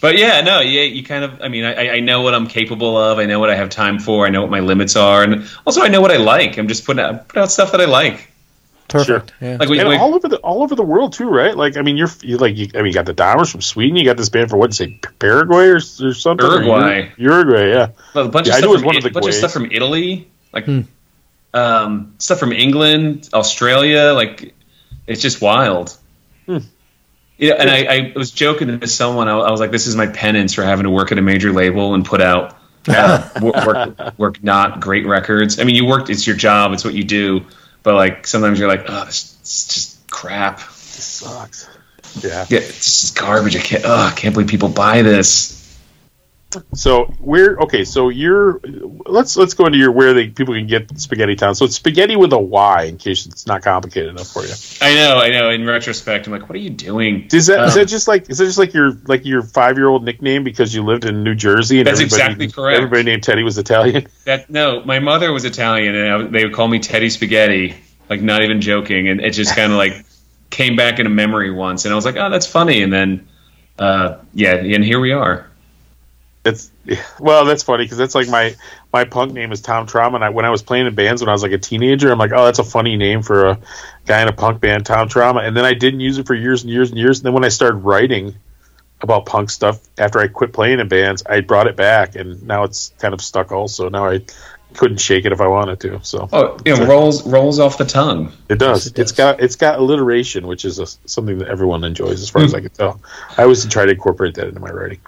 Speaker 4: but yeah, no, yeah, you kind of. I mean, I, I know what I'm capable of. I know what I have time for. I know what my limits are, and also I know what I like. I'm just putting out put out stuff that I like.
Speaker 3: Perfect. Yeah.
Speaker 4: Like we,
Speaker 2: and
Speaker 4: we-
Speaker 2: all over the all over the world too, right? Like I mean, you're you like you, I mean, you got the Dahmers from Sweden. You got this band for what? Say Paraguay or, or something?
Speaker 4: Uruguay.
Speaker 2: Ur- Uruguay, yeah.
Speaker 4: a bunch
Speaker 2: Yeah,
Speaker 4: of
Speaker 2: I
Speaker 4: stuff
Speaker 2: knew it was
Speaker 4: from,
Speaker 2: one of the
Speaker 4: a bunch of stuff from Italy, like um, stuff from England, Australia. Like it's just wild. Yeah, and I, I was joking to someone. I, I was like, "This is my penance for having to work at a major label and put out uh, wo- work, work not great records. I mean, you worked; it's your job, it's what you do. But like sometimes you're like, "Oh, this, this is just crap.
Speaker 2: This sucks. Yeah.
Speaker 4: Yeah, it's just garbage. I can't. Oh, I can't believe people buy this."
Speaker 2: So where? Okay, so you're. Let's let's go into your where they people can get Spaghetty Town. So it's spaghetti with a Y, in case it's not complicated enough for you.
Speaker 4: I know, I know. In retrospect, I'm like, "What are you doing?"
Speaker 2: Is that is
Speaker 4: Um,
Speaker 2: that just like is that just like your like your five year old nickname because you lived in New Jersey and
Speaker 4: That's
Speaker 2: everybody,
Speaker 4: exactly correct.
Speaker 2: Everybody named Teddy was Italian.
Speaker 4: That no, my mother was Italian, and I, they would call me Teddy Spaghetty. Like not even joking, and it just kind of like came back in a memory once, and I was like, "Oh, that's funny." And then, uh, yeah, and here we are.
Speaker 2: It's well, that's funny because that's like my my punk name is Tom Trauma. And I, when I was playing in bands when I was like a teenager, I'm like, oh, that's a funny name for a guy in a punk band, Tom Trauma. And then I didn't use it for years and years and years. And then when I started writing about punk stuff after I quit playing in bands, I brought it back, and now it's kind of stuck. Also, now I couldn't shake it if I wanted to. So
Speaker 4: Oh, you know, rolls rolls off the tongue.
Speaker 2: it does.
Speaker 3: Yes, it
Speaker 2: It's
Speaker 3: does.
Speaker 2: got it's got alliteration, which is a, something that everyone enjoys, as far as I can tell. I always try to incorporate that into my writing.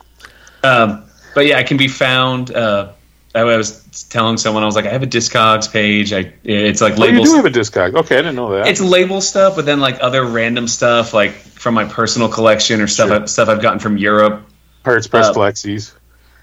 Speaker 4: Um, but yeah, I can be found. Uh, I was telling someone I was like, I have a Discogs page. I it's like
Speaker 2: Oh, you do have a discog. Okay, I didn't know that.
Speaker 4: it's label stuff, but then like other random stuff, like from my personal collection or stuff
Speaker 2: Sure.
Speaker 4: I, stuff I've gotten from Europe.
Speaker 2: Pirates Press
Speaker 4: uh,
Speaker 2: Flexis.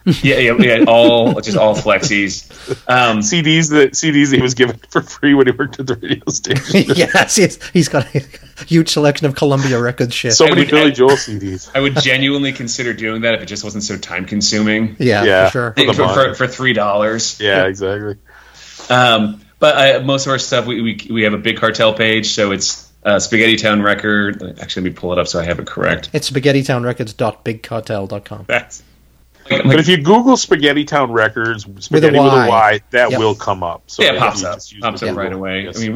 Speaker 4: Yeah, yeah, yeah all just all flexies. Um,
Speaker 2: CDs that CDs he was given for free when he worked at the radio station.
Speaker 3: yes, he's, he's got a huge selection of Columbia Records shit.
Speaker 2: so many
Speaker 4: would-
Speaker 2: Billy
Speaker 4: I-
Speaker 2: Joel CDs.
Speaker 4: I would genuinely consider doing that if it just wasn't so time consuming.
Speaker 3: yeah,
Speaker 2: yeah.
Speaker 3: for sure.
Speaker 2: For
Speaker 4: For, for, for three dollars.
Speaker 2: Yeah, exactly.
Speaker 4: Um, but I, most of our stuff, we, we we have a big cartel page, so it's uh, Spaghetty Town Record. Actually, let me pull it up so I have it correct.
Speaker 3: It's spaghettytownrecords.bigcartel.com.
Speaker 4: That's
Speaker 2: But if you Google Spaghetty Town Records, spaghetti with a
Speaker 3: Y.
Speaker 2: Y, that
Speaker 3: Yep.
Speaker 2: will come up. So
Speaker 4: yeah, it pops up, pops up right away.
Speaker 2: yes.
Speaker 4: I mean,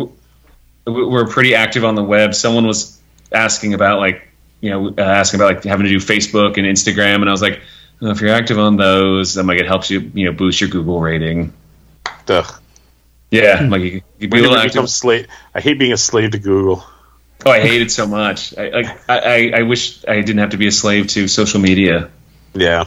Speaker 4: we- we're pretty active on the web. Someone was asking about like you know uh, asking about like having to do Facebook and Instagram, and I was like, well, if you're active on those, then like it helps you you know boost your Google rating.
Speaker 2: Ugh.
Speaker 4: Yeah, like you, you be a little active.
Speaker 2: become slave? I hate being a slave to Google.
Speaker 4: Oh, I hate it so much. I, like, I, I, I wish I didn't have to be a slave to social media.
Speaker 2: Yeah.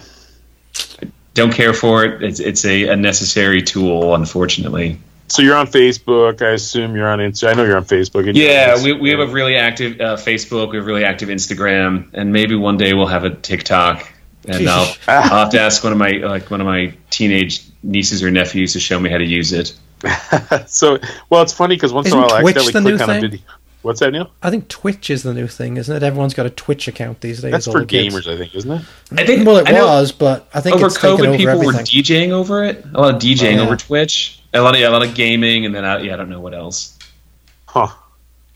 Speaker 4: Don't care for it. It's, it's a, a necessary tool, unfortunately.
Speaker 2: So you're on Facebook. I assume you're on Instagram. I know you're on Facebook. and
Speaker 4: Yeah,
Speaker 2: on
Speaker 4: we, we have a really active uh, Facebook. We have really active Instagram, and maybe one day we'll have a TikTok. And I'll, I'll have to ask one of my like one of my teenage nieces or nephews to show me how to use it.
Speaker 2: so well, it's funny because once in a
Speaker 3: Isn't
Speaker 2: while I accidentally click on a video. What's that, Neil?
Speaker 3: I think Twitch is the new thing, isn't it? Everyone's got a Twitch account these days.
Speaker 2: That's
Speaker 3: all
Speaker 2: for
Speaker 3: the kids.
Speaker 2: gamers, I think, isn't it?
Speaker 4: I think
Speaker 3: Well, it
Speaker 4: I know
Speaker 3: was, but I think
Speaker 4: over
Speaker 3: it's taken
Speaker 4: COVID,
Speaker 3: over
Speaker 4: people were
Speaker 3: everything.
Speaker 4: DJing over it. A lot of DJing
Speaker 3: Oh, yeah.
Speaker 4: over Twitch. A lot of yeah, a lot of gaming, and then I, yeah, I don't know what else.
Speaker 2: Huh.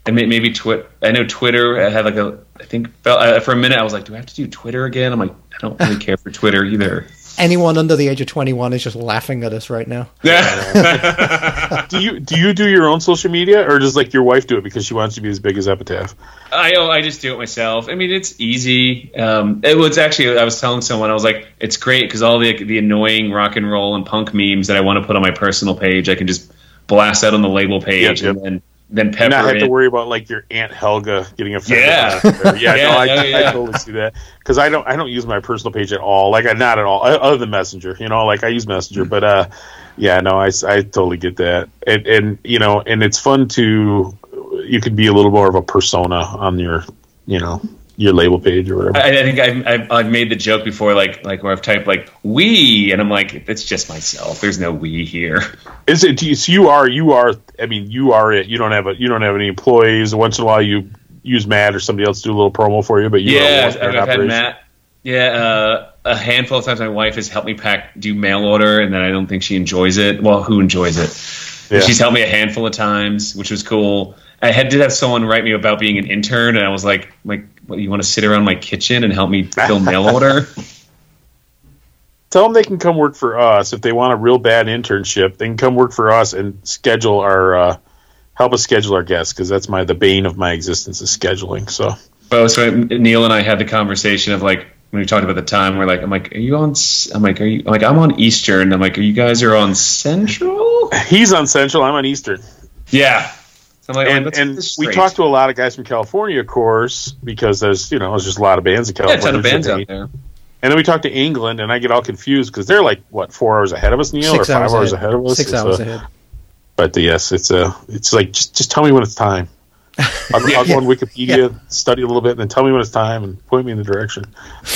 Speaker 4: And may- maybe Twitter. I know Twitter I had like a. I think uh, for a minute I was like, do I have to do Twitter again? I'm like, I don't really care for Twitter either.
Speaker 3: Anyone under the age of 21 is just laughing at us right now. Yeah.
Speaker 2: Do you do you do your own social media, or does like your wife do it because she wants to be as big as Epitaph?
Speaker 4: I oh, I just do it myself. I mean, it's easy. Um, it was actually I was telling someone I was like, it's great because all the the annoying rock and roll and punk memes that I want to put on my personal page, I can just blast out on the label page,
Speaker 2: Yep,
Speaker 4: and then then pepper
Speaker 2: not have to worry about like your aunt Helga getting offended.
Speaker 4: Yeah.
Speaker 2: yeah,
Speaker 4: Yeah,
Speaker 2: no, I,
Speaker 4: yeah,
Speaker 2: I totally see that because I don't I don't use my personal page at all. Like I not at all, uh, other than Messenger. You know, like I use Messenger, but uh, yeah, no, I, I totally get that, and and you know, and it's fun to you could be a little more of a persona on your you know your label page or whatever.
Speaker 4: I, I think I've, I've, I've made the joke before, like like where I've typed like "we" and I'm like, it's just myself. There's no "we" here.
Speaker 2: Is it? So you are. You are. I mean, you are it. You don't have a. You don't have any employees. Once in a while, you use Matt or somebody else to do a little promo for you. But you
Speaker 4: yeah, I've had Matt. Yeah, uh, a handful of times my wife has helped me pack, do mail order, and then I don't think she enjoys it. Well, who enjoys it?
Speaker 2: Yeah.
Speaker 4: She's helped me a handful of times, which was cool. I had did have someone write me about being an intern, and I was like, like, what, you want to sit around my kitchen and help me fill mail order?
Speaker 2: Tell them they can come work for us if they want a real bad internship. They can come work for us and schedule our. Uh, help us schedule our guests because that's my the bane of my existence is scheduling. So
Speaker 4: Oh, so Neil and I had the conversation of like when we talked about the time. We're like, I'm like, are you on? s- I'm like, are you? I'm like, I'm on Eastern. I'm like, are you guys are on Central?
Speaker 2: he's on Central. I'm on Eastern.
Speaker 4: Yeah. So I'm like,
Speaker 2: and
Speaker 4: let's
Speaker 2: and we talked to a lot of guys from California, of course, because there's you know there's just a lot of bands in
Speaker 4: yeah, a
Speaker 2: California.
Speaker 4: ton of bands out there.
Speaker 2: And then we talked to England, and I get all confused because they're like what four hours ahead of us, Neil, or five
Speaker 3: hours,
Speaker 2: hours,
Speaker 3: ahead.
Speaker 2: ahead. of us.
Speaker 3: Six
Speaker 2: It's,
Speaker 3: hours
Speaker 2: uh,
Speaker 3: ahead.
Speaker 2: But yes, it's a it's like just just tell me when it's time. I'll, I'll go on Wikipedia, study a little bit, and then tell me when it's time and point me in the direction.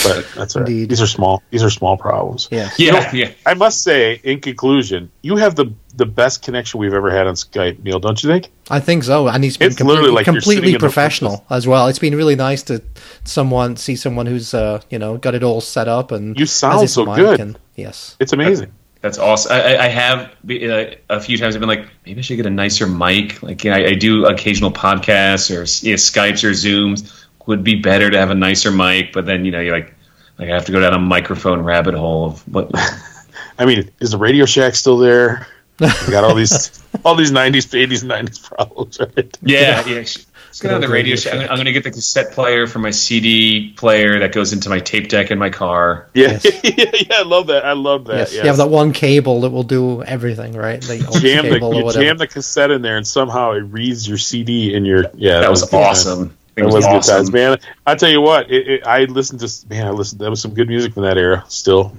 Speaker 2: But that's all right.
Speaker 3: Indeed.
Speaker 2: These are small. These are small problems.
Speaker 3: Yeah.
Speaker 4: Yeah, yeah.
Speaker 2: I must say, in conclusion, you have the the best connection we've ever had on Skype, Neil. Don't you think?
Speaker 3: I think so, and he's been
Speaker 2: It's literally
Speaker 3: completely,
Speaker 2: like
Speaker 3: completely professional as well. It's been really nice to someone see someone who's uh, you know got it all set up and
Speaker 2: You sound
Speaker 3: has his
Speaker 2: so
Speaker 3: mic
Speaker 2: good.
Speaker 3: And, yes,
Speaker 2: It's amazing.
Speaker 4: That's awesome. I, I- I have uh, a few times. I've been like, maybe I should get a nicer mic. Like, you know, I, I do occasional podcasts or you know, Skypes or Zooms. Would be better to have a nicer mic, but then you know, you're like, like I have to go down a microphone rabbit hole of what.
Speaker 2: I mean, is the Radio Shack still there? We got all these all these nineties, eighties, nineties problems, right?
Speaker 4: Yeah, yeah. Let's get on the radio
Speaker 3: Radio
Speaker 4: show. I'm, going to get the cassette player for my CD player that goes into my tape deck in my car.
Speaker 2: Yeah, yeah, yeah. I love that. I love that.
Speaker 3: yes.
Speaker 2: yes.
Speaker 3: You have that one cable that will do everything, right? The old
Speaker 2: jam the
Speaker 3: cable or
Speaker 2: you
Speaker 3: whatever.
Speaker 2: jam the cassette in there, and somehow it reads your CD in your yeah.
Speaker 4: That was
Speaker 2: good times.
Speaker 4: awesome.
Speaker 2: That
Speaker 4: It
Speaker 2: was,
Speaker 4: was
Speaker 2: good times, man. I tell you what, it, it, I listened to man. I listened. That was some good music from that era. Still,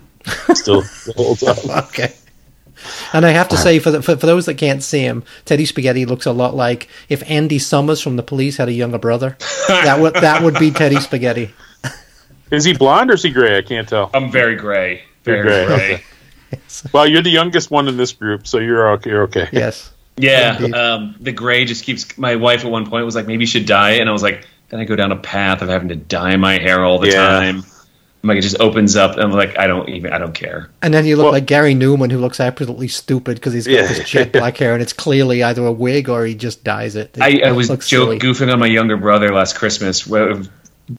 Speaker 2: still the whole time.
Speaker 3: Okay. And I have to say, for, the, for for those that can't see him, Teddy Spaghetty looks a lot like if Andy Summers from the Police had a younger brother. that would that would be Teddy Spaghetty.
Speaker 2: Is he blonde or is he gray? I can't tell.
Speaker 4: I'm very gray. Very
Speaker 2: You're gray,
Speaker 4: gray.
Speaker 2: okay. Well, you're the youngest one in this group, so you're okay. You're okay.
Speaker 3: Yes.
Speaker 4: Yeah, um, the gray just keeps. My wife at one point was like, maybe you should dye and I was like, then I go down a path of having to dye my hair all the
Speaker 2: Yeah.
Speaker 4: time. I'm like, it just opens up, and I'm like, I don't even, I don't care.
Speaker 3: And then you look
Speaker 2: Well-
Speaker 3: like Gary Numan, who looks absolutely stupid because he's got
Speaker 2: Yeah.
Speaker 3: this jet black hair, and it's clearly either a wig or he just dyes it. It
Speaker 4: I, I was
Speaker 3: looks
Speaker 4: joke
Speaker 3: silly.
Speaker 4: goofing on my younger brother last Christmas. Where I was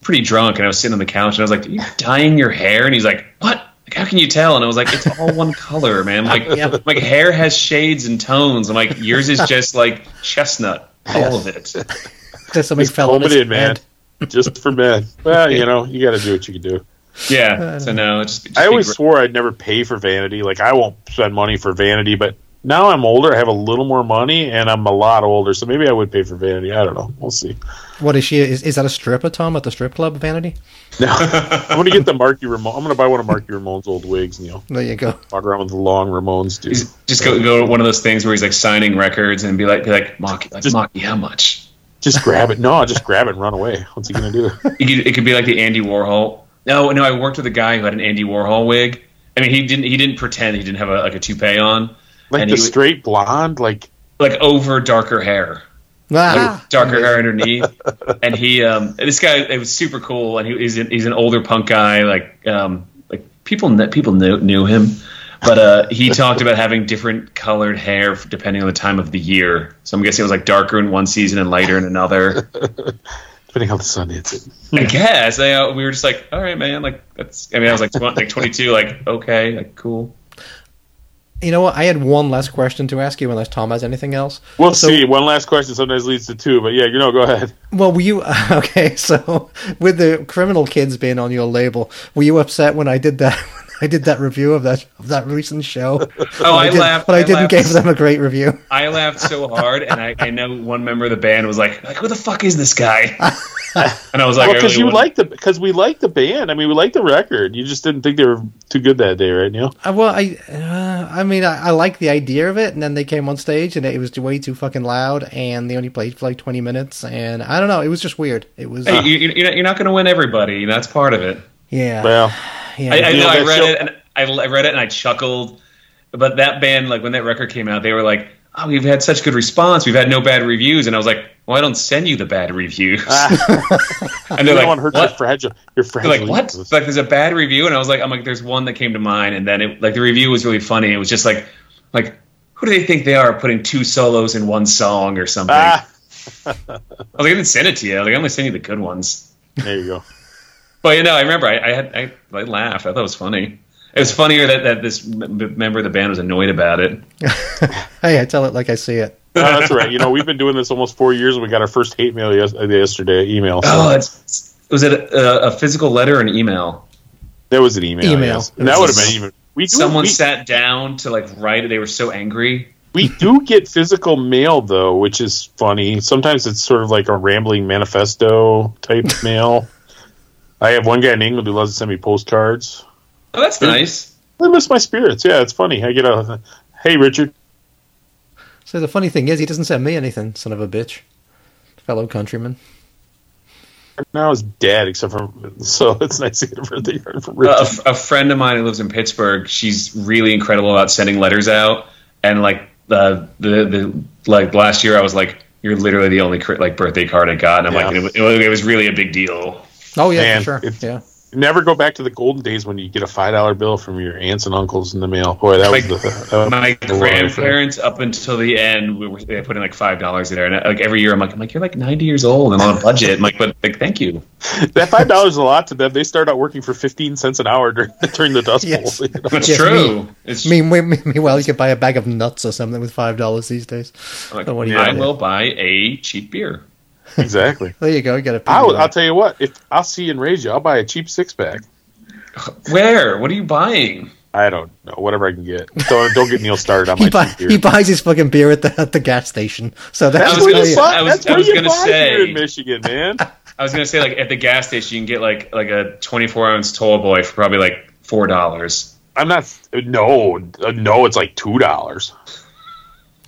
Speaker 4: pretty drunk, and I was sitting on the couch, and I was like, Are you dyeing your hair? And he's like, What? Like, how can you tell? And I was like, It's all one color, man. Like,
Speaker 3: Yeah.
Speaker 4: like hair has shades and tones. I'm like, yours is just like chestnut, all of it.
Speaker 3: Just something fell on
Speaker 2: comb
Speaker 3: his
Speaker 2: it in, man.
Speaker 3: head.
Speaker 2: Just for men. Well, you know, you got to do what you can do.
Speaker 4: Yeah. Uh, so no, it's just, just
Speaker 2: I always
Speaker 4: gr-
Speaker 2: swore I'd never pay for vanity. Like I won't spend money for vanity, but now I'm older. I have a little more money, and I'm a lot older, so maybe I would pay for vanity. I don't know. We'll see.
Speaker 3: What is she? Is, is that a stripper, Tom, at the strip club, Vanity?
Speaker 2: No, I'm gonna get the Marky Ramone. I'm gonna buy one of Marky Ramone's old wigs. Neil,
Speaker 3: There you go.
Speaker 2: walk around with the long Ramones, dude.
Speaker 4: He's- just go go to one of those things where he's like signing records and be like, be like, Mocky, like,
Speaker 2: Just-
Speaker 4: Mocky, how much?
Speaker 2: Just grab it. No, just grab it and run away. What's he gonna do?
Speaker 4: It could, it could be like the Andy Warhol. No, no, I worked with a guy who had an Andy Warhol wig. I mean, he didn't he didn't pretend he didn't have a, like a toupee on,
Speaker 2: Like
Speaker 4: And
Speaker 2: the
Speaker 4: he-
Speaker 2: straight blonde, like
Speaker 4: like over darker hair.
Speaker 3: Ah,
Speaker 4: Like, darker hair underneath. And he, um, this guy, it was super cool. And he, he's an, he's an older punk guy. Like, um, like people, people knew, knew him, but uh, he talked about having different colored hair depending on the time of the year. So I'm guessing it was like darker in one season and lighter in another.
Speaker 2: depending how the sun hits it.
Speaker 4: I guess I, uh, we were just like, all right, man. Like that's. I mean, I was like, tw- like 22. Like, okay, like cool.
Speaker 3: you know what? I had one last question to ask you, unless Tom has anything else.
Speaker 2: We'll
Speaker 3: So-
Speaker 2: see. One last question sometimes leads to two, but yeah, you know, go ahead.
Speaker 3: Well, were you okay? So, with the criminal kids being on your label, were you upset when I did that? I did that review of that of that recent show.
Speaker 4: Oh, I,
Speaker 3: did,
Speaker 4: laughed.
Speaker 3: but I, didn't
Speaker 4: laughed,
Speaker 3: give them a great review.
Speaker 4: I laughed so hard, and I, I know one member of the band was like, "Like, who the fuck is this guy?" and I was like, I
Speaker 2: because
Speaker 4: really
Speaker 2: you
Speaker 4: wouldn't-
Speaker 2: like the because we like the band. I mean, we like the record. You just didn't think they were too good that day, right, Neil?
Speaker 3: Uh, well, I, uh, I mean, I, I like the idea of it, and then they came on stage, and it was way too fucking loud, and they only played for like twenty minutes, and I don't know, it was just weird. It was,
Speaker 4: Hey,
Speaker 3: uh,
Speaker 4: you, you- you're not- you're not going to win everybody. You know, that's part of it.
Speaker 3: yeah,
Speaker 2: Well,
Speaker 3: yeah.
Speaker 4: I, I know.
Speaker 2: know,
Speaker 4: I read
Speaker 2: show-
Speaker 4: it, and I, I read it, and I chuckled. But that band, like when that record came out, they were like, "Oh, we've had such good response. We've had no bad reviews." And I was like, "Well, I don't send you the bad reviews." and
Speaker 2: you
Speaker 4: they're
Speaker 2: don't want to
Speaker 4: like,
Speaker 2: hurt your
Speaker 4: "What?"
Speaker 2: fragile, your
Speaker 4: They're
Speaker 2: fragile.
Speaker 4: like, "What?" Like, there's a bad review, and I was like, "I'm like, there's one that came to mind." And then it, like the review was really funny. It was just like, like, who do they think they are putting two solos in one song or something?
Speaker 2: Ah,
Speaker 4: I was like, I didn't send it to you. Like, I only send you the good ones.
Speaker 2: there you go.
Speaker 4: But you know, I remember I, I had I, I laughed. I thought it was funny. It was funnier that, that this m- m- member of the band was annoyed about it.
Speaker 3: hey, I tell it like I see it.
Speaker 2: No, that's right. You know, we've been doing this almost four years, and we got our first hate mail yes- uh, yesterday. Email. So
Speaker 4: Oh, it's, was it a, a physical letter or an email?
Speaker 2: that was an email.
Speaker 3: Email.
Speaker 2: yes. And that would have been even. We do,
Speaker 4: Someone
Speaker 2: we,
Speaker 4: sat down to like write it. They were so angry.
Speaker 2: we do get physical mail though, which is funny. Sometimes it's sort of like a rambling manifesto type mail. I have one guy in England who loves to send me postcards.
Speaker 4: Oh, that's nice.
Speaker 2: I miss my spirits. Yeah, it's funny. I get a hey Richard.
Speaker 3: So the funny thing is, he doesn't send me anything, son of a bitch, fellow countryman.
Speaker 2: Now is dead, except for so it's nice to get a birthday card from
Speaker 4: Uh, a,
Speaker 2: Richard.
Speaker 4: friend of mine who lives in Pittsburgh, she's really incredible about sending letters out. And like the the, the like last year, I was like, "You're literally the only cri- like birthday card I got," and I'm like, it, it it was really a big deal.
Speaker 3: Oh yeah,
Speaker 2: Man,
Speaker 3: for sure.
Speaker 2: it's-
Speaker 3: Yeah,
Speaker 2: Never go back to the golden days when you get a five dollar bill from your aunts and uncles in the mail. Boy, that was
Speaker 4: Like,
Speaker 2: the that was
Speaker 4: my
Speaker 2: the
Speaker 4: grandparents up until the end we were they put in like five dollars in there and like every year i'm like i'm like you're like 90 years old and on a budget i'm like but like thank you
Speaker 2: That five dollars is a lot to them. They start out working for fifteen cents an hour during, during the Dust
Speaker 3: Yes.
Speaker 2: Bowl. you know?
Speaker 4: that's
Speaker 3: Yes,
Speaker 4: true it's
Speaker 3: Me- me- me- meanwhile, you could buy a bag of nuts or something with five dollars these days.
Speaker 4: I'm like,
Speaker 3: what do you
Speaker 4: i will buy a cheap beer
Speaker 2: Exactly.
Speaker 3: There you go. You got a.
Speaker 2: I'll, I'll tell you what. If I'll see you and raise you, I'll buy a cheap six pack.
Speaker 4: where what are you buying
Speaker 2: I don't know. Whatever I can get. Don't don't get Neil started on my
Speaker 3: He, buy,
Speaker 2: beer.
Speaker 3: he buys his fucking beer at the at the gas station. So that's
Speaker 2: That's
Speaker 4: I was
Speaker 2: where
Speaker 4: gonna
Speaker 2: you.
Speaker 4: I was-
Speaker 2: That's
Speaker 4: I was
Speaker 2: you
Speaker 4: gonna
Speaker 2: buy
Speaker 4: say-
Speaker 2: beer in Michigan, man.
Speaker 4: i was gonna say like at the gas station you can get like like a 24 ounce tall boy for probably like four dollars
Speaker 2: I'm not. No, uh, no. It's like two dollars.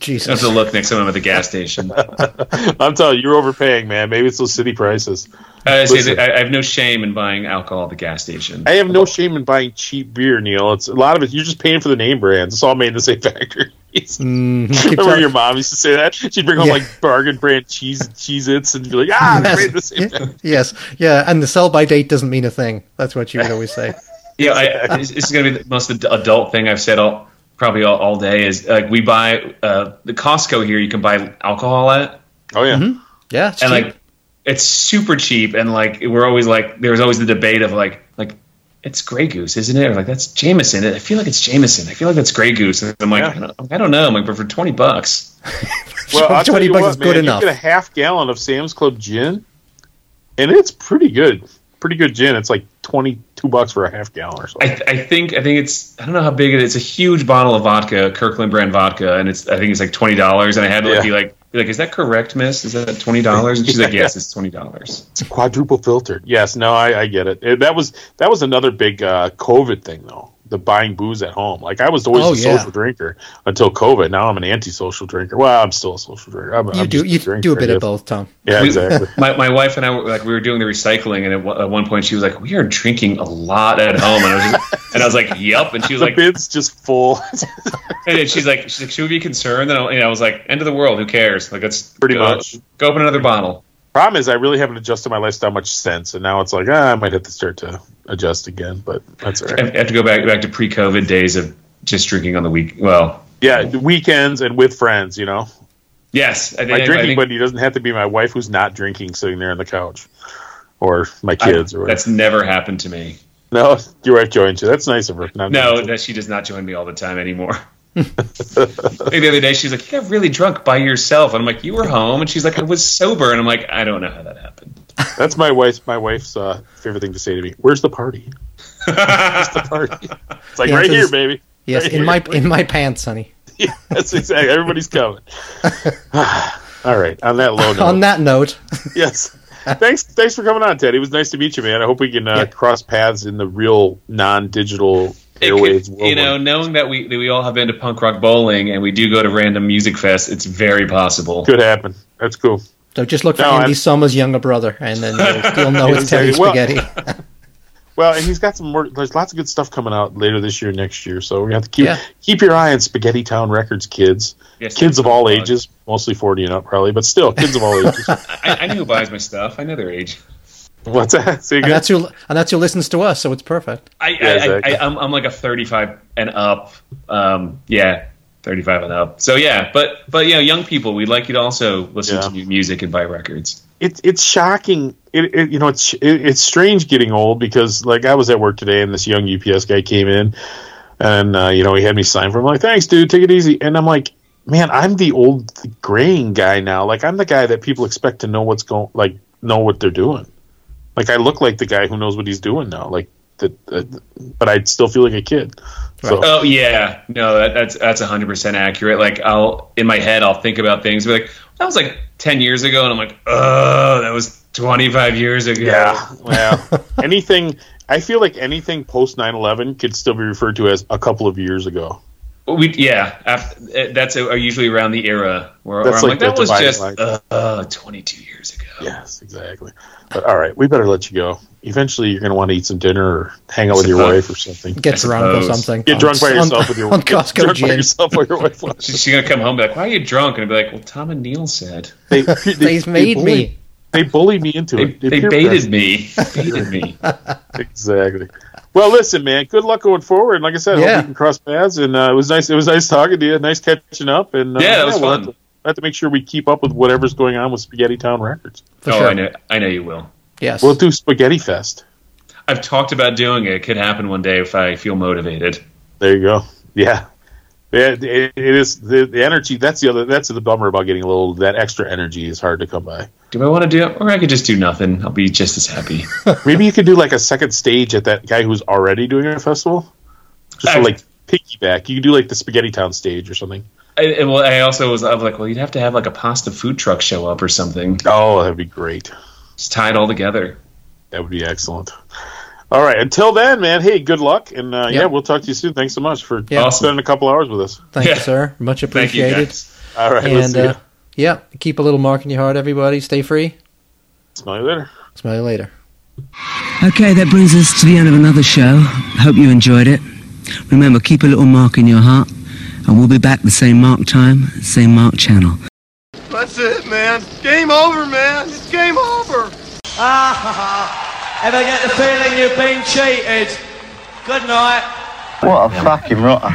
Speaker 4: I have
Speaker 3: Jesus.
Speaker 4: to look next time I'm at the gas station.
Speaker 2: I'm telling you, you're overpaying, man. Maybe it's those city prices.
Speaker 4: I, say
Speaker 2: Listen.
Speaker 4: I I have no shame in buying alcohol at the gas station.
Speaker 2: I have no shame in buying cheap beer, Neil. It's a lot of it. You're just paying for the name brands. It's all made in the same factory.
Speaker 3: Keep
Speaker 2: Remember
Speaker 3: telling-
Speaker 2: your mom used to say that? She'd bring home
Speaker 3: Yeah.
Speaker 2: like bargain brand cheese Cheez-Its and be like, ah,
Speaker 3: Yes.
Speaker 2: made in the same factory.
Speaker 3: yes, yeah, and the sell by date doesn't mean a thing. That's what you would always say.
Speaker 4: Yeah, I, this this is going to be the most adult thing I've said all probably all, all day. Is like we buy uh, the Costco here. You can buy alcohol at,
Speaker 2: Oh yeah.
Speaker 3: Yeah, it's
Speaker 4: and
Speaker 3: cheap.
Speaker 4: like it's super cheap. And like we're always like, there's always the debate of like, like it's Grey Goose, isn't it? Or like that's Jameson. I feel like it's Jameson. I feel like that's Grey Goose. And I'm like,
Speaker 2: Yeah.
Speaker 4: I, don't, I don't know. I'm like, but for twenty bucks,
Speaker 2: Well, I'll
Speaker 3: 20 bucks
Speaker 2: what,
Speaker 3: is good
Speaker 2: man,
Speaker 3: enough.
Speaker 2: You get a half gallon of Sam's Club gin, and it's pretty good. Pretty good gin. It's like twenty two bucks for a half gallon or something.
Speaker 4: I, I think I think it's I don't know how big it is. It's a huge bottle of vodka, Kirkland brand vodka, and it's I think it's like twenty dollars. And I had to
Speaker 2: Yeah.
Speaker 4: be like, be like, is that correct, Miss? Is that twenty dollars? And she's like, yes, it's twenty dollars.
Speaker 2: It's quadruple filtered. Yes, no, I, I get it. It- That was that was another big uh, COVID thing though. The buying booze at home. Like I was always
Speaker 3: Oh,
Speaker 2: a
Speaker 3: yeah.
Speaker 2: social drinker until COVID. Now I'm an antisocial drinker. Well, I'm still a social drinker. I'm,
Speaker 3: you
Speaker 2: I'm
Speaker 3: do
Speaker 2: just
Speaker 3: you
Speaker 2: drinker,
Speaker 3: do a bit of both, Tom.
Speaker 2: Yeah,
Speaker 4: We-
Speaker 2: exactly.
Speaker 4: My, my wife and I were like we were doing the recycling, and at, one- at one point she was like, "We are drinking a lot at home," and I was just, and I was like, "Yep," and she was
Speaker 2: the
Speaker 4: like,
Speaker 2: bid's just full.
Speaker 4: and then she's like, she's like, "Should we be concerned?" And I, and I was like, "End of the world, who cares?" Like, let's
Speaker 2: Pretty
Speaker 4: go,
Speaker 2: much.
Speaker 4: go open another bottle.
Speaker 2: Problem is, I really haven't adjusted my lifestyle much since, and now it's like ah, I might have to start to adjust again. But that's all
Speaker 4: I have to go back back to pre-COVID days of just drinking on the week. Well,
Speaker 2: Yeah, the weekends and with friends. You know,
Speaker 4: yes, I,
Speaker 2: my
Speaker 4: think- I
Speaker 2: drinking
Speaker 4: think
Speaker 2: buddy doesn't have to be my wife who's not drinking, sitting there on the couch, or my
Speaker 4: I-
Speaker 2: kids, or whatever.
Speaker 4: that's never happened to me.
Speaker 2: No, your wife joins you. That's nice of her. Not
Speaker 4: No, that she does not join me all the time anymore. like the other day, she's like, "You got really drunk by yourself," and I'm like, "You were home," and she's like, "I was sober," and I'm like, "I don't know how that happened."
Speaker 2: That's my wife's my wife's uh, favorite thing to say to me. Where's the party? It's the party. It's like
Speaker 3: Yeah,
Speaker 2: right here, baby.
Speaker 3: Yes,
Speaker 2: Right
Speaker 3: in
Speaker 2: here.
Speaker 3: my in my pants, honey.
Speaker 2: Yeah, that's exactly. Everybody's coming. All right. On that low note,
Speaker 3: On that note,
Speaker 2: yes. Thanks, thanks for coming on, Ted. It was nice to meet you, man. I hope we can uh,
Speaker 3: Yeah.
Speaker 2: cross paths in the real non-digital
Speaker 4: It
Speaker 2: airwaves
Speaker 4: could- you know, knowing that we that we all have been to punk rock bowling and we do go to random music fest, it's very possible.
Speaker 2: could happen. That's cool.
Speaker 3: So just look for
Speaker 2: No,
Speaker 3: Andy
Speaker 2: I'm-
Speaker 3: Summers' younger brother, and then you'll, you'll know it's
Speaker 2: Teddy
Speaker 3: Spaghetty.
Speaker 2: Well, and he's got some more. There's lots of good stuff coming out later this year, next year. So we have to keep
Speaker 3: Yeah.
Speaker 2: keep your eye on Spaghetty Town Records, kids.
Speaker 4: Yes,
Speaker 2: kids of all
Speaker 4: plug.
Speaker 2: ages, mostly forty and up, probably, but still, kids of all ages.
Speaker 4: I, I know who buys my stuff. I know their age.
Speaker 2: What's that? Say
Speaker 3: and that's who and that's who listens to us, so it's perfect.
Speaker 4: I,
Speaker 2: Yeah,
Speaker 4: I,
Speaker 2: exactly.
Speaker 4: I, I'm, I'm like a 35 and up. Um, yeah, 35 and up. So yeah, but but you know, young people, we'd like you to also listen
Speaker 2: Yeah.
Speaker 4: to new music and buy records.
Speaker 2: it's it's shocking. It, it you know it's it, it's strange getting old because like I was at work today and this young UPS guy came in and uh, you know he had me sign for him. I'm like thanks, dude, take it easy. And I'm like, man, I'm the old graying guy now. Like I'm the guy that people expect to know what's going like know what they're doing. Like I look like the guy who knows what he's doing now. Like that, uh, but I still feel like a kid. So
Speaker 4: Oh yeah, no, that, that's that's 100 percent accurate. Like I'll in my head, I'll think about things, be like that was like 10 years ago, and I'm like, oh, that was 25 years ago.
Speaker 2: Yeah. Well, anything. I feel like anything post 9/11 could still be referred to as a couple of years ago.
Speaker 4: We yeah, after, that's uh usually around the era where, where I'm
Speaker 2: like
Speaker 4: like, that was just uh, uh, 22 years ago.
Speaker 2: Yes, exactly. But all right, we better let you go. Eventually, you're going to want to eat some dinner or hang out with your wife or something.
Speaker 3: Get drunk or something.
Speaker 2: Get drunk by
Speaker 3: On-
Speaker 2: yourself with your
Speaker 3: on Costco
Speaker 2: drunk by yourself while your wife watches.
Speaker 4: She's going to come home and be like, why are you drunk? And I'd be like, well, Tom and Neil said.
Speaker 2: They,
Speaker 3: They've made
Speaker 2: bullied,
Speaker 3: me.
Speaker 2: They bullied me into
Speaker 4: They,
Speaker 2: it.
Speaker 4: they
Speaker 2: peer
Speaker 4: baited
Speaker 2: pressed
Speaker 4: me. baited me.
Speaker 2: Exactly. Well, listen, man. Good luck going forward. Like I said, I hope we can cross paths. And uh, it was nice. It was nice talking to you. Nice catching up. And uh,
Speaker 4: Yeah, that was
Speaker 2: we'll
Speaker 4: fun.
Speaker 2: Have to, we'll have to make sure we keep up with whatever's going on with Spaghetty Town Records.
Speaker 3: For
Speaker 4: oh,
Speaker 3: sure.
Speaker 4: I know. I know you will.
Speaker 3: Yes.
Speaker 2: We'll do Spaghetty Fest.
Speaker 4: I've talked about doing it. It could happen one day if I feel motivated.
Speaker 2: There you go. Yeah. Yeah, it, it is the, the energy. That's the other. That's the bummer about getting a little. That extra energy is hard to come by.
Speaker 4: Do I want to do it? Or I could just do nothing. I'll be just as happy.
Speaker 2: Maybe you could do like a second stage at that guy who's already doing a festival. Just to
Speaker 4: I-
Speaker 2: like piggyback. You could do like the Spaghetty Town stage or something.
Speaker 4: I, and, well, I also was, I was like, well, you'd have to have like a pasta food truck show up or something.
Speaker 2: Oh, that'd be great.
Speaker 4: Just tie it all together.
Speaker 2: That would be excellent. All right. Until then, man. Hey, good luck, and uh,
Speaker 3: Yep.
Speaker 2: yeah, we'll talk to you soon. Thanks so much for
Speaker 3: Yeah.
Speaker 4: Awesome.
Speaker 2: spending a couple hours with us.
Speaker 3: Thank you, sir. Much
Speaker 4: Thank you,
Speaker 3: appreciated.
Speaker 4: guys.
Speaker 2: All right. let's
Speaker 3: and
Speaker 2: see
Speaker 3: uh, yeah, keep a little mark in your heart, everybody. Stay free.
Speaker 2: Smell you later.
Speaker 3: Smell you later.
Speaker 8: Okay, that brings us to the end of another show. Hope you enjoyed it. Remember, keep a little mark in your heart, and we'll be back the same mark time, same mark channel.
Speaker 5: That's it, man. Game over, man. It's game over.
Speaker 6: Ah, ever get the feeling you've been cheated? Good night.
Speaker 9: What a fucking rotter.